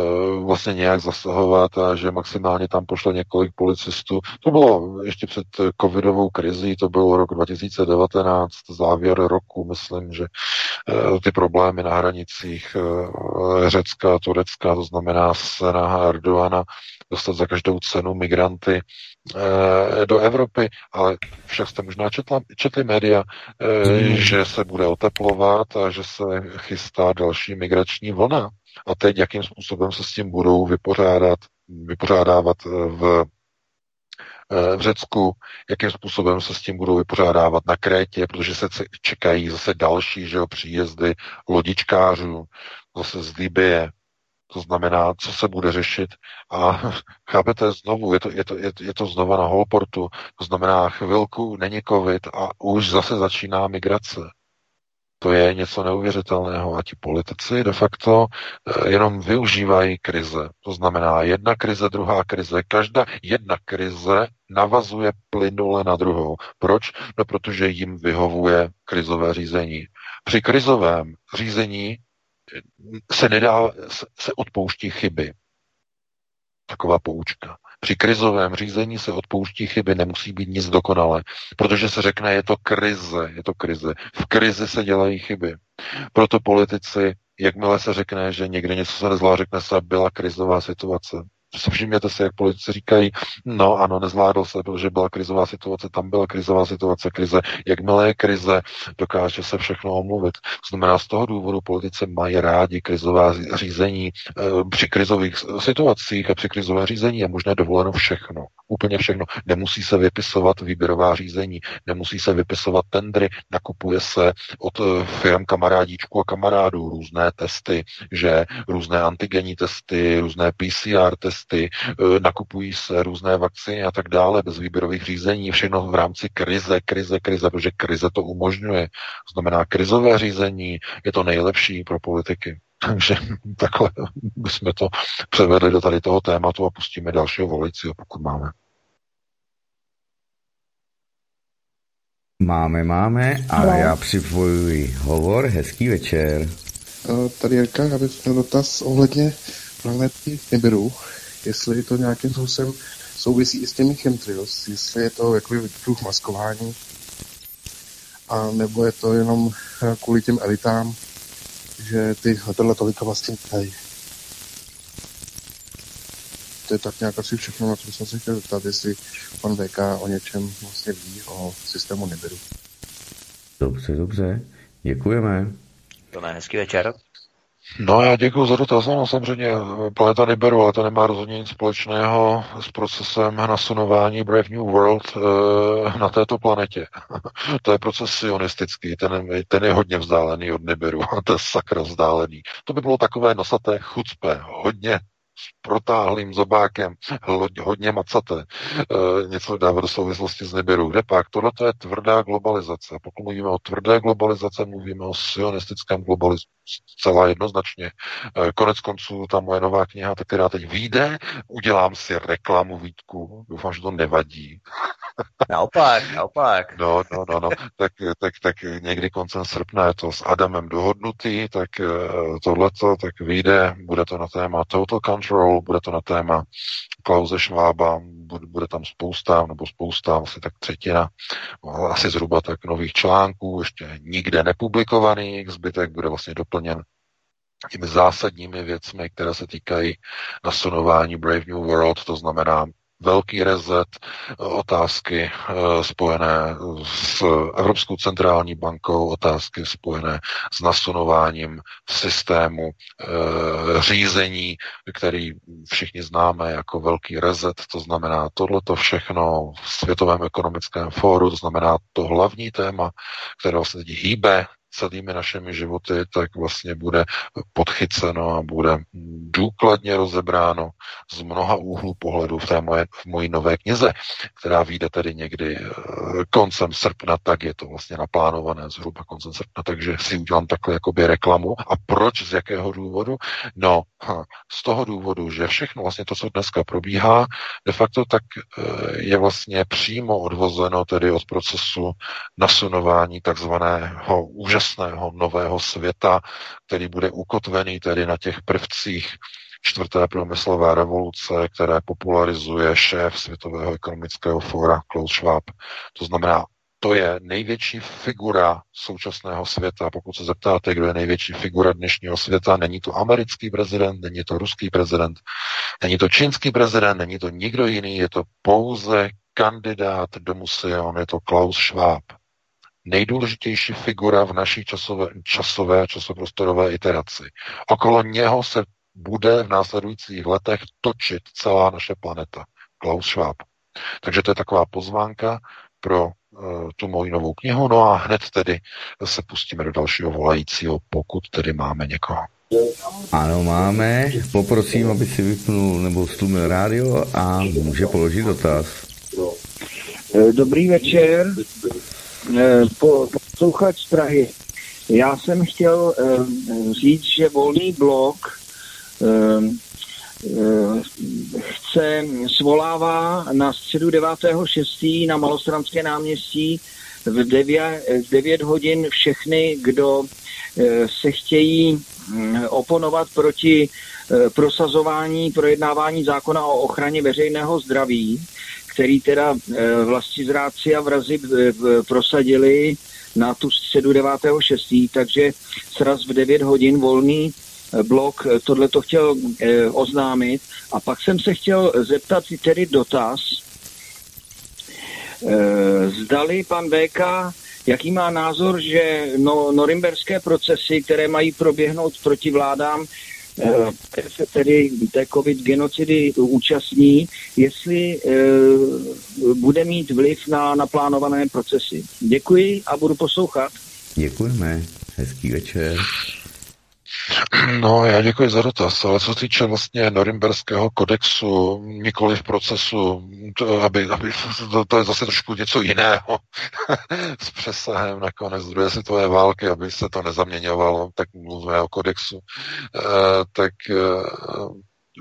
vlastně nějak zasahovat a že maximálně tam pošle několik policistů. To bylo ještě před covidovou krizí, to byl rok 2019, závěr roku, myslím, že ty problémy na hranicích Řecka a Turecka, to znamená snaha Erdoana dostat za každou cenu migranty do Evropy, ale však jste možná četla, četli média, hmm. že se bude oteplovat a že se chystá další migrační vlna. A teď jakým způsobem se s tím budou vypořádat, vypořádávat v v Řecku, jakým způsobem se s tím budou vypořádávat na Krétě, protože se čekají zase další že jo, příjezdy lodičkářů, zase z Libie, to znamená, co se bude řešit. A chápete, znovu, je to, je to, je, to znova na Holportu, to znamená, chvilku není covid a už zase začíná migrace. To je něco neuvěřitelného a ti politici de facto eh, jenom využívají krize. To znamená jedna krize, druhá krize. Každá jedna krize navazuje plynule na druhou. Proč? No, protože jim vyhovuje krizové řízení. Při krizovém řízení se nedá, se odpouští chyby. Taková poučka. Při krizovém řízení se odpouští chyby, nemusí být nic dokonale, protože se řekne, je to krize, je to krize. V krizi se dělají chyby. Proto politici, jakmile se řekne, že někde něco se nezvládlo, řekne se, byla krizová situace. Všimněte si, jak politici říkají, no ano, nezvládl se, protože byla krizová situace, tam byla krizová situace, krize. Jakmile je krize, dokáže se všechno omluvit. Znamená, z toho důvodu politici mají rádi krizová řízení. E, při krizových situacích a při krizové řízení je možné dovoleno všechno. Úplně všechno. Nemusí se vypisovat výběrová řízení, nemusí se vypisovat tendry, nakupuje se od e, firm kamarádíčku a kamarádů různé testy, že různé antigenní testy, různé PCR testy, testy, e, nakupují se různé vakcíny a tak dále bez výběrových řízení, všechno v rámci krize, krize, krize, protože krize to umožňuje. Znamená, krizové řízení je to nejlepší pro politiky. Takže takhle bychom to převedli do tady toho tématu a pustíme dalšího volici, pokud máme. Máme, máme a no. já připojuji hovor. Hezký večer. E, tady Jirka, já bych měl dotaz ohledně planety Nibiru jestli to nějakým způsobem souvisí i s těmi chemtrails, jestli je to jako druh maskování, a nebo je to jenom eh, kvůli těm elitám, že ty letadla tolika vlastně tady. To je tak nějak asi všechno, na co jsem se chtěl zeptat, jestli pan VK o něčem vlastně ví, o systému Nibiru. Dobře, dobře. Děkujeme. To hezký večer. No já děkuji za dotaz. No, samozřejmě planeta neberu, ale to nemá rozhodně nic společného s procesem nasunování Brave New World e, na této planetě. to je proces sionistický, ten, ten je hodně vzdálený od Nibiru, to je sakra vzdálený. To by bylo takové nosaté chucpe, hodně s protáhlým zobákem, hodně macaté, e, něco dává do souvislosti s Nibiru. Kde pak? Tohle to je tvrdá globalizace. Pokud mluvíme o tvrdé globalizace, mluvíme o sionistickém globalismu. Zcela jednoznačně. E, konec konců ta moje nová kniha, tak která teď vyjde, udělám si reklamu Vítku. Doufám, že to nevadí. Naopak, naopak. No, no, no, no. Tak, tak, tak někdy koncem srpna je to s Adamem dohodnutý, tak e, tohleto, tak vyjde, bude to na téma Total Control, bude to na téma Klause Schwaba, bude, tam spousta, nebo spousta, asi tak třetina, asi zhruba tak nových článků, ještě nikde nepublikovaných, zbytek bude vlastně doplněn těmi zásadními věcmi, které se týkají nasunování Brave New World, to znamená velký rezet, otázky spojené s Evropskou centrální bankou, otázky spojené s nasunováním systému řízení, který všichni známe jako velký rezet, to znamená tohleto všechno v Světovém ekonomickém fóru, to znamená to hlavní téma, které vlastně hýbe celými našimi životy, tak vlastně bude podchyceno a bude důkladně rozebráno z mnoha úhlů pohledu v té moje, v mojí nové knize, která vyjde tedy někdy eh, koncem srpna, tak je to vlastně naplánované zhruba koncem srpna, takže si udělám takhle jakoby reklamu. A proč, z jakého důvodu? No, z toho důvodu, že všechno vlastně to, co dneska probíhá, de facto tak eh, je vlastně přímo odvozeno tedy od procesu nasunování takzvaného úžasného úžasného nového světa, který bude ukotvený tedy na těch prvcích čtvrté průmyslové revoluce, které popularizuje šéf Světového ekonomického fóra Klaus Schwab. To znamená, to je největší figura současného světa. Pokud se zeptáte, kdo je největší figura dnešního světa, není to americký prezident, není to ruský prezident, není to čínský prezident, není to nikdo jiný, je to pouze kandidát do museum, je to Klaus Schwab nejdůležitější figura v naší časové, časové a časoprostorové iteraci. Okolo něho se bude v následujících letech točit celá naše planeta. Klaus Schwab. Takže to je taková pozvánka pro uh, tu moji novou knihu. No a hned tedy se pustíme do dalšího volajícího, pokud tedy máme někoho. Ano, máme. Poprosím, aby si vypnul nebo stlumil rádio a může položit dotaz. Dobrý večer. Eh, po, z Prahy. Já jsem chtěl uh, říct, že volný blok uh, chce, svolává na středu 9.6. na Malostranské náměstí v 9, 9 hodin všechny, kdo se chtějí um, oponovat proti prosazování, projednávání zákona o ochraně veřejného zdraví který teda eh, vlastizráci a vrazi eh, prosadili na tu středu 9.6., takže sraz v 9 hodin volný eh, blok tohle to chtěl oznámit. A pak jsem se chtěl zeptat tedy dotaz, zdali pan VK, jaký má názor, že no, norimberské procesy, které mají proběhnout proti vládám, Eh, se tedy té covid genocidy účastní, jestli e, bude mít vliv na naplánované procesy. Děkuji a budu poslouchat. Děkujeme. Hezký večer. No, já děkuji za dotaz, ale co se týče vlastně norimberského kodexu, nikoli v procesu, to, aby, aby, to, to je zase trošku něco jiného s přesahem na konec druhé světové války, aby se to nezaměňovalo, tak mluvíme o kodexu, e, tak e,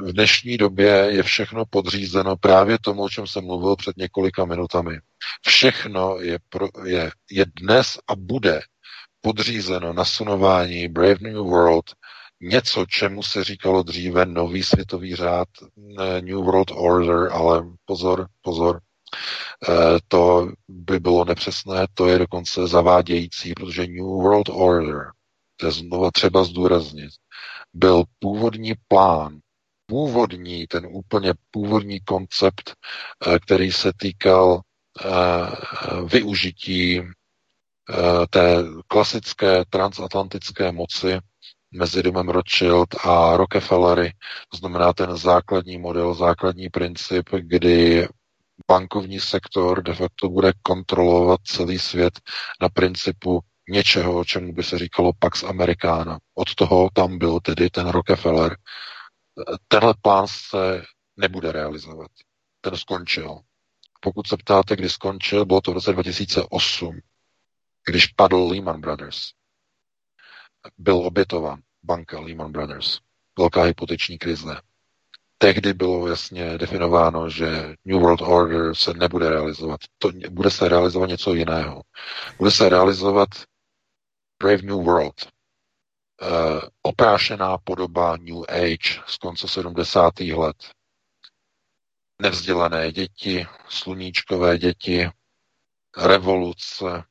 v dnešní době je všechno podřízeno právě tomu, o čem jsem mluvil před několika minutami. Všechno je, pro, je, je dnes a bude podřízeno nasunování Brave New World, něco, čemu se říkalo dříve nový světový řád, New World Order, ale pozor, pozor, eh, to by bylo nepřesné, to je dokonce zavádějící, protože New World Order, to je znova třeba zdůraznit, byl původní plán, původní, ten úplně původní koncept, eh, který se týkal eh, využití té klasické transatlantické moci mezi domem Rothschild a Rockefellery, to znamená ten základní model, základní princip, kdy bankovní sektor de facto bude kontrolovat celý svět na principu něčeho, čemu by se říkalo Pax Americana. Od toho tam byl tedy ten Rockefeller. Tenhle plán se nebude realizovat. Ten skončil. Pokud se ptáte, kdy skončil, bylo to v roce 2008 když padl Lehman Brothers, byl obětovan banka Lehman Brothers, velká hypoteční krize. Tehdy bylo jasně definováno, že New World Order se nebude realizovat. To, bude se realizovat něco jiného. Bude se realizovat Brave New World, uh, oprášená podoba New Age z konce 70. let. Nevzdělané děti, sluníčkové děti, revoluce,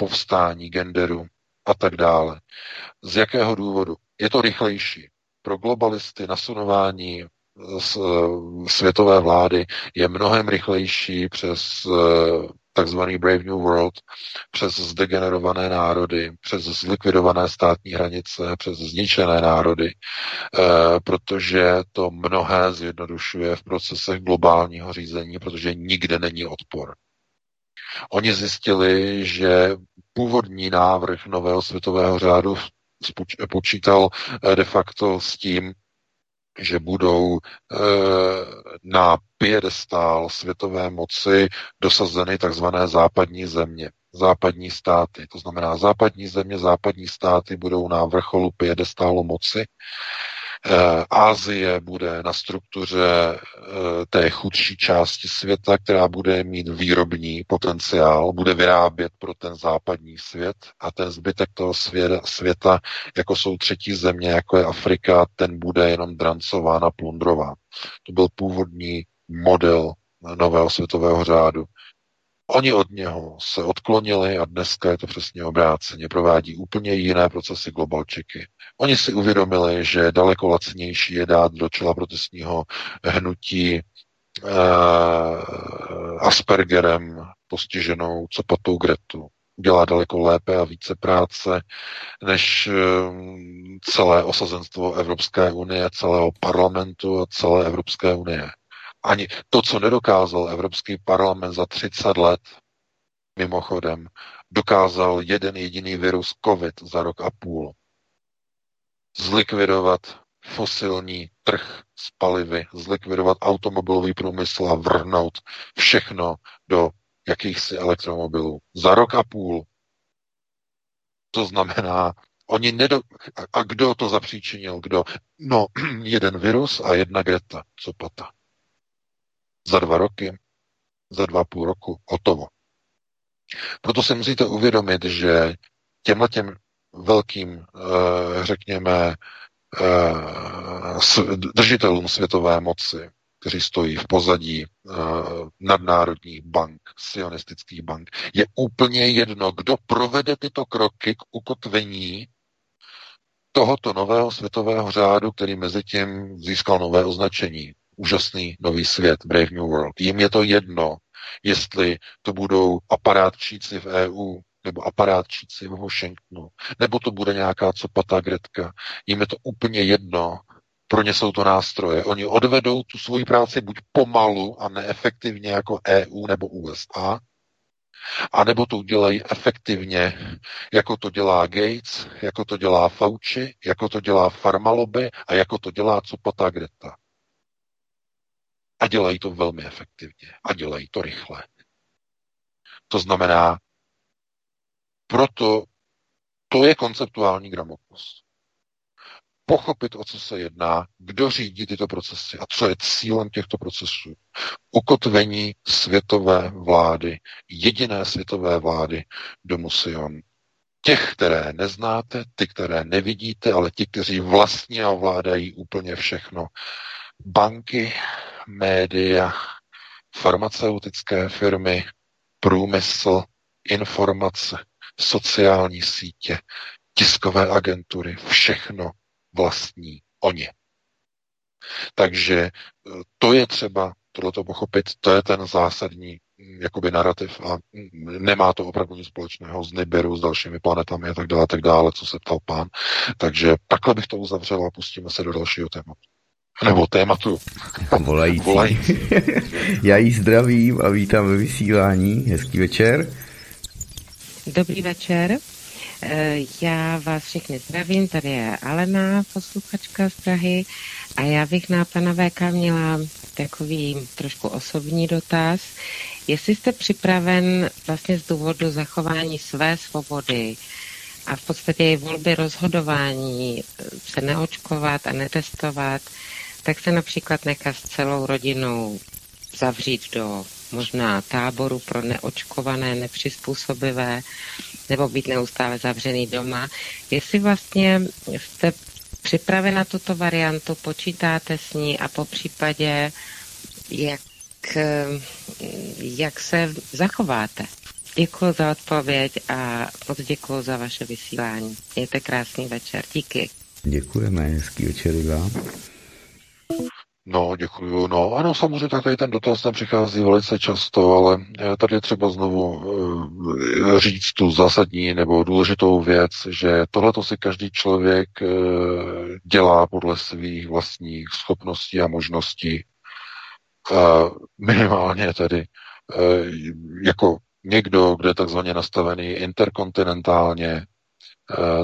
povstání genderu a tak dále. Z jakého důvodu? Je to rychlejší. Pro globalisty nasunování světové vlády je mnohem rychlejší přes takzvaný Brave New World, přes zdegenerované národy, přes zlikvidované státní hranice, přes zničené národy, protože to mnohé zjednodušuje v procesech globálního řízení, protože nikde není odpor. Oni zjistili, že původní návrh nového světového řádu počítal eh, de facto s tím, že budou e, na piedestál světové moci dosazeny takzvané západní země, západní státy. To znamená, západní země, západní státy budou na vrcholu piedestálu moci Ázie bude na struktuře eh, té chudší části světa, která bude mít výrobní potenciál, bude vyrábět pro ten západní svět a ten zbytek toho světa, světa jako jsou třetí země, jako je Afrika, ten bude jenom drancován a plundrován. To byl původní model nového světového řádu. Oni od něho se odklonili a dneska je to přesně obráceně. Provádí úplně jiné procesy globalčiky. Oni si uvědomili, že daleko lacnější je dát do čela protestního hnutí eh, Aspergerem postiženou copatou Gretu. Dělá daleko lépe a více práce než eh, celé osazenstvo Evropské unie, celého parlamentu a celé Evropské unie. Ani to, co nedokázal Evropský parlament za 30 let, mimochodem, dokázal jeden jediný virus COVID za rok a půl. Zlikvidovat fosilní trh s palivy, zlikvidovat automobilový průmysl a vrhnout všechno do jakýchsi elektromobilů. Za rok a půl. To znamená, oni nedo... A kdo to zapříčinil? Kdo? No, jeden virus a jedna Greta. Co pata? Za dva roky, za dva půl roku, hotovo. Proto si musíte uvědomit, že těmhle těm velkým, eh, řekněme, eh, držitelům světové moci, kteří stojí v pozadí uh, nadnárodních bank, sionistických bank. Je úplně jedno, kdo provede tyto kroky k ukotvení tohoto nového světového řádu, který mezi tím získal nové označení úžasný nový svět, Brave New World. Jim je to jedno, jestli to budou aparátčíci v EU, nebo aparátčíci v Washingtonu, nebo to bude nějaká copatá Gretka. Jim je to úplně jedno, pro ně jsou to nástroje. Oni odvedou tu svoji práci buď pomalu a neefektivně jako EU nebo USA, a nebo to udělají efektivně, jako to dělá Gates, jako to dělá Fauci, jako to dělá Farmaloby a jako to dělá Copata Greta. A dělají to velmi efektivně. A dělají to rychle. To znamená, proto to je konceptuální gramotnost. Pochopit, o co se jedná, kdo řídí tyto procesy a co je cílem těchto procesů. Ukotvení světové vlády, jediné světové vlády do Musion. Těch, které neznáte, ty, které nevidíte, ale ti, kteří vlastně ovládají úplně všechno. Banky, média, farmaceutické firmy, průmysl, informace, sociální sítě, tiskové agentury, všechno vlastní oni. Takže e, to je třeba tohleto pochopit, to je ten zásadní mm, jakoby narrativ a mm, nemá to opravdu nic společného s Nibiru, s dalšími planetami a tak dále, tak dále, co se ptal pán. Takže takhle bych to uzavřel a pustíme se do dalšího tématu. Nebo tématu. Volající. Volající. Já jí zdravím a vítám ve vysílání. Hezký večer. Dobrý večer. Eh, já vás všechny zdravím, tady je Alena, posluchačka z Prahy a já bych na pana VK měla takový trošku osobní dotaz. Jestli jste připraven vlastně z důvodu zachování své svobody a v podstatě i volby rozhodování se neočkovat a netestovat, tak se například nechá s celou rodinou zavřít do možná táboru pro neočkované, nepřizpůsobivé, nebo být neustále zavřený doma. Jestli vlastně jste připravena na tuto variantu, počítáte s ní a po případě, jak, jak se zachováte. Děkuji za odpověď a moc děkuji za vaše vysílání. Mějte krásný večer. Díky. Děkujeme, hezký večer vám. No, děkuju. No, ano, samozřejmě tak tady ten dotaz tam přichází velice často, ale eh, tady je třeba znovu uh, říct tu zásadní nebo důležitou věc, že tohle si každý člověk uh, dělá podle svých vlastních schopností a možností. Uh, minimálně tedy jako někdo, kde je takzvaně nastavený interkontinentálně,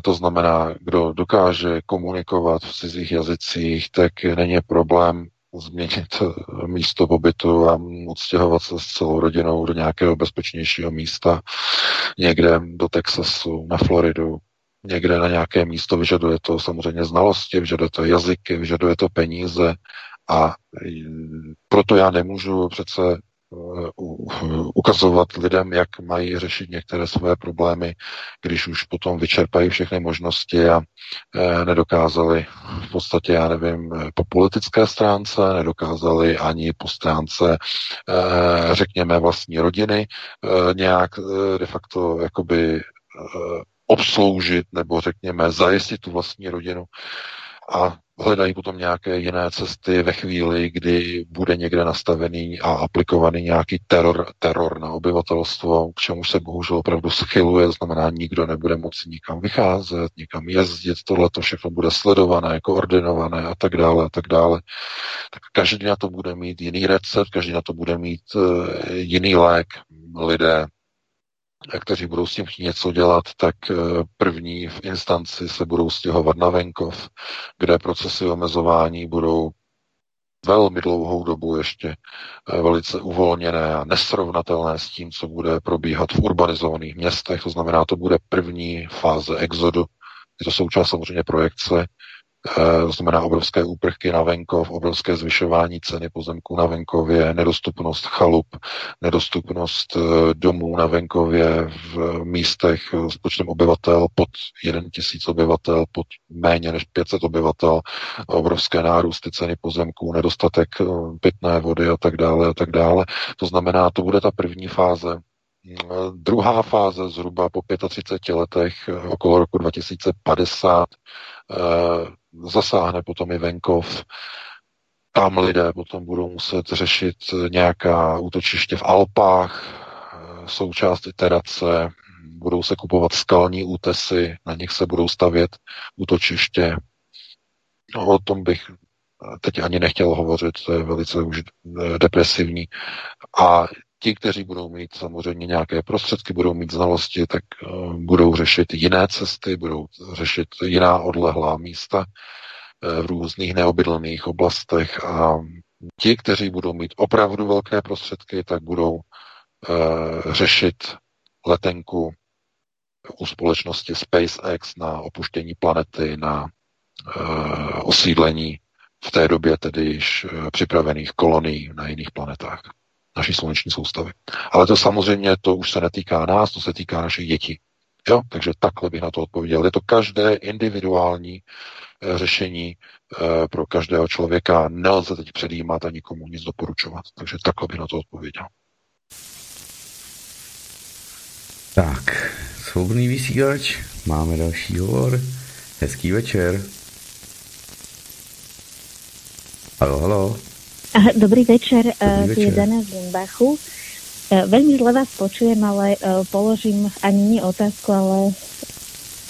to znamená, kdo dokáže komunikovat v cizích jazycích, tak není problém změnit eh, místo pobytu a odstěhovat se s celou rodinou do nějakého bezpečnějšího místa, někde do Texasu, na Floridu, někde na nějaké místo, vyžaduje to samozřejmě znalosti, vyžaduje to jazyky, vyžaduje to peníze a proto já nemůžu přece Eh, ukazovat lidem, jak mají řešit některé své problémy, když už potom vyčerpají všechny možnosti a eh, nedokázali v podstatě, já nevím, po politické stránce, nedokázali ani po stránce, eh, řekněme, vlastní rodiny nějak de facto jakoby obsloužit nebo řekněme zajistit tu vlastní rodinu. A hledají potom nějaké jiné cesty ve chvíli, kdy bude někde nastavený a aplikovaný nějaký teror, teror na obyvatelstvo, k čemu se bohužel opravdu schyluje, znamená, nikdo nebude moci nikam vycházet, nikam jezdit, tohle to všechno bude sledované, koordinované a tak dále a tak dále. Tak každý na to bude mít jiný recept, každý na to bude mít uh, jiný lék. Lidé kteří budou s tím něco dělat, tak eh, první v instanci se budou stěhovat na venkov, kde procesy omezování budou velmi dlouhou dobu ještě eh, velice uvolněné a nesrovnatelné s tím, co bude probíhat v urbanizovaných městech. To znamená, to bude první fáze exodu. Je to součást samozřejmě projekce to znamená obrovské úprchy na venkov, obrovské zvyšování ceny pozemků na venkově, nedostupnost chalup, nedostupnost eh, domů na venkově v místech s počtem obyvatel pod 1 tisíc obyvatel, pod méně než 500 obyvatel, obrovské nárůsty ceny pozemků, nedostatek eh, pitné vody a tak dále a tak dále. To znamená, to bude ta první fáze Druhá fáze zhruba po 35 letech, okolo roku 2050, zasáhne potom i venkov. Tam lidé potom budou muset řešit nějaká útočiště v Alpách, součást iterace, budou se kupovat skalní útesy, na nich se budou stavět útočiště. No, o tom bych teď ani nechtěl hovořit, to je velice už depresivní. A ti, kteří budou mít samozřejmě nějaké prostředky, budou mít znalosti, tak uh, budou řešit jiné cesty, budou řešit jiná odlehlá místa uh, v různých neobydlených oblastech. A ti, kteří budou mít opravdu velké prostředky, tak budou uh, řešit letenku u společnosti SpaceX na opuštění planety, na osídlení v té době tedy již připravených kolonií na jiných planetách naší sluneční soustavy. Ale to samozřejmě, to už se netýká nás, to se týká našich dětí. Jo? Takže takhle bych na to odpověděl. Je to každé individuální e, řešení e, pro každého člověka. Nelze teď předjímat a nikomu nic doporučovat. Takže takhle bych na to odpověděl. Tak, svobodný vysílač, máme další hovor. Hezký večer. Halo, halo. Dobrý večer, Dobrý večer. je Dana z Limbachu. E, veľmi zle vás počujem, ale e, položím ani nie otázku, ale,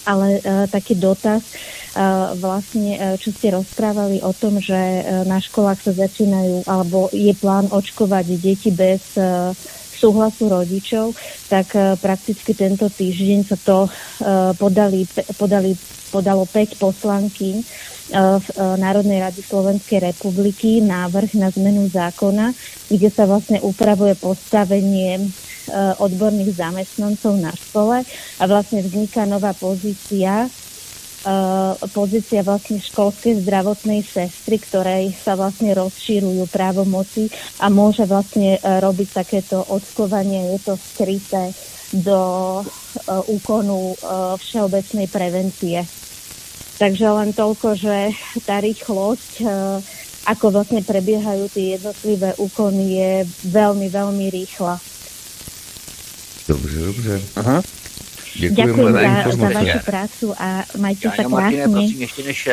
ale taký dotaz. Vlastne, čo ste rozprávali o tom, že na školách sa začínajú, alebo je plán očkovať deti bez súhlasu rodičov, tak prakticky tento týždeň sa to podali, podali, podalo 5 poslanky v e, Národnej rady Slovenskej republiky návrh na zmenu zákona, kde sa vlastne upravuje postavenie e, odborných zamestnancov na škole a vlastne vzniká nová pozícia, pozícia vlastne školskej zdravotnej sestry, ktorej sa vlastne rozšírujú právomoci a môže vlastne robiť takéto očkovanie, je to skryté do úkonu všeobecnej prevencie. Takže len toľko, že tá rýchlosť, e, ako vlastne prebiehajú tie jednotlivé úkony, je veľmi, veľmi rýchla. Dobře, dobře. Aha. Děkuji za, za vaši prácu a majte se krásně. Prosím, ještě než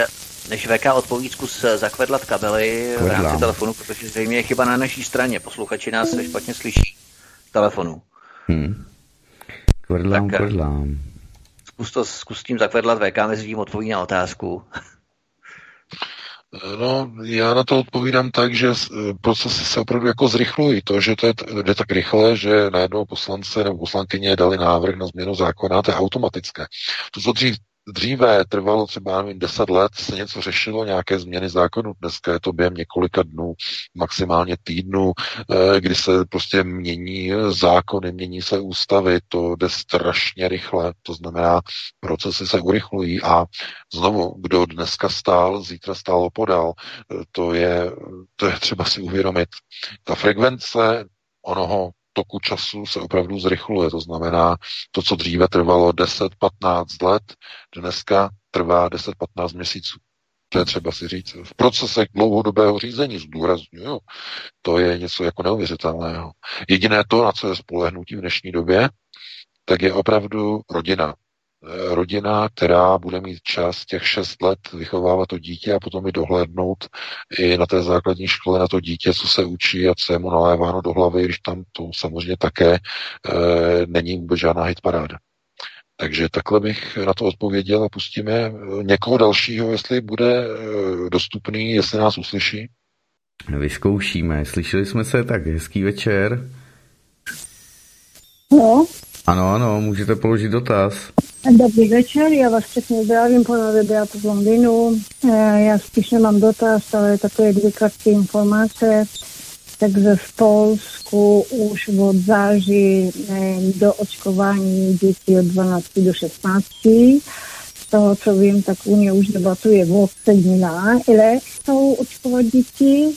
než VK odpoví, zkus zakvedlat kabely v rámci telefonu, protože zřejmě je chyba na naší straně. Posluchači nás špatně slyší telefonu. Hmm. Kvedlám, tak, kvedlám. Zkus, to, zkus tím zakvedlat VK, mezi tím odpoví na otázku. No, já na to odpovídám tak, že procesy se opravdu jako zrychlují. To, že to je, jde tak rychle, že na jednoho poslance nebo poslankyně dali návrh na změnu zákona, to je automatické. To, co dřív Dříve trvalo třeba nevím, 10 let, se něco řešilo, nějaké změny zákonu. Dneska je to během několika dnů, maximálně týdnů, eh, kdy se prostě mění zákony, mění se ústavy, to jde strašně rychle, to znamená, procesy se urychlují a znovu, kdo dneska stál, zítra stálo podal, eh, to je, to je třeba si uvědomit. Ta frekvence onoho toku času se opravdu zrychluje. To znamená, to, co dříve trvalo 10-15 let, dneska trvá 10-15 měsíců. To je třeba si říct. V procesech dlouhodobého řízení, zdůraznuju, to je něco jako neuvěřitelného. Jediné to, na co je spolehnutí v dnešní době, tak je opravdu rodina. Eh, rodina, která bude mít čas těch šest let vychovávat to dítě a potom i dohlédnout i na té základní škole na to dítě, co se učí a co je mu naléváno do hlavy, když tam to samozřejmě také e, není vůbec žádná hitparáda. Takže takhle bych na to odpověděl a pustíme eh, někoho dalšího, jestli bude dostupný, jestli nás uslyší. Vyzkoušíme. Slyšeli jsme se, tak hezký večer. No. Ano, ano, můžete položit dotaz. Dobrý večer, já vás všechny zdravím, ponově Beata z Londýnu. Eh, já spíš nemám dotaz, ale takové dvě krátké informace. Takže v Polsku už od září eh, do očkování dětí od 12 do 16. Z toho, co vím, tak Unie už debatuje o sedminách, ale chcou očkovat děti.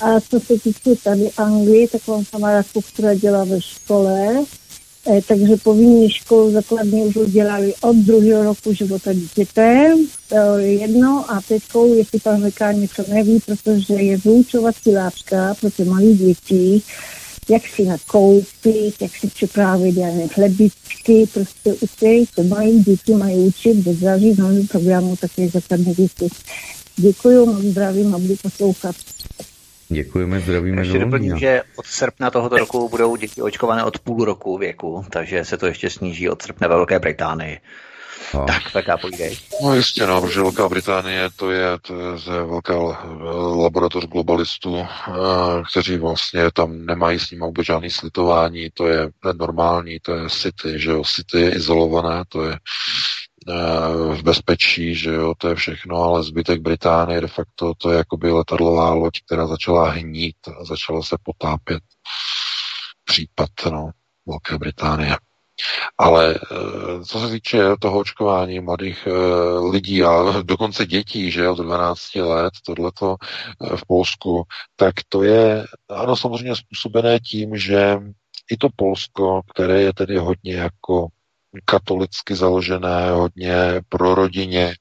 A co se týče tady Anglii, tak mám kamarádku, která dělá ve škole, takže povinní školu základní už udělali od druhého roku života dítěte, jedno a teďkou, jestli pan lekár něco neví, protože je vyučovací látka pro ty malé děti, jak si nakoupit, jak si připravit, nevím, chlebičky, prostě učej, co mají děti, mají učit bez zařízení programu také základní děti. Děkuji, zdravím a budu poslouchat. Děkujeme, zdravíme. Ještě doplním, že od srpna tohoto roku budou děti očkované od půl roku věku, takže se to ještě sníží od srpna ve Velké Británii. No. Tak, VK, povídej. No jistě, no, protože Velká Británie to je, to je velká laboratoř globalistů, eh, kteří vlastně tam nemají s ním vůbec žádný slitování, to je normální, to je city, že jo, city je izolované, to je v bezpečí, že jo, to je všechno, ale zbytek Británie de facto to je jakoby letadlová loď, která začala hnít a začala se potápět. Případ, no, Velké Británie. Ale eh, co se týče toho očkování mladých eh, lidí a dokonce dětí, že od 12 let, tohleto v Polsku, tak to je, ano, samozřejmě způsobené tím, že i to Polsko, které je tedy hodně jako katolicky založené, hodně prorodině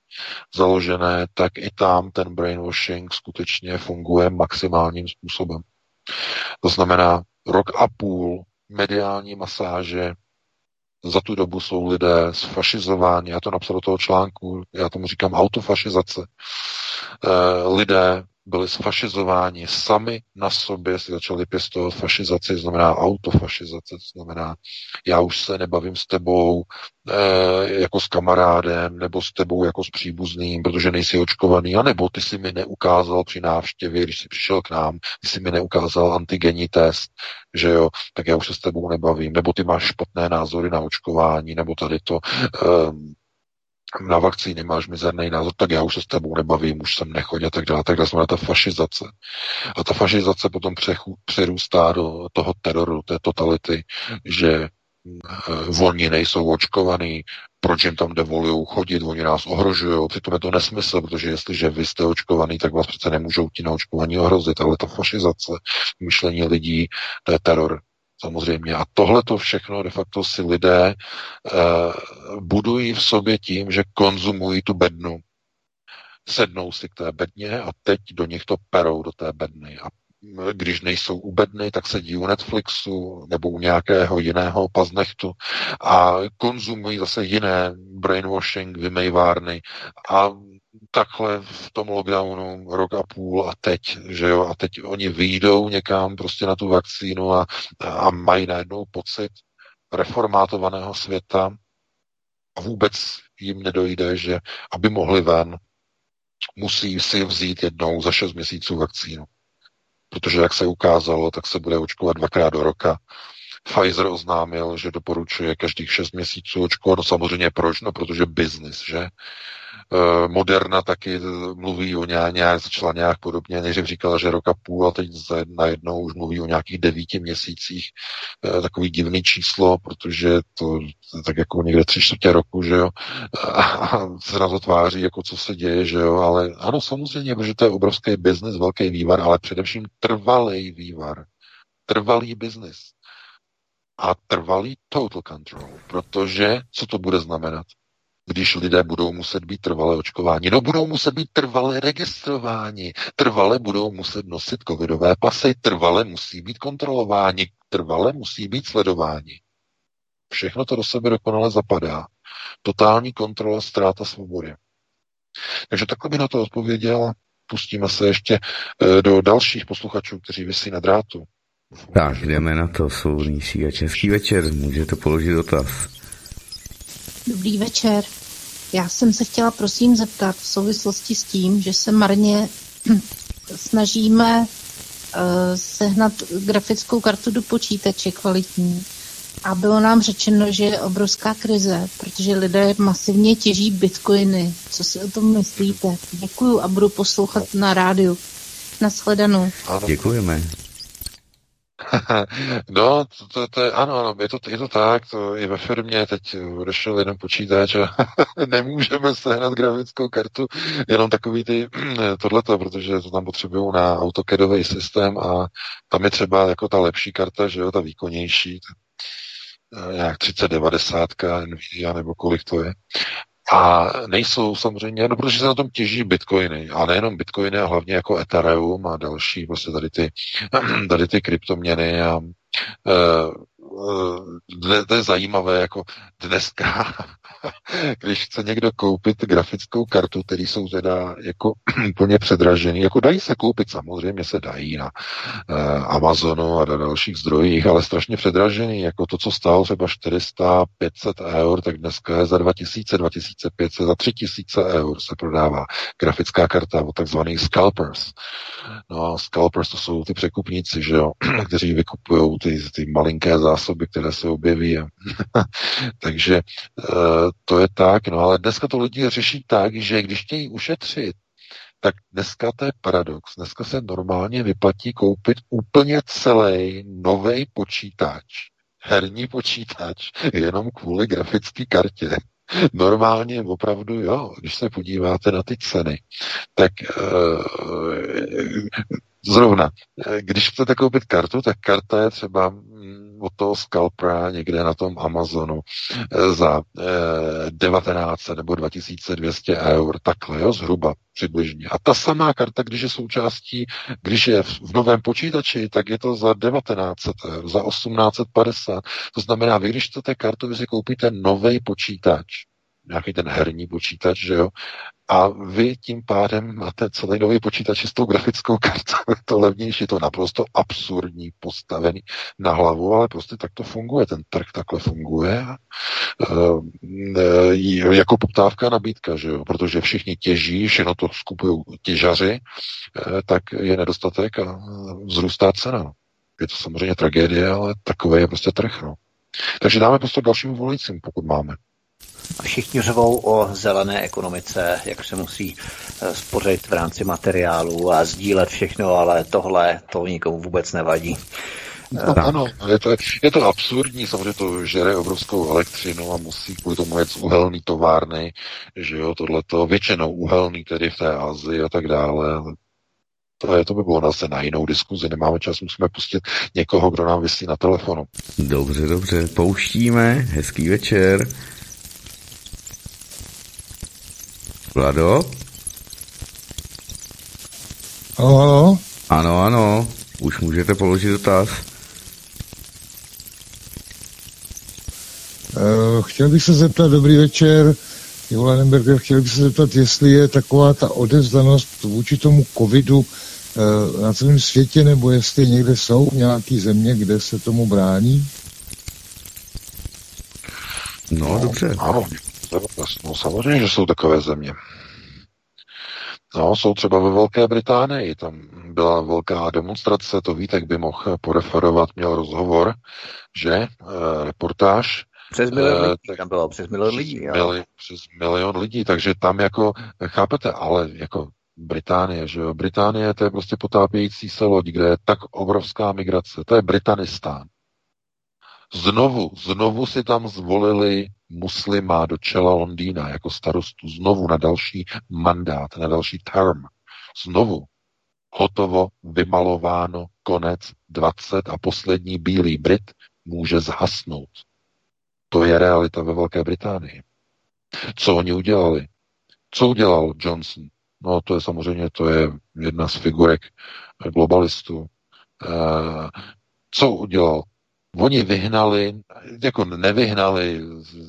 založené, tak i tam ten brainwashing skutečně funguje maximálním způsobem. To znamená rok a půl mediální masáže, za tu dobu jsou lidé sfašizováni, já to napsal do toho článku, já tomu říkám autofašizace. E, lidé byli sfašizováni sami na sobě, si začali pěstovat fašizaci, to znamená autofašizace, to znamená, já už se nebavím s tebou e, jako s kamarádem, nebo s tebou jako s příbuzným, protože nejsi očkovaný, anebo ty si mi neukázal při návštěvě, když jsi přišel k nám, ty si mi neukázal antigenní test, že jo, tak já už se s tebou nebavím, nebo ty máš špatné názory na očkování, nebo tady to, e, na vakcíny máš mizerný názor, tak já už se s tebou nebavím, už jsem nechodí a tak dále, tak dále, ta fašizace. A ta fašizace potom přerůstá do toho teroru, té totality, že eh, oni nejsou očkovaní, proč jim tam devolují chodit, oni nás ohrožují, přitom je to nesmysl, protože jestliže vy jste očkovaný, tak vás přece nemůžou ti na očkování ohrozit, ale ta fašizace, myšlení lidí, to je teror. Samozřejmě. A tohle to všechno de facto si lidé uh, budují v sobě tím, že konzumují tu bednu. Sednou si k té bedně a teď do nich to perou do té bedny. A když nejsou u bedny, tak sedí u Netflixu nebo u nějakého jiného paznechtu a konzumují zase jiné brainwashing, vymejvárny a takhle v tom lockdownu rok a půl a teď, že jo, a teď oni vyjdou někam prostě na tu vakcínu a, a mají najednou pocit reformátovaného světa a vůbec jim nedojde, že aby mohli ven, musí si vzít jednou za šest měsíců vakcínu. Protože, jak se ukázalo, tak se bude očkovat dvakrát do roka. Pfizer oznámil, že doporučuje každých šest měsíců očkovat. No samozřejmě proč? No, protože biznis, že? Eh, Moderna taky mluví o nějak, začala nějak podobně, než říkala, že roka půl a teď najednou už mluví o nějakých devíti měsících. Eh, takový divný číslo, protože to tak jako někde tři čtvrtě roku, že jo, a na to tváří, jako co se děje, že jo, ale ano, samozřejmě, protože to je obrovský biznis, velký vývar, ale především trvalý vývar, trvalý biznis a trvalý total control, protože co to bude znamenat? Když lidé budou muset být trvale očkováni. No budou muset být trvale registrováni, trvale budou muset nosit covidové pasy, trvale musí být kontrolováni, trvale musí být sledováni. Všechno to do sebe dokonale zapadá. Totální kontrola, ztráta svobody. Takže takhle by na to odpověděl. Pustíme se ještě eh, do dalších posluchačů, kteří vysí na drátu. Tak, jdeme na to, svobodný a český večer, můžete položit dotaz. Dobrý večer. Já jsem se chtěla prosím zeptat v souvislosti s tím, že se marně snažíme uh, sehnat grafickou kartu do počítače kvalitní. A bylo nám řečeno, že je obrovská krize, protože lidé masivně těží bitcoiny. Co si o tom myslíte? Děkuju a budu poslouchat na rádiu. Naschledanou. Děkujeme. No, to, to, to je, ano, ano, je to, je to tak, to je ve firmě, teď odešel jeden počítač a nemůžeme sehnat grafickou kartu, jenom takový ty tohleto, protože to tam potřebují na AutoCADový systém a tam je třeba jako ta lepší karta, že jo, ta výkonnější, nějak 3090 Nvidia nebo kolik to je. A nejsou samozřejmě, no protože se na tom těží bitcoiny, a nejenom bitcoiny, a hlavně jako Ethereum a další, prostě tady ty, tady ty kryptoměny a uh, to je zajímavé, jako dneska, když chce někdo koupit grafickou kartu, který jsou teda jako úplně předražený, jako dají se koupit, samozřejmě se dají na uh, Amazonu a na dalších zdrojích, ale strašně předražený, jako to, co stálo třeba 400, 500 eur, tak dneska je za 2000, 2500, za 3000 eur se prodává grafická karta od takzvaných scalpers. No, scalpers to jsou ty překupníci, že jo, kteří vykupují ty, ty malinké zásoby, které se objeví. Takže e, to je tak, no ale dneska to lidi řeší tak, že když chtějí ušetřit, tak dneska to je paradox. Dneska se normálně vyplatí koupit úplně celý nový počítač, herní počítač, jenom kvůli grafické kartě. Normálně opravdu jo, když se podíváte na ty ceny, tak e, zrovna, když chcete koupit kartu, tak karta je třeba od toho skalpra někde na tom Amazonu eh, za eh, 19 nebo 2200 eur, takhle, jo, zhruba přibližně. A ta samá karta, když je součástí, když je v novém počítači, tak je to za 1900 eur, za 1850. To znamená, vy když chcete kartu, vy si koupíte nový počítač, nějaký ten herní počítač, že jo, a vy tím pádem máte celý nový počítač s tou grafickou kartou, to levnější, to naprosto absurdní, postavený na hlavu, ale prostě tak to funguje, ten trh takhle funguje. E, jako poptávka nabídka, že jo? protože všichni těží, všechno to skupují těžaři, e, tak je nedostatek a vzrůstá cena. Je to samozřejmě tragédie, ale takové je prostě trh. No. Takže dáme prostě dalším voličím, pokud máme. A všichni řvou o zelené ekonomice, jak se musí eh, spořit v rámci materiálu a sdílet všechno, ale tohle to nikomu vůbec nevadí. No, ano, je to, je to absurdní, samozřejmě to žere obrovskou elektřinu a musí kvůli tomu jet z uhelný továrny, že jo, tohleto, většinou uhelný tedy v té Azii a tak dále, to, je, to by bylo zase na jinou diskuzi, nemáme čas, musíme pustit někoho, kdo nám vysí na telefonu. Dobře, dobře, pouštíme, hezký večer. Vlado? Halo, halo? Ano, ano, už můžete položit dotaz. Uh, chtěl bych se zeptat, dobrý večer, Jo, Lenenberger, chtěl bych se zeptat, jestli je taková ta odezdanost vůči tomu covidu e, na celém světě, nebo jestli někde jsou nějaké země, kde se tomu brání? No, no dobře. Ano, no, samozřejmě, že jsou takové země. No, jsou třeba ve Velké Británii, tam byla velká demonstrace, to Vítek by mohl poreferovat, měl rozhovor, že, e, reportáž. Přes milion e, lidí, tam bylo přes milion lidí. Přes, mili, přes milion lidí, takže tam jako, chápete, ale jako Británie, že jo, Británie to je prostě potápějící se loď, kde je tak obrovská migrace, to je Britanistán. Znovu, znovu si tam zvolili muslima do čela Londýna jako starostu znovu na další mandát, na další term. Znovu hotovo, vymalováno, konec, 20 a poslední bílý Brit může zhasnout. To je realita ve Velké Británii. Co oni udělali? Co udělal Johnson? No to je samozřejmě, to je jedna z figurek globalistů. Uh, co udělal? Oni vyhnali, jako nevyhnali,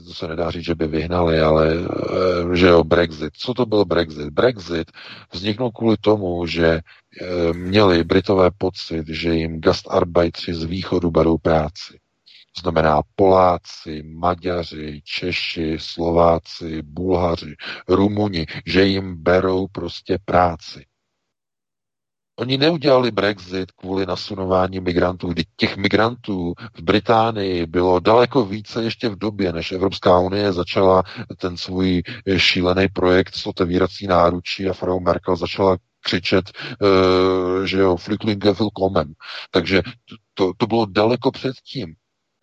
to se nedá říct, že by vyhnali, ale eh, že jo, Brexit. Co to byl Brexit? Brexit vzniknul kvůli tomu, že eh, měli Britové pocit, že jim gastarbeitři z východu berou práci. To znamená Poláci, Maďaři, Češi, Slováci, Bulhaři, Rumuni, že jim berou prostě práci. Oni neudělali Brexit kvůli nasunování migrantů, kdy těch migrantů v Británii bylo daleko více ještě v době, než Evropská unie začala ten svůj šílený projekt s otevírací náručí a Frau Merkel začala křičet, uh, že jo, Flüchtlinge willkommen. Takže to, to bylo daleko předtím.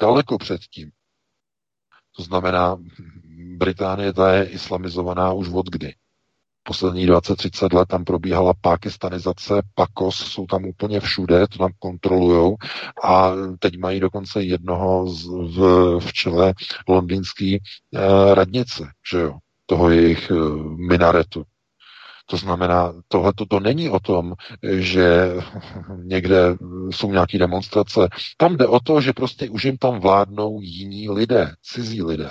Daleko předtím. To znamená, Británie ta je islamizovaná už od kdy poslední 20-30 let tam probíhala pakistanizace, pakos, jsou tam úplně všude, to tam kontrolujou a teď mají dokonce jednoho z, v, v čele londýnský eh, radnice, že jo, toho jejich eh, minaretu. To znamená, tohle to není o tom, že někde jsou nějaké demonstrace. Tam jde o to, že prostě už jim tam vládnou jiní lidé, cizí lidé.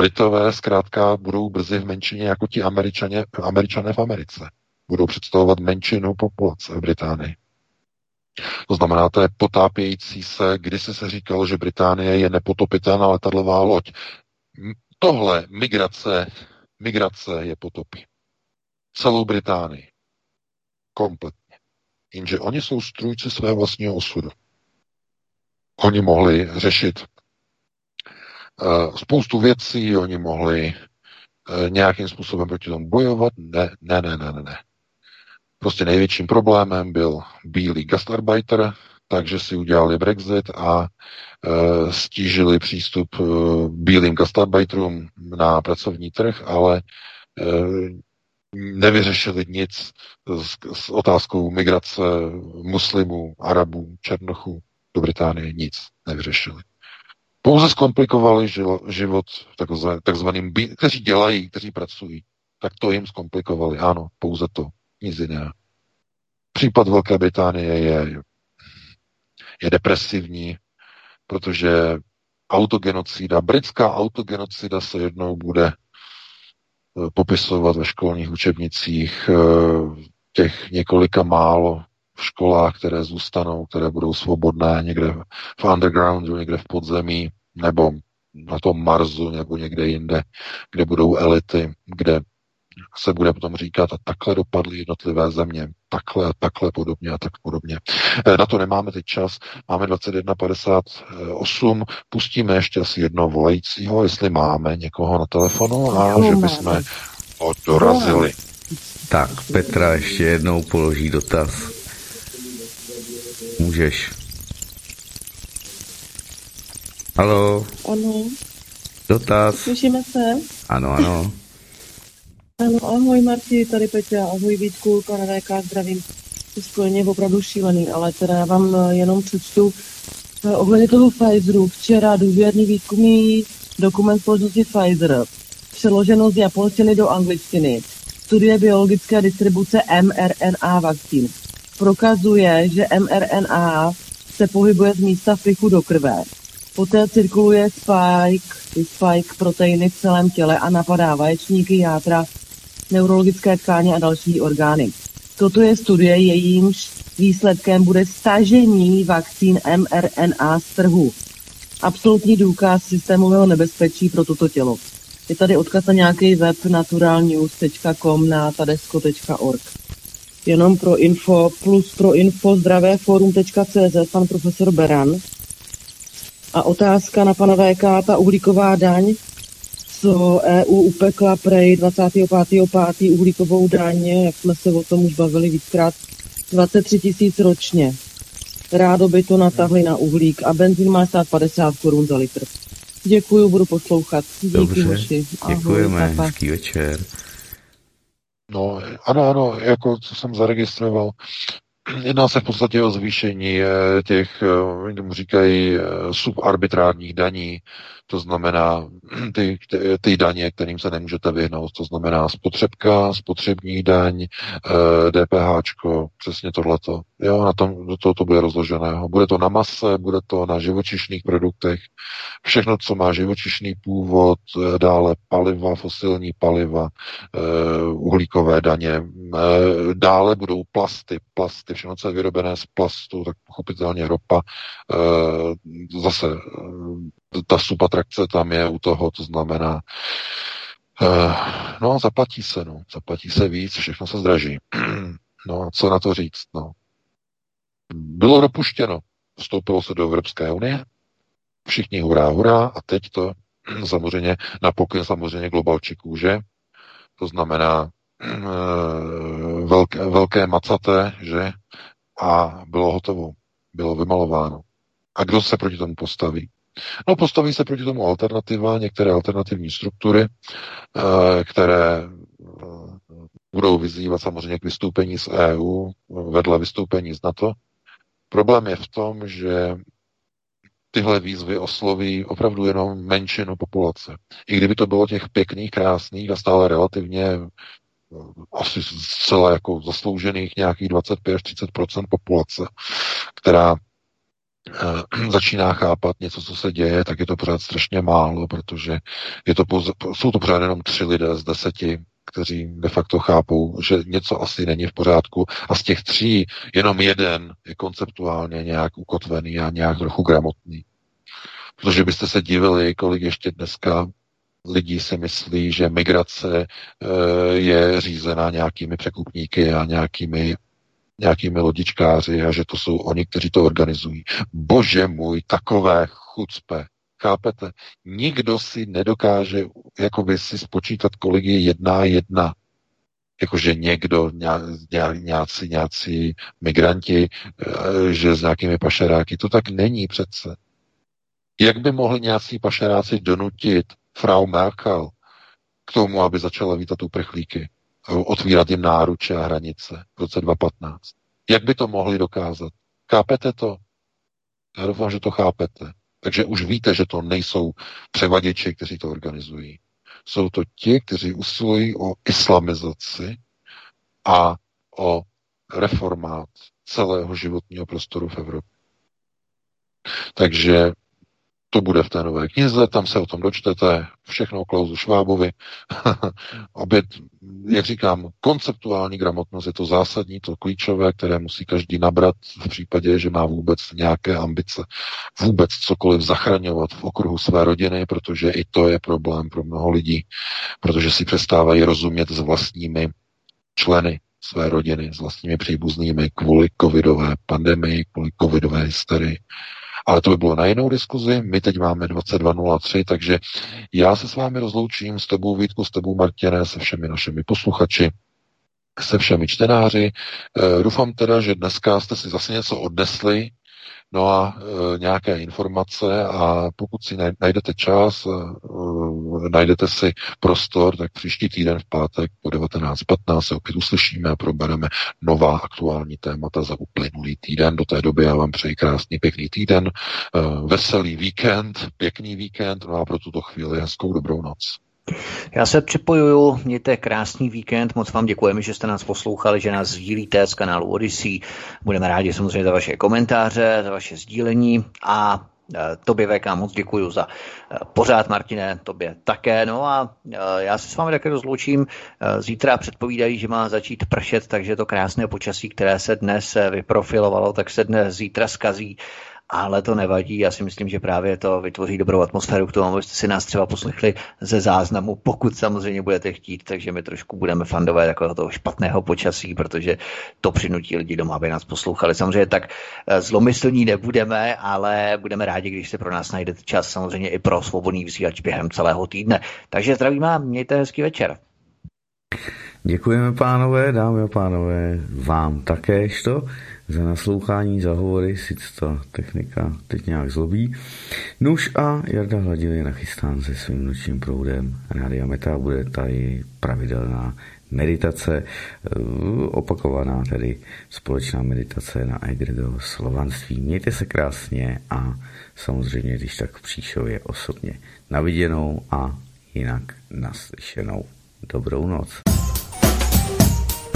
Britové zkrátka budou brzy v menšině jako ti američané, američané v Americe. Budou představovat menšinu populace v Británii. To znamená, to je potápějící se, když se říkalo, že Británie je nepotopitelná letadlová loď. Tohle migrace, migrace je potopí. Celou Británii. Kompletně. Jenže oni jsou strůjci svého vlastního osudu. Oni mohli řešit spoustu věcí, oni mohli eh, nějakým způsobem proti tomu bojovat. Ne, ne, ne, ne, ne. Prostě největším problémem byl bílý gastarbeiter, takže si udělali Brexit a e, stížili přístup e, bílým gastarbeiterům na pracovní trh, ale e, nevyřešili nic s, s otázkou migrace muslimů, arabů, černochů do Británie. Nic nevyřešili. Pouze zkomplikovali život takzvaným, kteří dělají, kteří pracují. Tak to jim zkomplikovali. Ano, pouze to. Nic jiného. Případ Velké Británie je, je depresivní, protože autogenocida, britská autogenocida se jednou bude eh, popisovat ve školních učebnicích eh, těch několika málo v školách, které zůstanou, které budou svobodné někde v undergroundu, někde v podzemí, nebo na tom Marsu, nebo někde jinde, kde budou elity, kde se bude potom říkat, a takhle dopadly jednotlivé země, takhle a takhle podobně a tak podobně. Eh, na to nemáme teď čas, máme 21.58, pustíme ještě asi jedno volajícího, jestli máme někoho na telefonu a že bychom ho dorazili. Tak, Petra ještě jednou položí dotaz. Můžeš. Halo. Ano. Dotaz. Slyšíme se? Ano, ano. Ano, ahoj Marti, tady Peťa, ahoj Vítku, pana VK, zdravím. To spojeně opravdu šílený, ale teda já vám eh, jenom přečtu eh, ohledně toho Pfizeru. Včera důvěrný výzkumný dokument společnosti Pfizer, přeloženo z japonštiny do angličtiny. Studie biologické distribuce mRNA vakcín prokazuje, že mRNA se pohybuje z místa vpichu do krve. Poté cirkuluje spike, ty spike proteiny v celém těle a napadá vaječníky, játra, neurologické tkáně a další orgány. Toto je studie, jejímž výsledkem bude stažení vakcín mRNA z trhu. Absolutní důkaz systémového nebezpečí pro toto tělo. Je tady odkaz na nějaký web naturalnews.com na tadesko.org. Jenom pro info, plus pro info zdravéforum.cz, pan profesor Beran. A otázka na pana VK, ta uhlíková daň, co EU upekla prej 25.5. uhlíkovou daň, jak jsme se o tom už bavili víckrát, 23 tisíc ročně. Rádo by to natahli na uhlík a benzín má stát 50 korun za litr. Děkuju, budu poslouchat. Díky, Dobře, hoši. děkujeme, Ahoj, hezký večer. No, ano, ano, jako co jsem zaregistroval, jedná se v podstatě o zvýšení eh, těch, eh, jak tomu říkají, eh, subarbitrárních daní, to znamená ty, ty daně, kterým se nemůžete vyhnout, to znamená spotřebka, spotřební daň, DPH, přesně tohleto. Jo, na tom, toho to bude rozloženého. Bude to na mase, bude to na živočišných produktech, všechno, co má živočišný původ, dále paliva, fosilní paliva, uhlíkové daně, dále budou plasty, plasty, všechno, co je vyrobené z plastu, tak pochopitelně ropa, zase ta subatrakce tam je u toho, to znamená, no zaplatí se, no, zaplatí se víc, všechno se zdraží. no a co na to říct, no. Bylo dopuštěno, vstoupilo se do Evropské unie, všichni hurá, hurá, a teď to samozřejmě na pokyn samozřejmě globalčí kůže, to znamená velké, velké macaté, že? A bylo hotovo, bylo vymalováno. A kdo se proti tomu postaví? No, postaví se proti tomu alternativa, některé alternativní struktury, které budou vyzývat samozřejmě k vystoupení z EU, vedle vystoupení z NATO. Problém je v tom, že tyhle výzvy osloví opravdu jenom menšinu populace. I kdyby to bylo těch pěkných, krásných a stále relativně asi zcela jako zasloužených nějakých 25-30% populace, která začíná chápat něco, co se děje, tak je to pořád strašně málo, protože je to poz, jsou to pořád jenom tři lidé z deseti, kteří de facto chápou, že něco asi není v pořádku a z těch tří jenom jeden je konceptuálně nějak ukotvený a nějak trochu gramotný. Protože byste se divili, kolik ještě dneska lidí si myslí, že migrace eh, je řízená nějakými překupníky a nějakými nějakými lodičkáři a že to jsou oni, kteří to organizují. Bože můj, takové chucpe. Chápete? Nikdo si nedokáže jakoby si spočítat, kolik je jedna jedna. Jakože někdo, ně, nějací, nějací migranti, eh, že s nějakými pašeráky. To tak není přece. Jak by mohli nějací pašeráci donutit Frau Merkel k tomu, aby začala vítat uprchlíky, otvírat jim náruče a hranice v roce 2015. Jak by to mohli dokázat? Chápete to? Já doufám, že to chápete. Takže už víte, že to nejsou převaděči, kteří to organizují. Jsou to ti, kteří usilují o islamizaci a o reformát celého životního prostoru v Evropě. Takže to bude v té nové knize, tam se o tom dočtete, všechno o Klausu Švábovi. Opět, jak říkám, konceptuální gramotnost je to zásadní, to klíčové, které musí každý nabrat v případě, že má vůbec nějaké ambice, vůbec cokoliv zachraňovat v okruhu své rodiny, protože i to je problém pro mnoho lidí, protože si přestávají rozumět s vlastními členy své rodiny, s vlastními příbuznými kvůli covidové pandemii, kvůli covidové hysterii. Ale to by bylo na jinou diskuzi. My teď máme 22.03, takže já se s vámi rozloučím s tebou Vítku, s tebou Martěne, se všemi našimi posluchači se všemi čtenáři. E, doufám teda, že dneska jste si zase něco odnesli No a e, nějaké informace a pokud si najdete čas, e, najdete si prostor, tak příští týden v pátek po 19.15 se opět uslyšíme a probereme nová aktuální témata za uplynulý týden. Do té doby já vám přeji krásný, pěkný týden, e, veselý víkend, pěkný víkend, no a pro tuto chvíli hezkou dobrou noc. Já se připojuju, mějte krásný víkend, moc vám děkujeme, že jste nás poslouchali, že nás sdílíte z kanálu Odyssey. Budeme rádi samozřejmě za vaše komentáře, za vaše sdílení a tobě VK moc děkuji za pořád, Martine, tobě také. No a já se s vámi také rozloučím. Zítra předpovídají, že má začít pršet, takže to krásné počasí, které se dnes vyprofilovalo, tak se dnes zítra skazí ale to nevadí. Já si myslím, že právě to vytvoří dobrou atmosféru k tomu, abyste si nás třeba poslechli ze záznamu, pokud samozřejmě budete chtít, takže my trošku budeme fandové jako toho špatného počasí, protože to přinutí lidi doma, aby nás poslouchali. Samozřejmě tak eh, zlomyslní nebudeme, ale budeme rádi, když se pro nás najdete čas samozřejmě i pro svobodný vysílač během celého týdne. Takže zdravím a mějte hezký večer. Děkujeme pánové, dámy a pánové, vám také to za naslouchání, za hovory, sice ta technika teď nějak zlobí. Nuž a Jarda Hladil je nachystán se svým nočním proudem. Rádia Meta bude tady pravidelná meditace, eh, opakovaná tedy společná meditace na Egredo slovanství. Mějte se krásně a samozřejmě, když tak příšově osobně naviděnou a jinak naslyšenou. Dobrou noc.